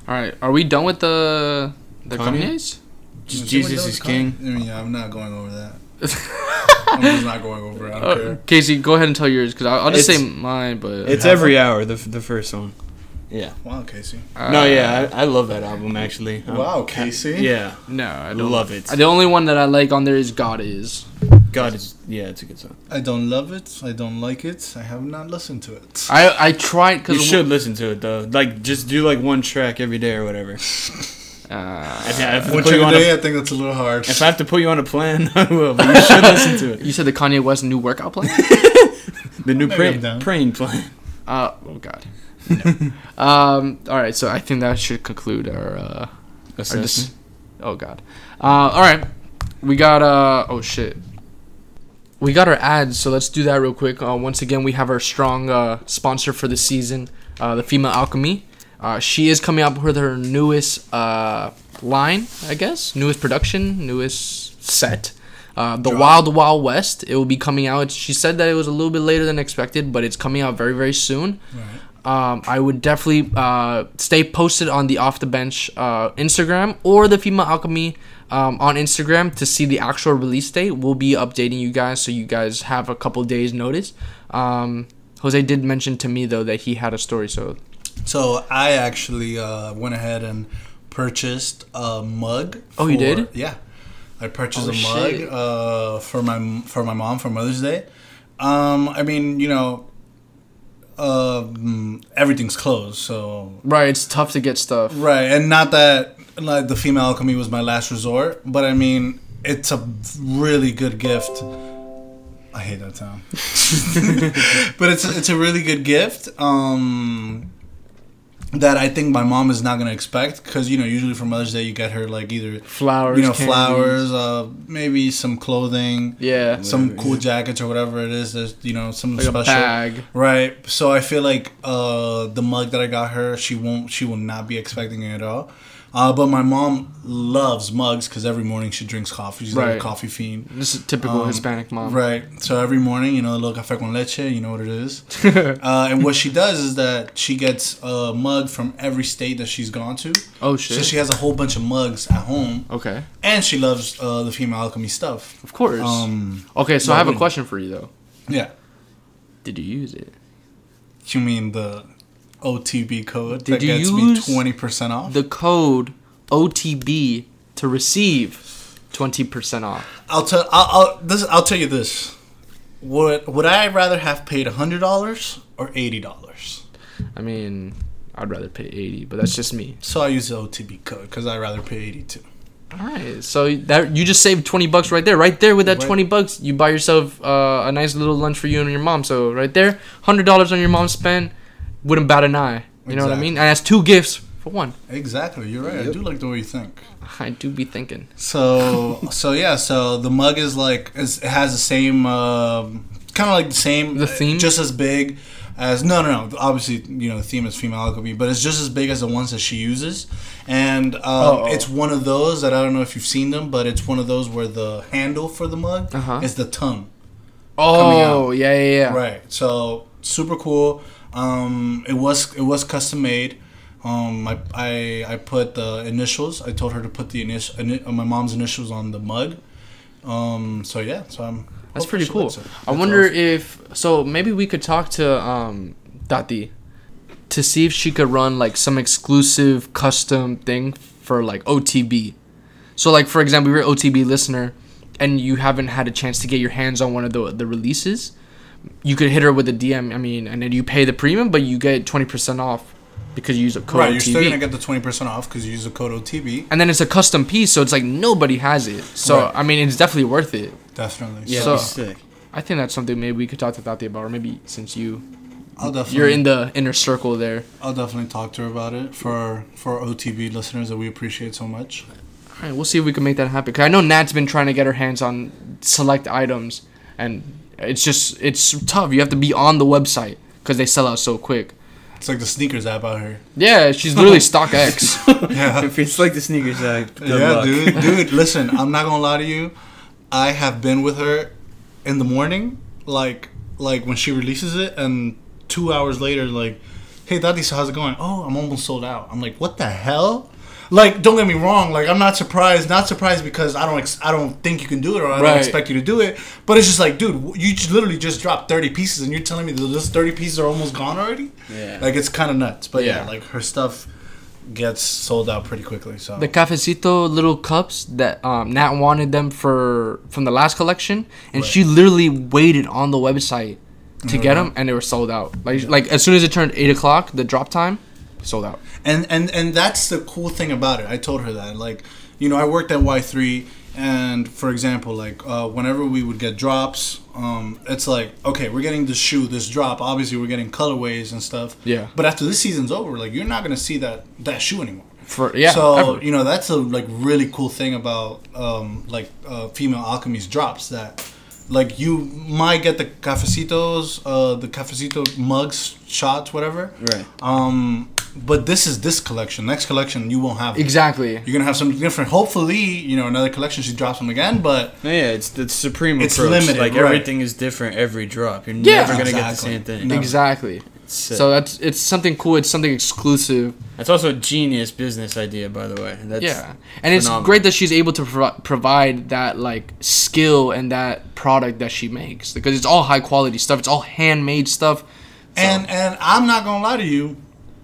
Speaker 1: All right, are we done with the the
Speaker 3: Kanye?
Speaker 1: Kanye's?
Speaker 3: Just Jesus is king.
Speaker 2: Kanye? I mean, yeah, I'm not going over that. I'm just not going over it. I don't
Speaker 1: Uh. Casey, go ahead and tell yours because I'll, I'll just
Speaker 3: It's-
Speaker 1: say mine. But
Speaker 3: It's
Speaker 2: Half
Speaker 3: every hour. The the first song. Yeah.
Speaker 2: Wow, Casey.
Speaker 1: uh,
Speaker 3: no, yeah, I, I love that album actually. Um,
Speaker 2: Wow, Casey.
Speaker 3: Yeah,
Speaker 1: no, I don't
Speaker 3: love it.
Speaker 1: The only one that I like on there is God is.
Speaker 3: God is yeah, it's a good song.
Speaker 2: I don't love it. I don't like it. I have not listened to it.
Speaker 1: I I tried
Speaker 3: You
Speaker 1: because
Speaker 3: should listen to it though. Like just do like one track every day or whatever.
Speaker 1: Uh,
Speaker 3: If, I
Speaker 2: One track a
Speaker 3: a-
Speaker 2: day, I think that's a little hard.
Speaker 3: if I have to put you on a plan, I will. But you should listen to it.
Speaker 1: you said the Kanye West new workout plan.
Speaker 3: The new
Speaker 2: Maybe
Speaker 3: pray,
Speaker 2: I'm
Speaker 3: praying plan.
Speaker 1: uh oh God. No. um. All right. So I think that should conclude our. Uh, our dis- oh God. Uh. All right. We got uh. Oh shit. We got our ads, so let's do that real quick. Uh, once again, we have our strong uh, sponsor for the season, uh, the Female Alchemy. Uh, she is coming out with her newest uh, line, I guess, newest production, newest set. Uh, the
Speaker 2: Drop.
Speaker 1: Wild Wild West. It will be coming out. She said that it was a little bit later than expected, but it's coming out very very soon.
Speaker 2: Right.
Speaker 1: Um, I would definitely uh, stay posted on the Off the Bench uh, Instagram or the Female Alchemy um, on Instagram to see the actual release date. We'll be updating you guys so you guys have a couple days notice. Um, Jose did mention to me though that he had a story, so
Speaker 2: So I actually uh, went ahead and purchased a mug.
Speaker 1: Oh, you did?
Speaker 2: Yeah, I purchased
Speaker 1: Oh,
Speaker 2: a mug uh, for my for my mom for Mother's Day. Um, I mean, you know, um, everything's closed, so
Speaker 1: right, it's tough to get stuff.
Speaker 2: right, and not that like the female alchemy was my last resort, but I mean, it's a really good gift. I hate that sound, but it's a, it's a really good gift. Um, that I think my mom is not gonna expect because you know usually for Mother's Day you get her like either
Speaker 1: Flowers.
Speaker 2: you know
Speaker 1: candies.
Speaker 2: flowers, uh, maybe some clothing,
Speaker 1: Yeah.
Speaker 2: some
Speaker 3: Whatever,
Speaker 2: cool
Speaker 3: yeah.
Speaker 2: jackets or whatever it is. There's you know some
Speaker 1: Like a
Speaker 2: special.
Speaker 1: bag.
Speaker 2: Right. So I feel like uh, the mug that I got her, she won't, she will not be expecting it at all. Uh, but my mom loves mugs because every morning she drinks coffee. She's like a coffee fiend.
Speaker 1: This is typical
Speaker 2: Um,
Speaker 1: Hispanic mom.
Speaker 2: Right. So every morning, you know, a little café con leche, you know what it is. uh, and what she does is that she gets a mug from every state that she's gone to.
Speaker 1: Oh shit.
Speaker 2: So she has a whole bunch of mugs at home,
Speaker 1: okay.
Speaker 2: and she loves uh, the female alchemy stuff.
Speaker 1: Of course.
Speaker 2: Um,
Speaker 1: okay, so I have a question for you though.
Speaker 2: yeah.
Speaker 1: Did you use it?
Speaker 2: You mean the OTB code
Speaker 1: Did
Speaker 2: that
Speaker 1: you
Speaker 2: gets
Speaker 1: use
Speaker 2: me twenty percent off?
Speaker 1: The code OTB to receive twenty percent off.
Speaker 2: I'll tell. I'll, I'll this. I'll tell you this. Would Would I rather have paid hundred dollars or eighty dollars?
Speaker 1: I mean, I'd rather pay eighty, but that's just me.
Speaker 2: So I use the OTB code because I'd rather pay eighty too.
Speaker 1: All right, so that you just saved twenty bucks right there, right there with that
Speaker 2: Right.
Speaker 1: twenty bucks, you buy yourself uh, a nice little lunch for you and your mom. So right there, hundred dollars on your mom spend, wouldn't bat an eye. You know what I mean? And that's two gifts for one.
Speaker 2: Exactly. You're right. I do like the way you think.
Speaker 1: I do be thinking.
Speaker 2: So so yeah. So the mug is like is, it has the same um kind of like the same
Speaker 1: The theme?
Speaker 2: just as big as no no no obviously you know the theme is female alchemy but it's just as big as the ones that she uses and um,
Speaker 1: Oh, oh.
Speaker 2: it's one of those that I don't know if you've seen them but it's one of those where the handle for the mug
Speaker 1: Uh-huh.
Speaker 2: is the tongue Coming
Speaker 1: Oh yeah yeah yeah.
Speaker 2: right so super cool um, it was it was custom made um, I, I I put the initials. I told her to put the initial, ini- uh, my mom's initials on the mug. Um, so yeah, so I'm.
Speaker 1: That's pretty cool. I wonder
Speaker 2: awesome.
Speaker 1: if so maybe we could talk to um Tati to see if she could run like some exclusive custom thing for like OTB. So like for example, you're an OTB listener and you haven't had a chance to get your hands on one of the the releases, you could hit her with a DM. I mean, and then you pay the premium, but you get twenty percent off because you use a code
Speaker 2: right, you're still gonna get the twenty percent off because you use a code OTB.
Speaker 1: and then it's a custom piece, so it's like nobody has it. So
Speaker 2: Right.
Speaker 1: I mean, it's definitely worth it.
Speaker 2: Definitely.
Speaker 3: Yeah,
Speaker 1: So-
Speaker 3: sick.
Speaker 1: I think that's something maybe we could talk to Tati about, or maybe since you
Speaker 2: I'll definitely.
Speaker 1: you're in the inner circle there.
Speaker 2: I'll definitely talk to her about it for for OTB listeners that we appreciate so much.
Speaker 1: All right, we'll see if we can make that happen. Cause I know Nat's been trying to get her hands on select items, and it's just it's tough. You have to be on the website because they sell out so quick.
Speaker 2: It's like the sneakers app out here.
Speaker 1: Yeah, she's literally StockX.
Speaker 2: Yeah.
Speaker 3: If it's like the sneakers app. good
Speaker 2: yeah,
Speaker 3: luck.
Speaker 2: dude, dude. Listen, I'm not gonna lie to you. I have been with her in the morning, like like when she releases it, and two hours later, like, hey, Tati, so how's it going? Oh, I'm almost sold out. I'm like, what the hell? Like, don't get me wrong. Like, I'm not surprised. Not surprised because I don't. Ex- I don't think you can do it, or I
Speaker 1: Right.
Speaker 2: don't expect you to do it. But it's just like, dude, you just literally just dropped 30 pieces, and you're telling me that those 30 pieces are almost gone already.
Speaker 3: Yeah.
Speaker 2: Like, it's kind of nuts. But yeah.
Speaker 1: Yeah.
Speaker 2: like her stuff gets sold out pretty quickly. So
Speaker 1: the cafecito little cups that um, Nat wanted them for from the last collection, and
Speaker 2: Right.
Speaker 1: she literally waited on the website to
Speaker 2: Oh,
Speaker 1: get them, and they were sold out. Like like as soon as it turned eight o'clock, the drop time, sold out.
Speaker 2: and and and that's the cool thing about it. I told her that, like, you know, I worked at Y three, and for example, like, uh, whenever we would get drops, um, it's like, okay, we're getting this shoe, this drop. Obviously, we're getting colorways and stuff.
Speaker 1: Yeah.
Speaker 2: But after this season's over, like, you're not gonna see that that shoe anymore.
Speaker 1: For yeah,
Speaker 2: so
Speaker 1: ever.
Speaker 2: you know that's a like really cool thing about um, like uh, female alchemy's drops that like you might get the cafecitos, uh, the cafecito mugs, shots, whatever.
Speaker 3: Right.
Speaker 2: Um, but this is this collection. Next collection, you won't have. it.
Speaker 1: exactly.
Speaker 2: You're gonna have something different. Hopefully, you know, another collection she drops them again. But
Speaker 3: yeah, it's the supreme
Speaker 2: It's
Speaker 3: approach.
Speaker 2: limited,
Speaker 3: like
Speaker 2: right.
Speaker 3: everything is different every drop. You're
Speaker 1: Yeah.
Speaker 3: never gonna get the same thing.
Speaker 2: No.
Speaker 1: Exactly.
Speaker 3: Sick.
Speaker 1: So that's it's something cool. It's something exclusive.
Speaker 3: That's also a genius business idea, by the way. That's
Speaker 1: yeah, and it's great that she's able to provi- provide that like skill and that product that she makes because it's all high quality stuff. It's all handmade stuff. So-
Speaker 2: and and I'm not gonna lie to you.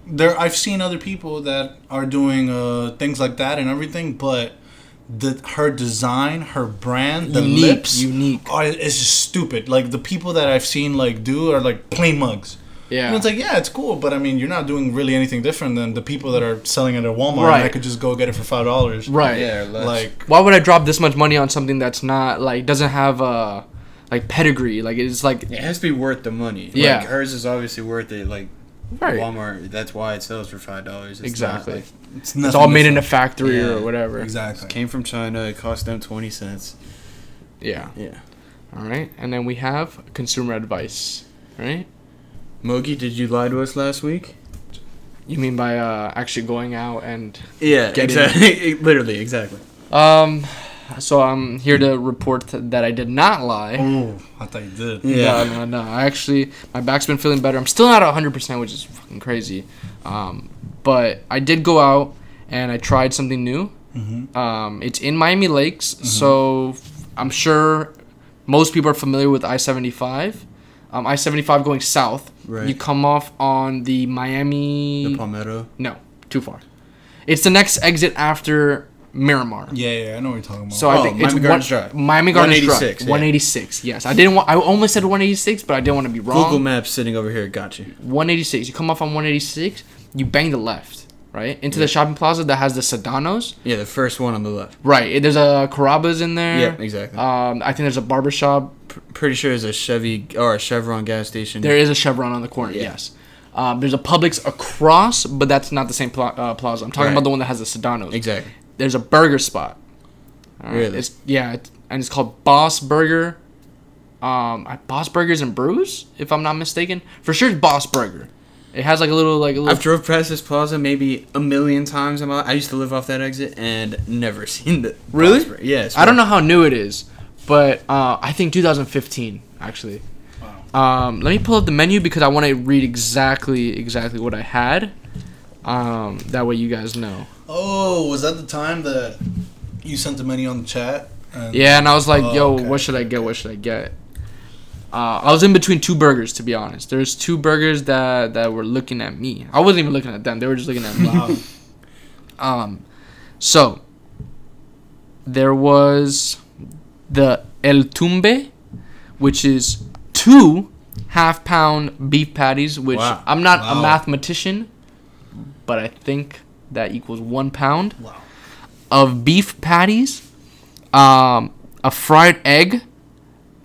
Speaker 2: There, I've seen other people that are doing uh, things like that and everything, but the her design, her brand, the
Speaker 1: Unique,
Speaker 2: lips,
Speaker 1: unique.
Speaker 2: are it's just stupid. Like the people that I've seen like do are like plain mugs.
Speaker 1: Yeah.
Speaker 2: And it's like, yeah, it's cool, but I mean, you're not doing really anything different than the people that are selling it at Walmart.
Speaker 1: Right.
Speaker 2: And I could just go get it for five dollars.
Speaker 1: right.
Speaker 3: Yeah, less.
Speaker 2: Like,
Speaker 1: Why would I drop this much money on something that's not like doesn't have a like pedigree? Like it's like
Speaker 3: it has to be worth the money.
Speaker 1: Yeah.
Speaker 3: like, hers is obviously worth it. Like
Speaker 1: right.
Speaker 3: Walmart, that's why it sells for five dollars.
Speaker 1: Exactly.
Speaker 3: like,
Speaker 2: it's,
Speaker 1: It's all made in a factory
Speaker 3: Yeah.
Speaker 1: or whatever.
Speaker 2: Exactly.
Speaker 3: It came from China. It cost them twenty cents.
Speaker 1: Yeah.
Speaker 3: Yeah.
Speaker 1: All right. And then we have consumer advice. Right.
Speaker 3: Mogi, did you lie to us last week?
Speaker 1: You mean by uh actually going out and
Speaker 3: Yeah,
Speaker 1: Get
Speaker 3: exactly. Literally, exactly.
Speaker 1: um. So I'm here to report that I did not lie.
Speaker 2: Oh, I thought you did.
Speaker 3: Yeah.
Speaker 1: No, no, no. I actually, my back's been feeling better. I'm still not 100%, which is fucking crazy. Um, but I did go out and I tried something new.
Speaker 2: Mm-hmm.
Speaker 1: Um, it's in Miami Lakes, so I'm sure most people are familiar with I-75. Um, I-75 going south.
Speaker 3: Right.
Speaker 1: You come off on the Miami.
Speaker 3: The Palmetto.
Speaker 1: no, too far. It's the next exit after Miramar.
Speaker 2: Yeah, yeah, I know what you're talking about.
Speaker 1: So I
Speaker 3: Oh,
Speaker 1: think
Speaker 3: Miami
Speaker 1: it's
Speaker 3: Gardens
Speaker 1: one,
Speaker 3: Drive.
Speaker 1: Miami Gardens
Speaker 3: 186,
Speaker 1: Drive.
Speaker 3: yeah.
Speaker 1: 186. Yes, I didn't want. I almost said 186, but I didn't want to be wrong.
Speaker 3: Google Maps sitting over here got you.
Speaker 1: 186. You come off on 186. You bang the left, right into the shopping plaza that has the Sedanos.
Speaker 3: Yeah, the first one on the left.
Speaker 1: Right. There's a Carrabba's in there.
Speaker 3: Yeah, exactly.
Speaker 1: Um, I think there's a barbershop.
Speaker 3: P- pretty sure there's a Chevy or a Chevron gas station.
Speaker 1: There is a Chevron on the corner.
Speaker 3: Yeah.
Speaker 1: Yes. Um, there's a Publix across, but that's not the same pla- uh, plaza. I'm talking
Speaker 3: Right.
Speaker 1: about the one that has the Sedanos.
Speaker 3: Exactly.
Speaker 1: There's a burger spot. All right,
Speaker 3: Really?
Speaker 1: It's yeah, it's, and it's called Boss Burger. Um, I- Boss Burgers and Brews, if I'm not mistaken. For sure, it's Boss Burger. It has like a little like a little.
Speaker 3: I've drove past this plaza maybe a million times. in my. I used to live off that exit and never seen the.
Speaker 1: Really?
Speaker 3: Yes.
Speaker 1: I don't know how new it is, but uh, I think 2015 actually. Wow. Um, let me pull up the menu because I want to read exactly exactly what I had. Um, that way you guys know.
Speaker 2: Oh, was that the time that you sent the menu on the chat? And
Speaker 1: Yeah, and I was like,
Speaker 2: Oh,
Speaker 1: "Yo,
Speaker 2: okay,
Speaker 1: what should I get? What should I get?" Uh, I was in between two burgers, to be honest. There's two burgers that that were looking at me. I wasn't even looking at them; they were just looking at me.
Speaker 2: Wow.
Speaker 1: Um, so there was the El Tumbe, which is two half pound beef patties. Which
Speaker 3: Wow.
Speaker 1: I'm not a mathematician, but I think that equals one pound
Speaker 2: wow.
Speaker 1: of beef patties, um, a fried egg,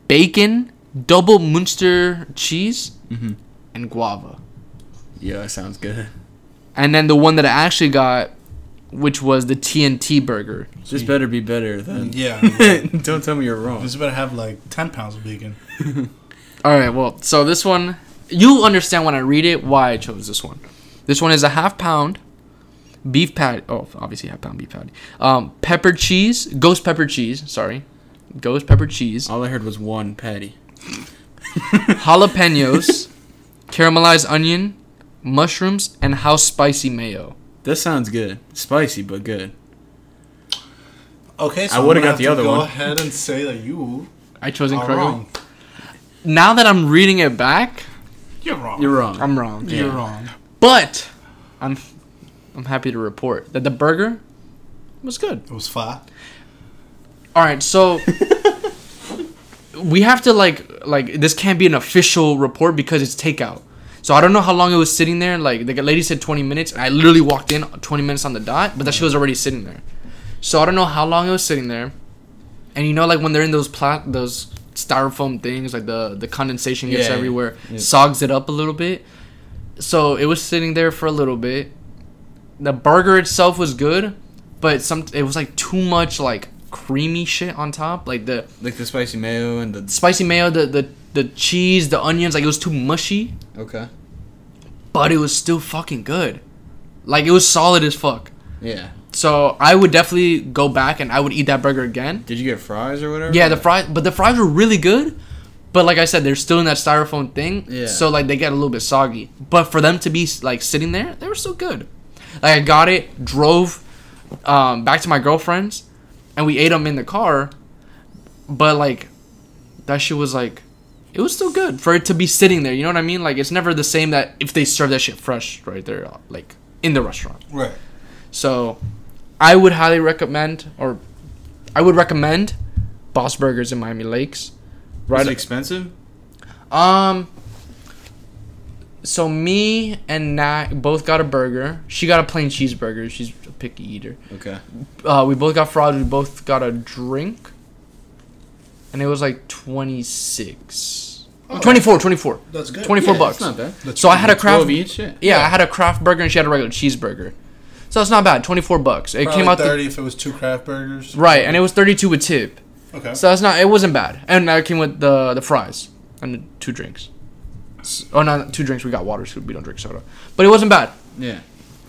Speaker 1: bacon, double Munster cheese,
Speaker 3: Mhm.
Speaker 1: and guava.
Speaker 3: Yeah, that sounds good.
Speaker 1: And then the one that I actually got, which was the TNT burger.
Speaker 3: This better be better than.
Speaker 2: Yeah.
Speaker 3: don't tell me you're wrong.
Speaker 2: this better have like 10 pounds of bacon.
Speaker 1: All right, well, so this one, you'll understand when I read it why I chose this one. This one is a half pound beef patty. Oh, obviously half pound beef patty. Um, pepper cheese, ghost pepper cheese. Sorry, ghost pepper cheese.
Speaker 3: All I heard was one patty.
Speaker 1: jalapenos, caramelized onion, mushrooms, and house spicy mayo.
Speaker 3: That sounds good. Spicy, but good.
Speaker 2: Okay, so
Speaker 3: I
Speaker 2: I'm
Speaker 3: would've got the other
Speaker 2: to go
Speaker 3: one.
Speaker 2: ahead and say that you
Speaker 1: I chose
Speaker 2: are
Speaker 1: incorrectly.
Speaker 2: wrong.
Speaker 1: Now that I'm reading it back,
Speaker 2: You're wrong.
Speaker 3: You're wrong.
Speaker 1: I'm wrong.
Speaker 2: You're wrong.
Speaker 1: But I'm I'm happy to report that the burger was good.
Speaker 2: It was fat.
Speaker 1: All right, so we have to like like this can't be an official report because it's takeout. So I don't know how long it was sitting there. Like the lady said 20 minutes, and I literally walked in 20 minutes on the dot, but that she was already sitting there. So I don't know how long it was sitting there. And you know, like when they're in those plat those styrofoam things, like the the condensation gets
Speaker 3: yeah.
Speaker 1: everywhere,
Speaker 3: Yeah.
Speaker 1: sogs it up a little bit. So it was sitting there for a little bit. The burger itself was good, but some it was like too much like creamy shit on top, like the
Speaker 3: Like the spicy mayo and the.
Speaker 1: spicy mayo, the the the cheese, the onions, like it was too mushy,
Speaker 3: Okay.
Speaker 1: but it was still fucking good. Like it was solid as fuck.
Speaker 3: Yeah.
Speaker 1: So I would definitely go back and I would eat that burger again.
Speaker 3: Did you get fries or whatever?
Speaker 1: Yeah, the fries, but the fries were really good. But like I said, they're still in that styrofoam thing,
Speaker 3: Yeah.
Speaker 1: so like they get a little bit soggy. But for them to be like sitting there, they were still good. Like I got it, drove um, back to my girlfriend's, and we ate them in the car. But like, that shit was like, it was still good for it to be sitting there. You know what I mean? Like it's never the same that if they serve that shit fresh right there, like in the restaurant.
Speaker 2: Right.
Speaker 1: So, I would highly recommend, or I would recommend, Boss Burgers in Miami Lakes. Right.
Speaker 3: it expensive?
Speaker 1: Um. So me and Nat both got a burger. She got a plain cheeseburger. She's a picky eater.
Speaker 3: Okay.
Speaker 1: Uh, we both got fries. We both got a drink, and it was like twenty six.
Speaker 2: Oh.
Speaker 1: 24, 24.
Speaker 2: That's good.
Speaker 1: 24
Speaker 3: Yeah,
Speaker 1: bucks.
Speaker 3: That's not bad.
Speaker 2: That's
Speaker 1: So I had a craft.
Speaker 3: Each. Yeah.
Speaker 1: Yeah, I had a craft burger and she had a regular cheeseburger. So it's not bad. 24 bucks. It
Speaker 2: Probably
Speaker 1: came out to,
Speaker 2: thirty if it was two craft burgers.
Speaker 1: right, and it was 32 with tip.
Speaker 2: Okay.
Speaker 1: So that's not. It wasn't bad. And that came with the the fries and the two drinks. S- Oh, not two drinks. We got water, so we don't drink soda. But it wasn't bad.
Speaker 3: Yeah.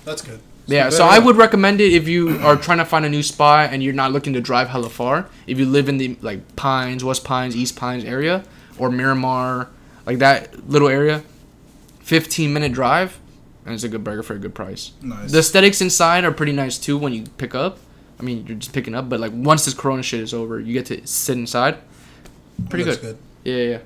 Speaker 2: That's good.
Speaker 1: Yeah, so I
Speaker 3: at
Speaker 1: would recommend it if you are trying to find a new spot and you're not looking to drive hella far. If you live in the like Pines, West Pines, East Pines area, or Miramar, like that little area, 15 minute drive, and it's a good burger for a good price.
Speaker 2: Nice.
Speaker 1: The aesthetics inside are pretty nice too when you pick up. I mean, you're just picking up, but like once this Corona shit is over, you get to sit inside. Pretty
Speaker 2: That's
Speaker 1: good. Yeah, yeah. yeah.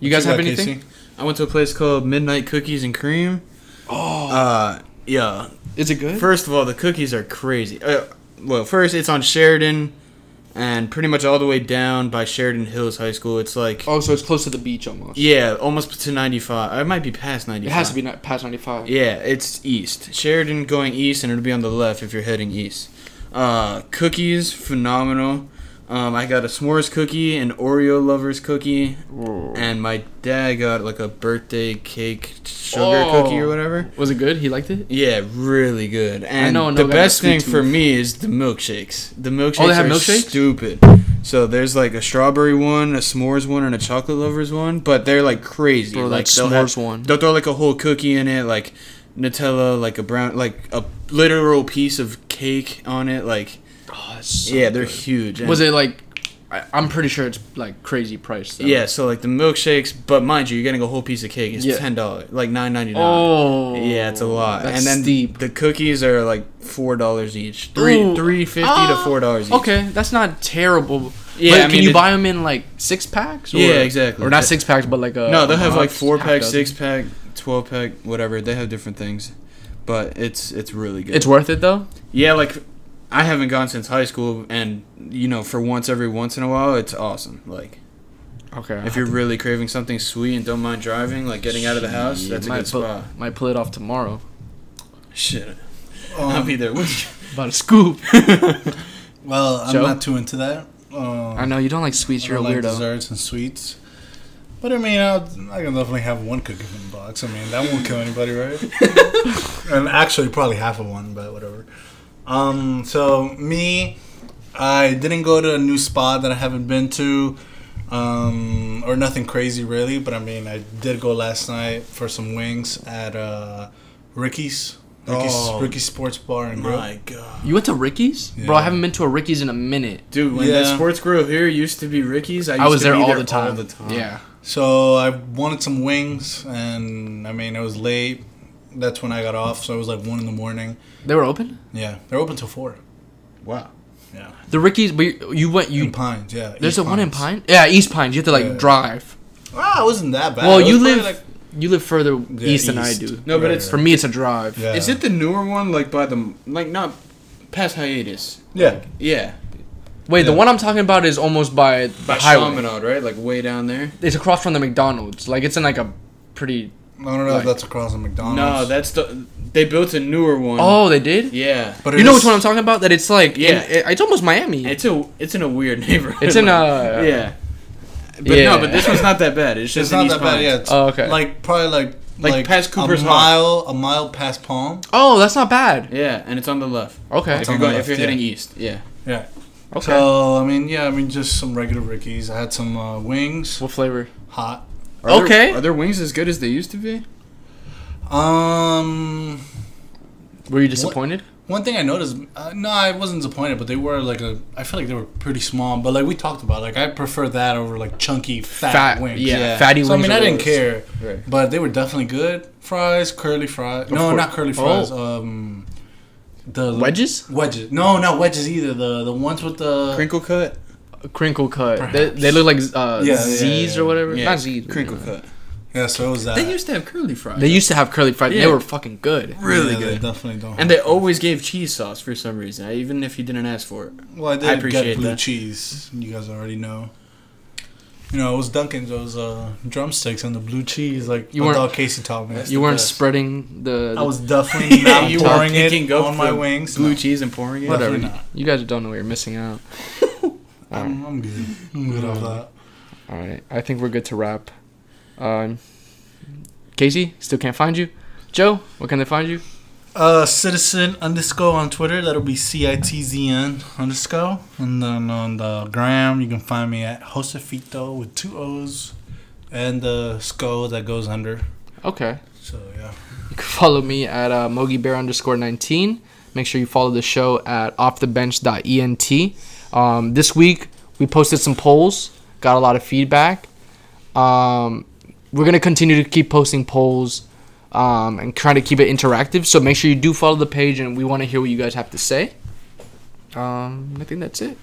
Speaker 1: You
Speaker 2: What
Speaker 1: guys have
Speaker 2: got,
Speaker 1: anything?
Speaker 2: Casey?
Speaker 3: I went to a place called Midnight Cookies and Cream.
Speaker 1: Oh,
Speaker 3: Uh, yeah.
Speaker 1: is it good?
Speaker 3: First of all, the cookies are crazy. Uh, well, first it's on Sheridan, and pretty much all the way down by Sheridan Hills High School. It's like
Speaker 1: oh, so it's close to the beach almost.
Speaker 3: yeah, almost to ninety five. I might be past ninety
Speaker 1: It has to be not past 95.
Speaker 3: Yeah, it's east. Sheridan going east, and it'll be on the left if you're heading east. Uh, cookies, phenomenal. Um, I got a s'mores cookie, an Oreo lovers cookie, and my dad got like a birthday cake sugar
Speaker 1: Oh.
Speaker 3: cookie or whatever.
Speaker 1: Was it good? He liked it?
Speaker 3: Yeah, really good. And
Speaker 1: know, no
Speaker 3: the best thing for me is the milkshakes. The milkshakes
Speaker 1: Oh,
Speaker 3: are
Speaker 1: milkshakes?
Speaker 3: stupid. So there's like a strawberry one, a s'mores one, and a chocolate lovers one, but they're like crazy.
Speaker 1: Bro,
Speaker 3: like they'll have-
Speaker 1: s'mores one.
Speaker 3: They'll throw like a whole cookie in it, like Nutella, like a brown, like a literal piece of cake on it. Like
Speaker 1: Oh, so
Speaker 3: yeah, they're
Speaker 1: good.
Speaker 3: huge. And-
Speaker 1: Was it like? I, I'm pretty sure it's like crazy price. Though.
Speaker 3: Yeah, so like the milkshakes, but mind you, you're getting a whole piece of cake. It's
Speaker 1: Yeah.
Speaker 3: ten dollars, like nine ninety nine.
Speaker 1: Oh.
Speaker 3: Yeah, it's a lot. And then
Speaker 1: steep.
Speaker 3: the cookies are like four dollars each. Three
Speaker 1: Ooh.
Speaker 3: three fifty
Speaker 1: Ah,
Speaker 3: to four dollars each.
Speaker 1: Okay, that's not terrible.
Speaker 3: Yeah,
Speaker 1: but
Speaker 3: I
Speaker 1: can
Speaker 3: mean,
Speaker 1: you buy them in like six packs? Or,
Speaker 3: Yeah, exactly.
Speaker 1: Or not six packs, but like a.
Speaker 3: No, they'll have like four pack, six pack, twelve pack, whatever. They have different things, but it's it's really good.
Speaker 1: It's worth it though.
Speaker 3: yeah, like I haven't gone since high school, and you know, for once every once in a while, it's awesome. Like
Speaker 1: Okay.
Speaker 3: if you're really craving something sweet and don't mind driving, like getting out of the house, that's a
Speaker 1: might
Speaker 3: good
Speaker 1: pull,
Speaker 3: spot.
Speaker 1: Might pull it off tomorrow.
Speaker 3: Shit,
Speaker 2: Um,
Speaker 3: I'll be there with you.
Speaker 1: About a scoop.
Speaker 2: Well, I'm
Speaker 1: Joe?
Speaker 2: not too into that. Um,
Speaker 1: I know you don't like sweets.
Speaker 2: I
Speaker 1: You're a
Speaker 2: like
Speaker 1: weirdo.
Speaker 2: desserts and sweets. But I mean, I'll, I can definitely have one cookie in the box. I mean, that won't kill anybody, right? and actually, probably half of one, but whatever. Um, so me, I didn't go to a new spot that I haven't been to, um, or nothing crazy really. But I mean, I did go last night for some wings at uh, Ricky's. Ricky's,
Speaker 3: Oh.
Speaker 2: Ricky's Sports Bar and Grill.
Speaker 3: My God,
Speaker 1: You went to Ricky's, bro. I haven't been to a Ricky's in a minute.
Speaker 3: dude, when
Speaker 2: Yeah.
Speaker 3: that sports grill here used to be Ricky's, I, used
Speaker 1: I was
Speaker 3: to
Speaker 1: there
Speaker 3: be
Speaker 1: all the time.
Speaker 3: All the time.
Speaker 1: Yeah.
Speaker 2: So I wanted some wings, and I mean it was late. That's when I got off, so it was like one in the morning.
Speaker 1: They were open.
Speaker 2: Yeah, they're open till four.
Speaker 3: Wow.
Speaker 2: Yeah,
Speaker 1: The Ricky's, but you, you went.
Speaker 2: in
Speaker 1: You
Speaker 2: Pines. Yeah,
Speaker 1: there's
Speaker 2: East
Speaker 1: a one in
Speaker 2: Pines.
Speaker 1: Pine. Yeah, East Pines. You have to like
Speaker 2: Yeah.
Speaker 1: drive.
Speaker 2: Ah, it wasn't that bad.
Speaker 1: Well, you live
Speaker 2: like-
Speaker 1: you live further
Speaker 2: Yeah,
Speaker 1: east than I do.
Speaker 3: No, but
Speaker 2: Right,
Speaker 3: it's
Speaker 1: For me, it's a drive.
Speaker 2: Yeah.
Speaker 3: Is it the newer one, like by the like not past hiatus?
Speaker 2: Yeah,
Speaker 3: Yeah,
Speaker 1: Wait, the one I'm talking about is almost by the
Speaker 3: by
Speaker 1: highway.
Speaker 3: Chaminade, right? Like way down there.
Speaker 1: It's across from the McDonald's. Like it's in like a pretty.
Speaker 2: I don't know
Speaker 1: Like-
Speaker 2: if that's across from McDonald's.
Speaker 3: No, that's the they built a newer one.
Speaker 1: Oh, they did.
Speaker 3: yeah,
Speaker 2: but
Speaker 1: You know
Speaker 2: is-
Speaker 1: which one I'm talking about? That it's like
Speaker 3: Yeah.
Speaker 1: in- it- it's almost Miami.
Speaker 3: it's a it's in a weird neighborhood.
Speaker 1: It's in
Speaker 3: Like,
Speaker 1: a-
Speaker 3: yeah. But
Speaker 1: Yeah.
Speaker 3: no, but this one's not that bad. It's
Speaker 2: It's
Speaker 3: just in
Speaker 2: not
Speaker 3: East
Speaker 2: that bad.
Speaker 3: Pines.
Speaker 2: Yeah, it's
Speaker 1: Oh, okay.
Speaker 2: like probably like
Speaker 3: Like past Cooper's
Speaker 2: a
Speaker 3: Hawk.
Speaker 2: mile, a mile past Palm.
Speaker 1: oh, that's not bad.
Speaker 3: Yeah, and it's on the left.
Speaker 1: Okay.
Speaker 3: If
Speaker 2: It's
Speaker 3: you're
Speaker 2: on the
Speaker 3: going, if you're
Speaker 2: yeah.
Speaker 3: heading east, yeah.
Speaker 2: Yeah.
Speaker 1: Okay.
Speaker 2: So I mean, yeah, I mean just some regular Rickies. I had some uh, wings,
Speaker 1: what flavor?
Speaker 2: hot.
Speaker 3: Are there-
Speaker 1: Okay.
Speaker 3: are their wings as good as they used to be?
Speaker 2: Um,
Speaker 1: Were you disappointed?
Speaker 2: One thing I noticed, uh, no, I wasn't disappointed, but they were like a. I feel like they were pretty small, but like we talked about, like I prefer that over like chunky fat, wings.
Speaker 1: Yeah,
Speaker 3: Yeah.
Speaker 1: fatty
Speaker 2: So I mean, I didn't
Speaker 1: those.
Speaker 2: care,
Speaker 3: Right.
Speaker 2: but they were definitely good. Fries, curly fries. No,
Speaker 1: course.
Speaker 2: not curly fries.
Speaker 1: Oh.
Speaker 2: Um, the
Speaker 1: Wedges?
Speaker 2: Wedges. No, not wedges either. The the ones with the
Speaker 3: Crinkle cut.
Speaker 1: Crinkle cut. They, they look like uh,
Speaker 2: Yeah, yeah,
Speaker 1: Z's
Speaker 2: yeah.
Speaker 1: or whatever.
Speaker 3: Yeah,
Speaker 1: Not Z's. but,
Speaker 3: Crinkle cut.
Speaker 2: yeah. So it was that.
Speaker 3: They used to have curly fries.
Speaker 1: They used to have curly fries. They were fucking good.
Speaker 3: really
Speaker 2: Yeah, They
Speaker 3: good.
Speaker 2: definitely don't.
Speaker 3: And they always gave cheese sauce for some reason, even if you didn't ask for it.
Speaker 2: well, I did
Speaker 3: I appreciate
Speaker 2: get blue
Speaker 3: that.
Speaker 2: cheese. You guys already know. you know, it was Dunkin's. Those uh, drumsticks and the blue cheese, like
Speaker 1: You weren't-
Speaker 2: dog Casey taught me.
Speaker 1: You weren't
Speaker 2: best.
Speaker 1: spreading the.
Speaker 2: I was definitely not
Speaker 3: you
Speaker 2: pouring it
Speaker 3: picking up
Speaker 2: on my wings.
Speaker 3: Blue
Speaker 2: No.
Speaker 3: cheese and pouring it.
Speaker 1: whatever.
Speaker 2: definitely not.
Speaker 1: You guys don't know what you're missing out.
Speaker 2: I'm, I'm good. I'm good off that.
Speaker 1: All right, I think we're good to wrap. Um, Casey, still can't find you. Joe, where can they find you?
Speaker 2: Uh, citizen underscore on Twitter. That'll be C I T Z N underscore. And then on the gram, you can find me at Josefito with two O's and the skull that goes under.
Speaker 1: Okay.
Speaker 2: So yeah.
Speaker 1: You can follow me at uh, MogiBear underscore 19. Make sure you follow the show at offthebench.ent. Um, this week, we posted some polls, got a lot of feedback. Um, we're going to continue to keep posting polls um, and trying to keep it interactive. So make sure you do follow the page, and we want to hear what you guys have to say. Um, I think that's it.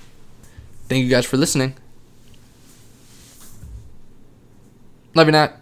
Speaker 1: Thank you guys for listening. Love you, Nat.